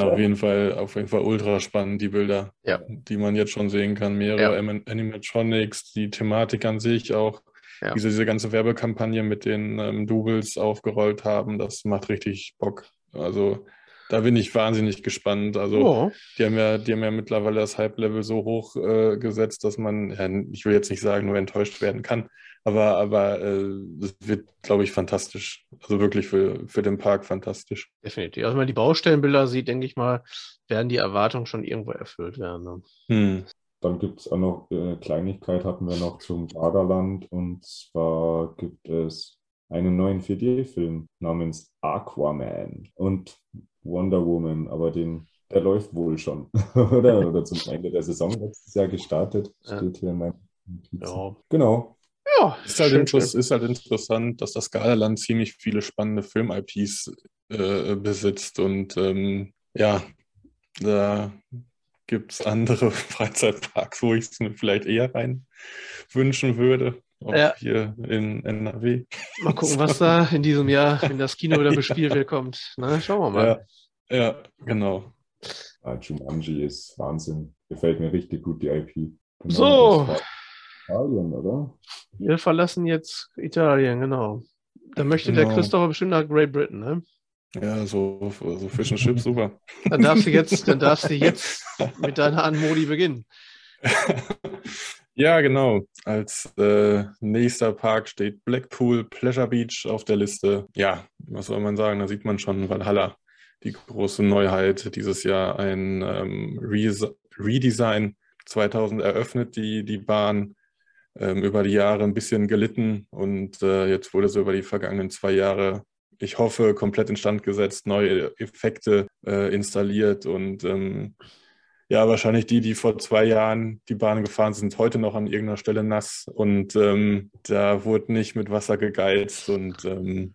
auf jeden Fall, auf jeden Fall ultra spannend, die Bilder, ja. die man jetzt schon sehen kann. Mehrere ja. Animatronics, die Thematik an sich auch. Ja. Diese, diese ganze Werbekampagne mit den ähm, Doubles aufgerollt haben, das macht richtig Bock. Also da bin ich wahnsinnig gespannt. Also, oh. die, haben ja, die haben ja mittlerweile das Hype-Level so hoch äh, gesetzt, dass man, ja, ich will jetzt nicht sagen, nur enttäuscht werden kann, aber, aber äh, das wird, glaube ich, fantastisch. Also wirklich für, für den Park fantastisch. Definitiv. Also, wenn man die Baustellenbilder sieht, denke ich mal, werden die Erwartungen schon irgendwo erfüllt werden. Ne? Hm. Dann gibt es auch noch äh, Kleinigkeit, hatten wir noch zum Baderland und zwar gibt es einen neuen 4D-Film namens Aquaman. Und Wonder Woman, aber den, der läuft wohl schon, *laughs* oder? Oder zum Ende der Saison letztes Jahr gestartet. Steht hier in meinem Ja. Genau. Ja, ist halt, ist halt, interessant, dass das Galaland ziemlich viele spannende Film-IPs äh, besitzt und ähm, ja, da gibt es andere *laughs* Freizeitparks, wo ich es mir vielleicht eher rein wünschen würde. Auch ja. hier in NRW. Mal gucken, *laughs* was da in diesem Jahr, wenn das Kino wieder bespielt wird, kommt. Na, schauen wir mal. Ja, ja genau. Ja, Jumanji ist Wahnsinn. Gefällt mir richtig gut, die IP. Genau, so. Italien, oder? Wir verlassen jetzt Italien, genau. Da möchte genau. der Christopher bestimmt nach Great Britain, ne? Ja, so, so Fish and Chips, super. Dann darfst du jetzt, dann darfst du jetzt mit deiner Anmodi beginnen. *laughs* Ja, genau. Als äh, nächster Park steht Blackpool Pleasure Beach auf der Liste. Ja, was soll man sagen? Da sieht man schon Valhalla. Die große Neuheit dieses Jahr ein ähm, Re Redesign. 2000 eröffnet die, die Bahn. Ähm, über die Jahre ein bisschen gelitten und äh, jetzt wurde sie über die vergangenen zwei Jahre ich hoffe, komplett instand gesetzt, neue Effekte äh, installiert und ähm, ja, wahrscheinlich die, die vor zwei Jahren die Bahn gefahren sind, heute noch an irgendeiner Stelle nass und ähm, da wurde nicht mit Wasser gegeizt und ähm,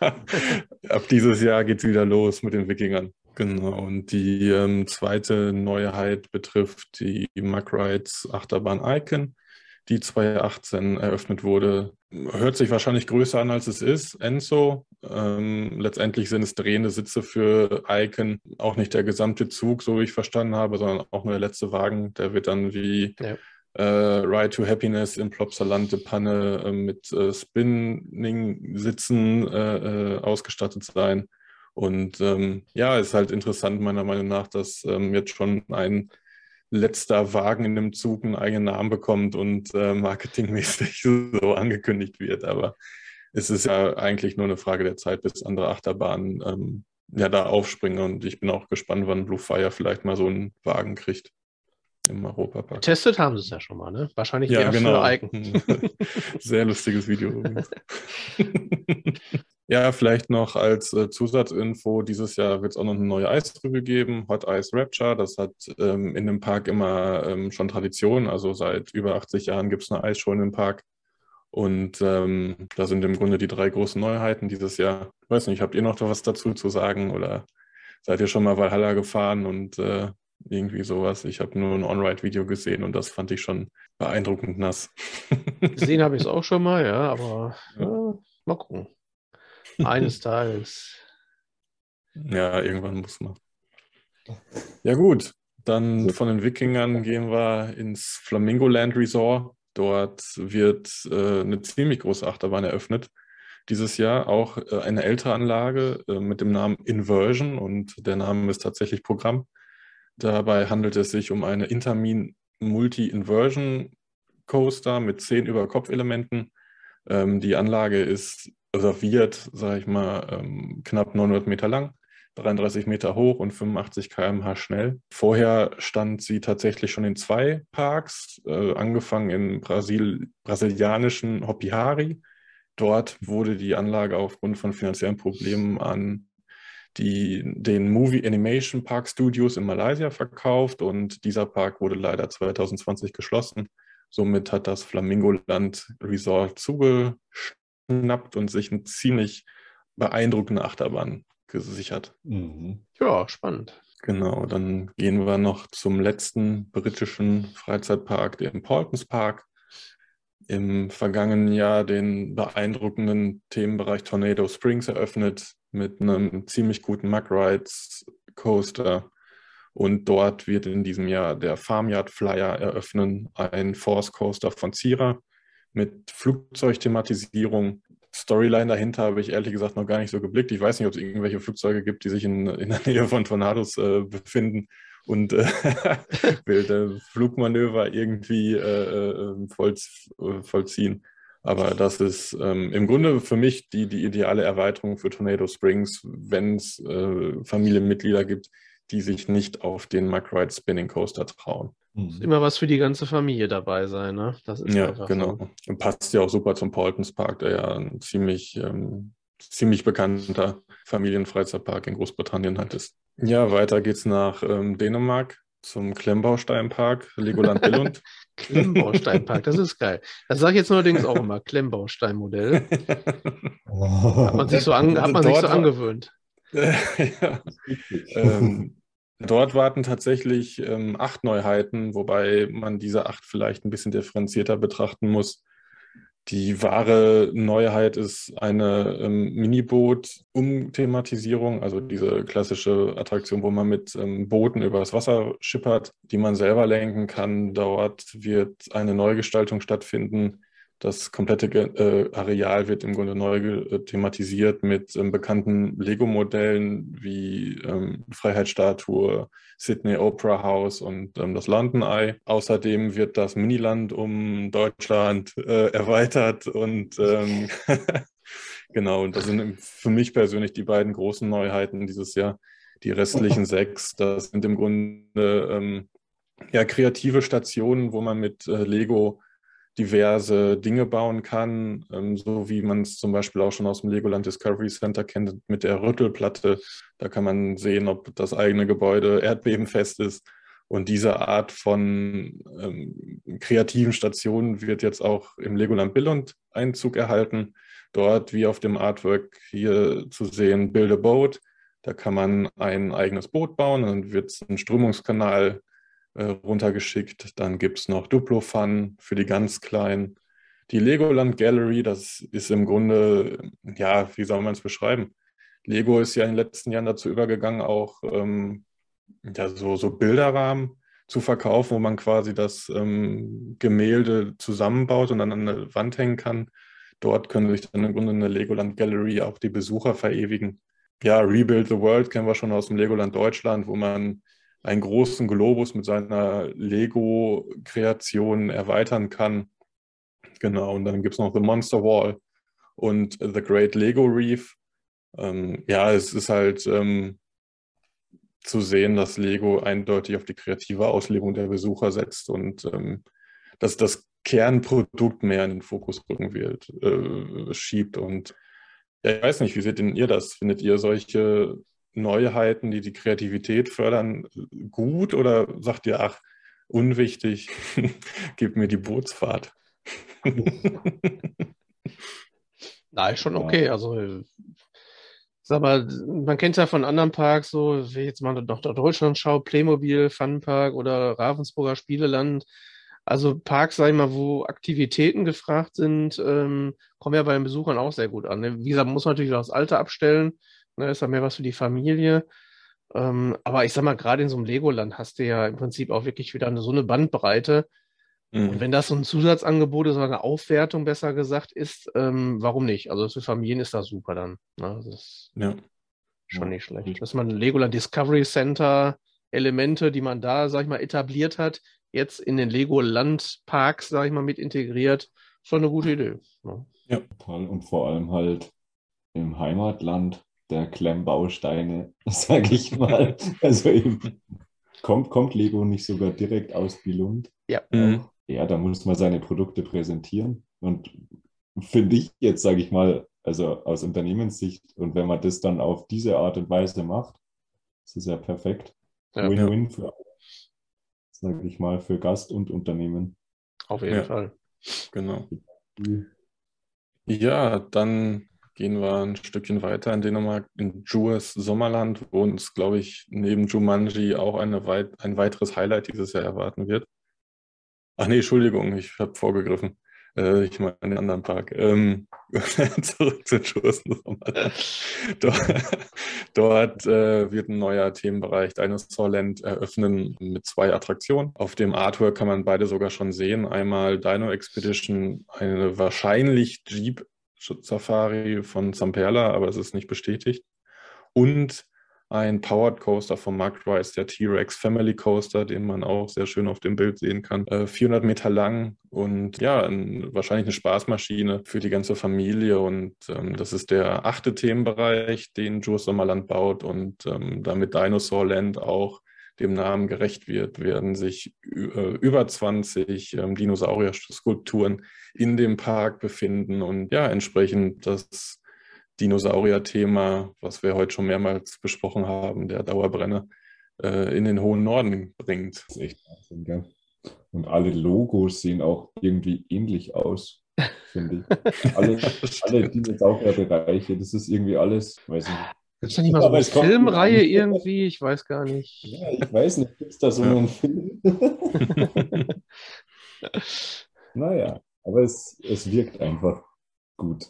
*laughs* ab dieses Jahr geht es wieder los mit den Wikingern. Genau, und die ähm, zweite Neuheit betrifft die Mack Rides Achterbahn Icon die 2018 eröffnet wurde. Hört sich wahrscheinlich größer an, als es ist. Enzo, ähm, letztendlich sind es drehende Sitze für Icon, auch nicht der gesamte Zug, so wie ich verstanden habe, sondern auch nur der letzte Wagen. Der wird dann wie ja. äh, Ride to Happiness in Plopsaland Panne äh, mit äh, Spinning-Sitzen äh, äh, ausgestattet sein. Und ähm, ja, ist halt interessant meiner Meinung nach, dass ähm, jetzt schon ein letzter Wagen in dem Zug einen eigenen Namen bekommt und äh, marketingmäßig *laughs* so angekündigt wird. Aber es ist ja eigentlich nur eine Frage der Zeit, bis andere Achterbahnen ähm, ja da aufspringen. Und ich bin auch gespannt, wann Blue Fire vielleicht mal so einen Wagen kriegt im Europapark. Testet haben sie es ja schon mal, ne? Wahrscheinlich ja, genau. für Icon. *laughs* Sehr lustiges Video. *laughs* Ja, vielleicht noch als äh, Zusatzinfo, dieses Jahr wird es auch noch eine neue Eisrübe geben, Hot Ice Rapture. Das hat ähm, in dem Park immer ähm, schon Tradition. Also seit über 80 Jahren gibt es eine Eisshow in dem Park. Und ähm, da sind im Grunde die drei großen Neuheiten dieses Jahr. Ich weiß nicht, habt ihr noch was dazu zu sagen oder seid ihr schon mal Valhalla gefahren und äh, irgendwie sowas? Ich habe nur ein On-Ride-Video gesehen und das fand ich schon beeindruckend nass. *laughs* Gesehen habe ich es auch schon mal, ja, aber ja, mal gucken. Eines *laughs* Tages. Ja, irgendwann muss man. Ja, gut. Dann von den Wikingern gehen wir ins Flamingo Land Resort. Dort wird äh, eine ziemlich große Achterbahn eröffnet. Dieses Jahr auch äh, eine ältere Anlage äh, mit dem Namen Inversion und der Name ist tatsächlich Programm. Dabei handelt es sich um eine Intermin Multi-Inversion Coaster mit zehn Überkopfelementen. Ähm, die Anlage ist reserviert, sage ich mal, ähm, knapp 900 Meter lang, 33 Meter hoch und 85 km/h schnell. Vorher stand sie tatsächlich schon in zwei Parks, äh, angefangen im Brasil brasilianischen Hopi-Hari. Dort wurde die Anlage aufgrund von finanziellen Problemen an die, den Movie Animation Park Studios in Malaysia verkauft und dieser Park wurde leider 2020 geschlossen. Somit hat das Flamingoland Resort zugeschnitten geschnappt und sich eine ziemlich beeindruckende Achterbahn gesichert. Mhm. Ja, spannend. Genau, dann gehen wir noch zum letzten britischen Freizeitpark, dem Paultons Park. Im vergangenen Jahr den beeindruckenden Themenbereich Tornado Springs eröffnet mit einem ziemlich guten Mug Rides Coaster. Und dort wird in diesem Jahr der Farmyard Flyer eröffnen, ein Force Coaster von Zira mit Flugzeugthematisierung. Storyline dahinter habe ich ehrlich gesagt noch gar nicht so geblickt. Ich weiß nicht, ob es irgendwelche Flugzeuge gibt, die sich in, in der Nähe von Tornados äh, befinden und äh, *laughs* wilde Flugmanöver irgendwie äh, äh voll, äh, vollziehen. Aber das ist ähm, im Grunde für mich die, die ideale Erweiterung für Tornado Springs, wenn es äh, Familienmitglieder gibt, die sich nicht auf den Micride Spinning Coaster trauen. Muss mhm. immer was für die ganze Familie dabei sein, ne? Das ist ja, genau. So. Und passt ja auch super zum Paultons Park, der ja ein ziemlich, ähm, ziemlich bekannter Familienfreizeitpark in Großbritannien halt ist. Ja, weiter geht's nach ähm, Dänemark zum Klemmbausteinpark, Legoland *laughs* Billund. Klemmbausteinpark, das ist geil. Das sage ich jetzt neuerdings auch immer, Klemmbausteinmodell. hat man sich so, an, hat man sich so angewöhnt. *laughs* ja. ähm, Dort warten tatsächlich ähm, acht Neuheiten, wobei man diese acht vielleicht ein bisschen differenzierter betrachten muss. Die wahre Neuheit ist eine ähm, Miniboot-Umthematisierung, also diese klassische Attraktion, wo man mit ähm, Booten übers Wasser schippert, die man selber lenken kann. Dort wird eine Neugestaltung stattfinden, das komplette äh, Areal wird im Grunde neu äh, thematisiert mit ähm, bekannten Lego-Modellen wie ähm, Freiheitsstatue, Sydney Opera House und ähm, das London Eye. Außerdem wird das Miniland um Deutschland äh, erweitert und ähm, *laughs* genau, und das sind für mich persönlich die beiden großen Neuheiten dieses Jahr. Die restlichen *laughs* sechs, das sind im Grunde ähm, ja kreative Stationen, wo man mit äh, Lego diverse Dinge bauen kann, ähm, so wie man es zum Beispiel auch schon aus dem Legoland Discovery Center kennt mit der Rüttelplatte. Da kann man sehen, ob das eigene Gebäude erdbebenfest ist. Und diese Art von ähm, kreativen Stationen wird jetzt auch im Legoland Billund Einzug erhalten. Dort, wie auf dem Artwork hier zu sehen, Build a Boat. Da kann man ein eigenes Boot bauen, dann wird es einen Strömungskanal äh, runtergeschickt. Dann gibt es noch Duplo Fun für die ganz Kleinen. Die Legoland Gallery, das ist im Grunde, ja, wie soll man es beschreiben? Lego ist ja in den letzten Jahren dazu übergegangen, auch ähm, ja, so, so Bilderrahmen zu verkaufen, wo man quasi das ähm, Gemälde zusammenbaut und dann an eine Wand hängen kann. Dort können sich dann im Grunde in der Legoland Gallery auch die Besucher verewigen. Ja, Rebuild the World kennen wir schon aus dem Legoland Deutschland, wo man einen großen Globus mit seiner Lego-Kreation erweitern kann. Genau, und dann gibt es noch The Monster Wall und The Great Lego Reef. Ähm, ja, es ist halt ähm, zu sehen, dass Lego eindeutig auf die kreative Auslebung der Besucher setzt und ähm, dass das Kernprodukt mehr in den Fokus rücken wird, äh, schiebt. Und Ja, ich weiß nicht, wie seht denn ihr das? Findet ihr solche Neuheiten, die die Kreativität fördern, gut oder sagt ihr, ach, unwichtig, *laughs* gib mir die Bootsfahrt? *laughs* Nein, schon okay. Also, sag mal, man kennt ja von anderen Parks, so wie jetzt mal noch der Deutschlandschau, Playmobil, Funpark oder Ravensburger Spieleland. Also Parks, sag ich mal, wo Aktivitäten gefragt sind, ähm, kommen ja bei den Besuchern auch sehr gut an. Ne? Wie gesagt, man muss natürlich das Alter abstellen. Ne? Ist ja mehr was für die Familie. Ähm, aber ich sag mal, gerade in so einem Legoland hast du ja im Prinzip auch wirklich wieder eine, so eine Bandbreite. Mhm. Und wenn das so ein Zusatzangebot ist oder eine Aufwertung besser gesagt ist, ähm, warum nicht? Also für Familien ist das super dann. Ne? Das ist ja. schon nicht schlecht. Dass man Legoland Discovery Center Elemente, die man da, sag ich mal, etabliert hat, jetzt in den Legoland-Parks, sag ich mal, mit integriert, schon eine gute Idee. Ne? Ja, toll. Und vor allem halt im Heimatland der Klemmbausteine, *laughs* sage ich mal. *laughs* also eben, kommt, kommt Lego nicht sogar direkt aus Billund? Ja. Mhm. Ja, da muss man seine Produkte präsentieren. Und finde ich jetzt, sage ich mal, also aus Unternehmenssicht, und wenn man das dann auf diese Art und Weise macht, ist es ja perfekt. Win-win ja. für, sage ich mal, für Gast und Unternehmen. Auf jeden ja. Fall. Genau. Ja, dann gehen wir ein Stückchen weiter in Dänemark, in Juas Sommerland, wo uns, glaube ich, neben Jumanji auch eine weit, ein weiteres Highlight dieses Jahr erwarten wird. Ach nee, Entschuldigung, ich habe vorgegriffen. Äh, ich meine den anderen Park. Ähm, *laughs* zurück zu Juas Sommerland. *laughs* Dort, dort äh, wird ein neuer Themenbereich Dinosaurland eröffnen mit zwei Attraktionen. Auf dem Artwork kann man beide sogar schon sehen. Einmal Dino Expedition, eine wahrscheinlich Jeep Safari von Zamperla, aber es ist nicht bestätigt. Und ein Powered Coaster von Mark Rice, der T-Rex Family Coaster, den man auch sehr schön auf dem Bild sehen kann. Äh, 400 Meter lang und ja, ein, wahrscheinlich eine Spaßmaschine für die ganze Familie. Und ähm, das ist der achte Themenbereich, den Jules Sommerland baut und ähm, damit Dinosaur Land auch dem Namen gerecht wird, werden sich äh, über 20 ähm, Dinosaurier-Skulpturen in dem Park befinden und ja, entsprechend das Dinosaurier-Thema, was wir heute schon mehrmals besprochen haben, der Dauerbrenner, äh, in den hohen Norden bringt. Das ist echt Wahnsinn, gell? Und alle Logos sehen auch irgendwie ähnlich aus, finde ich. *laughs* alle, alle Dinosaurier-Bereiche, das ist irgendwie alles, weiß ich nicht Gibt es da nicht mal so eine Filmreihe irgendwie? Ich weiß gar nicht. Ja, ich weiß nicht. Gibt es da so ja. einen Film? *laughs* naja, aber es, es wirkt einfach gut.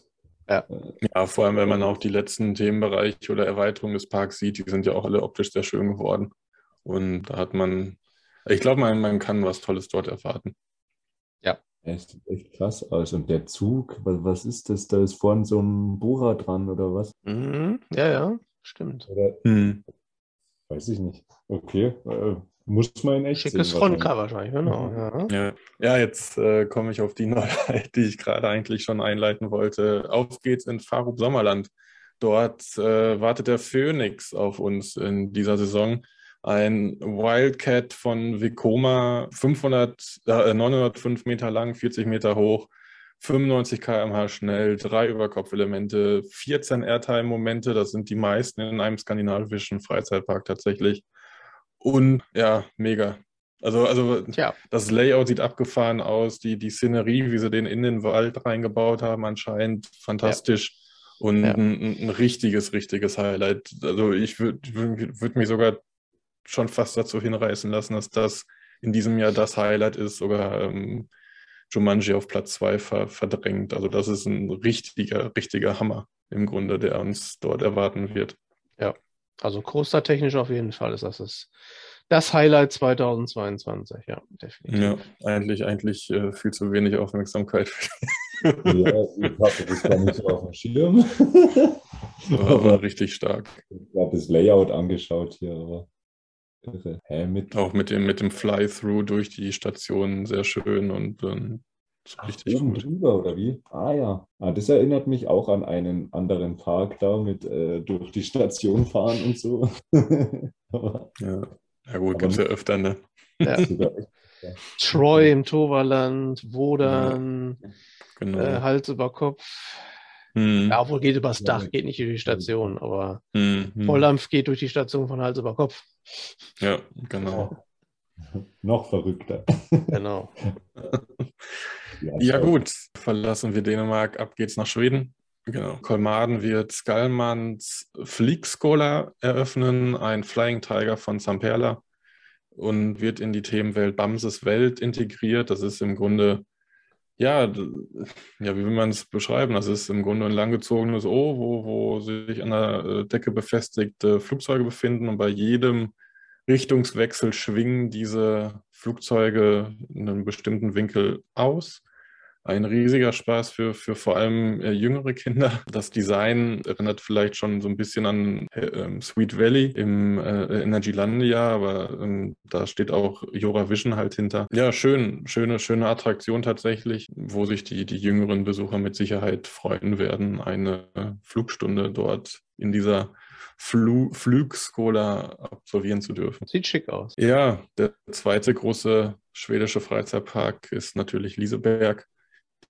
Ja. ja, vor allem, wenn man auch die letzten Themenbereiche oder Erweiterungen des Parks sieht, die sind ja auch alle optisch sehr schön geworden. Und da hat man, ich glaube, man, man kann was Tolles dort erwarten. Ja. Echt, echt krass aus. Und der Zug, was, ist das? Da ist vorne so ein Bohrer dran oder was? Mhm. Ja, ja, stimmt. Oder, mhm. Weiß ich nicht. Okay, äh, muss man in echt Schickes Frontcover wahrscheinlich, genau. Ja, ja. ja jetzt äh, komme ich auf die *laughs* Neuheit, die ich gerade eigentlich schon einleiten wollte. Auf geht's in Farub Sommerland. Dort äh, wartet der Phoenix auf uns in dieser Saison ein Wildcat von Vekoma, 500, äh, 905 Meter lang, 40 Meter hoch, 95 km/h schnell, drei Überkopfelemente, 14 Airtime-Momente, das sind die meisten in einem skandinavischen Freizeitpark tatsächlich. Und ja, mega. Also, also ja. das Layout sieht abgefahren aus, die, die Szenerie, wie sie den in den Wald reingebaut haben, anscheinend fantastisch. Ja. Und ja. Ein, ein, richtiges, richtiges Highlight. Also ich würde würd mich sogar schon fast dazu hinreißen lassen, dass das in diesem Jahr das Highlight ist, sogar ähm, Jumanji auf Platz 2 ver verdrängt. Also das ist ein richtiger, richtiger Hammer im Grunde, der uns dort erwarten wird. Ja, also Coaster-technisch auf jeden Fall ist das das, das Highlight 2022, ja, definitiv. Ja, eigentlich, eigentlich äh, viel zu wenig Aufmerksamkeit. ja, ich habe das gar nicht so auf dem Schirm. *laughs* aber richtig stark. Ich habe das Layout angeschaut hier, aber Irre. Hä, mit Auch mit dem, mit dem Fly-Through durch die Station sehr schön und ähm, Ach, richtig oben gut. drüber oder wie? Ah ja. Ah, das erinnert mich auch an einen anderen Park da mit äh, durch die Station fahren und so. *laughs* ja. ja gut, gibt es ja öfter, ne? Ja. Troy im Toverland, Wodan, ja. genau. äh, Hals über Kopf. Hm. Ja, obwohl geht übers Dach, geht nicht durch die Station, aber hm. hm. Volldampf geht durch die Station von Hals über Kopf. Ja, genau. Noch verrückter. Genau. ja, gut. Verlassen wir Dänemark, ab geht's nach Schweden. Genau. Kolmaden wird Skalmans Fliegscola eröffnen, ein Flying Tiger von Zamperla und wird in die Themenwelt Bamses Welt integriert. Das ist im Grunde, ja, ja wie will man es beschreiben? Das ist im Grunde ein langgezogenes O, wo, wo sich an der äh, Decke befestigte Flugzeuge befinden und bei jedem Richtungswechsel schwingen diese Flugzeuge in einem bestimmten Winkel aus ein riesiger Spaß für, für vor allem äh, jüngere Kinder. Das Design erinnert vielleicht schon so ein bisschen an äh, Sweet Valley im äh, Energylandia, aber ähm, da steht auch Jora Vision halt hinter. Ja, schön, schöne, schöne Attraktion tatsächlich, wo sich die, die jüngeren Besucher mit Sicherheit freuen werden, eine Flugstunde dort in dieser Flu Flugskola absolvieren zu dürfen. Sieht schick aus. Ja, der zweite große schwedische Freizeitpark ist natürlich Lieseberg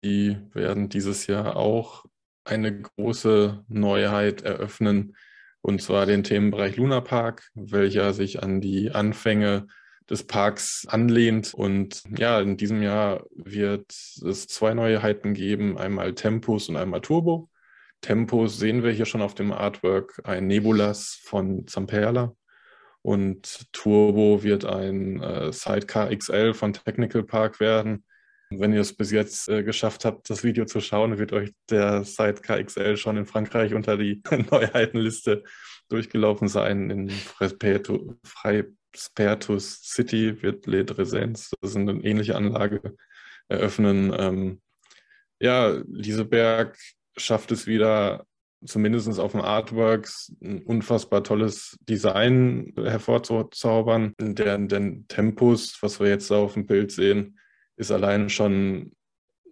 die werden dieses Jahr auch eine große Neuheit eröffnen, und zwar den Themenbereich Luna Park, welcher sich an die Anfänge des Parks anlehnt. Und ja, in diesem Jahr wird es zwei Neuheiten geben, einmal Tempus und einmal Turbo. Tempus sehen wir hier schon auf dem Artwork, ein Nebulas von Zamperla. Und Turbo wird ein äh, Sidecar XL von Technical Park werden. Wenn ihr es bis jetzt äh, geschafft habt, das Video zu schauen, wird euch der Sidecar XL schon in Frankreich unter die *laughs* Neuheitenliste durchgelaufen sein. In Freispertus City wird Le Dresens, das ist eine ähnliche Anlage, eröffnen. Ähm, ja, Lieseberg schafft es wieder, zumindest auf dem Artworks, ein unfassbar tolles Design hervorzuzaubern. Der, der Tempus, was wir jetzt auf dem Bild sehen, ist allein schon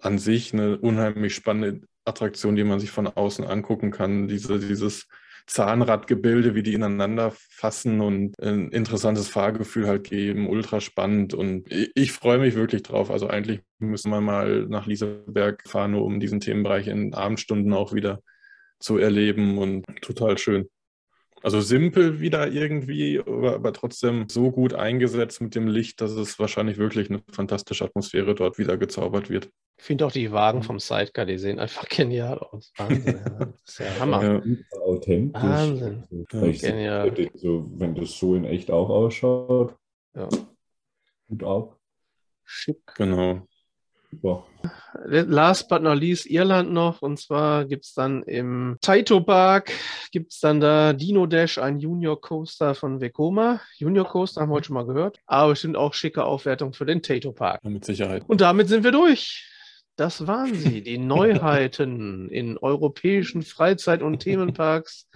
an sich eine unheimlich spannende Attraktion, die man sich von außen angucken kann. Diese, dieses Zahnradgebilde, wie die ineinander fassen und ein interessantes Fahrgefühl halt geben, ultra spannend und ich, ich freue mich wirklich drauf. Also eigentlich müssen wir mal nach Lieseberg fahren, nur um diesen Themenbereich in Abendstunden auch wieder zu erleben und total schön. Also simpel wieder irgendwie, aber, aber, trotzdem so gut eingesetzt mit dem Licht, dass es wahrscheinlich wirklich eine fantastische Atmosphäre dort wieder gezaubert wird. Ich finde auch die Wagen vom Sidecar, die sehen einfach *laughs* genial aus. Wahnsinn. das ist ja Hammer. Ja, authentisch. Wahnsinn. Ja, genial. So, wenn das so in echt auch ausschaut. Ja. Gut auch. Schick. Genau. Super. Last but not least Irland noch. Und zwar gibt es dann im Taito Park, gibt es dann da Dino Dash, ein Junior Coaster von Vekoma. Junior Coaster haben wir heute schon mal gehört. Aber bestimmt auch schicke Aufwertung für den Taito Park. Ja, mit Sicherheit. Und damit sind wir durch. Das waren sie, die Neuheiten in europäischen Freizeit- und Themenparks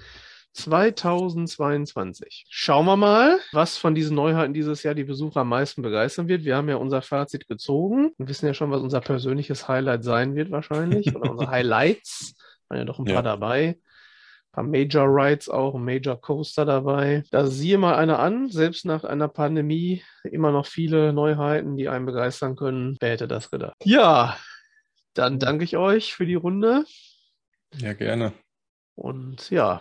2022. Schauen wir mal, was von diesen Neuheiten dieses Jahr die Besucher am meisten begeistern wird. Wir haben ja unser Fazit gezogen und wissen ja schon, was unser persönliches Highlight sein wird wahrscheinlich oder unsere *laughs* Highlights. Waren ja doch ein paar ja. dabei. Ein paar Major Rides auch, ein Major Coaster dabei. Da siehe mal einer an, selbst nach einer Pandemie immer noch viele Neuheiten, die einen begeistern können. Wer hätte das gedacht? Ja, dann danke ich euch für die Runde. Ja, gerne. Und ja,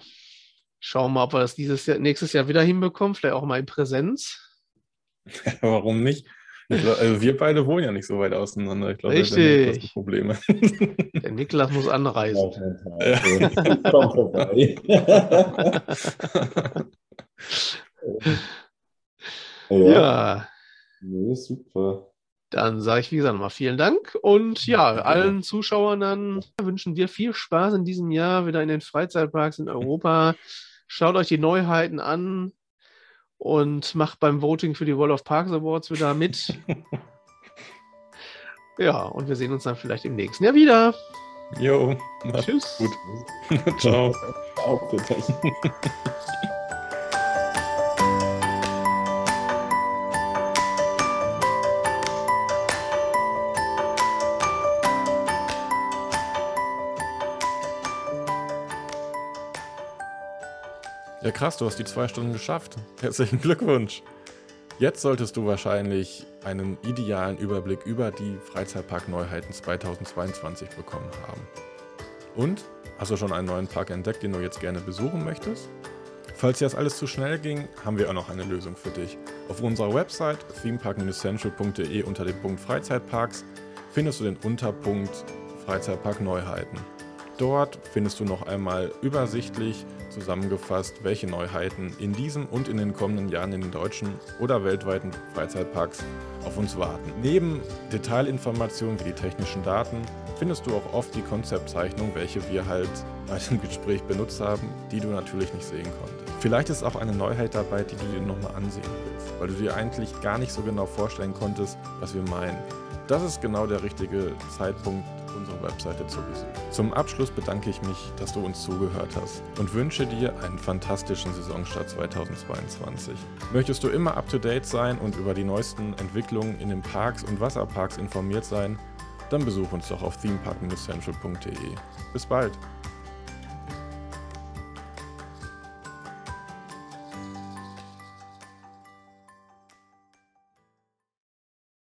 Schauen wir mal, ob wir das dieses Jahr, nächstes Jahr wieder hinbekommen, vielleicht auch mal in Präsenz. *laughs* Warum nicht? Glaub, also wir beide wohnen ja nicht so weit auseinander. Ich glaube, Richtig. Das Probleme. Der Niklas muss anreisen. Komm vorbei. *laughs* ja. ja. Super. Dann sage ich, wie gesagt, nochmal vielen Dank. Und ja, allen Zuschauern dann wünschen wir viel Spaß in diesem Jahr wieder in den Freizeitparks in Europa. Schaut euch die Neuheiten an und macht beim Voting für die World of Parks Awards wieder mit. *laughs* ja, und wir sehen uns dann vielleicht im nächsten Jahr wieder. Jo, tschüss. Gut. *laughs* Ciao. Ciao. *laughs* Krass, du hast die zwei Stunden geschafft. Herzlichen Glückwunsch. Jetzt solltest du wahrscheinlich einen idealen Überblick über die Freizeitpark-Neuheiten 2022 bekommen haben. Und Hast du schon einen neuen Park entdeckt, den du jetzt gerne besuchen möchtest? Falls dir das alles zu schnell ging, haben wir auch noch eine Lösung für dich. Auf unserer Website themepark-central.de unter dem Punkt Freizeitparks findest du den Unterpunkt Freizeitpark Neuheiten. Dort findest du noch einmal übersichtlich zusammengefasst, welche Neuheiten in diesem und in den kommenden Jahren in den deutschen oder weltweiten Freizeitparks auf uns warten. Neben Detailinformationen wie die technischen Daten findest du auch oft die Konzeptzeichnung, welche wir halt bei dem Gespräch benutzt haben, die du natürlich nicht sehen konntest. Vielleicht ist auch eine Neuheit dabei, die du dir nochmal ansehen willst, weil du dir eigentlich gar nicht so genau vorstellen konntest, was wir meinen. Das ist genau der richtige Zeitpunkt, unsere Webseite zu besuchen. Zum Abschluss bedanke ich mich, dass du uns zugehört hast und wünsche dir einen fantastischen Saisonstart 2022. Möchtest du immer up-to-date sein und über die neuesten Entwicklungen in den Parks und Wasserparks informiert sein, dann besuch uns doch auf themepark-central.de. Bis bald!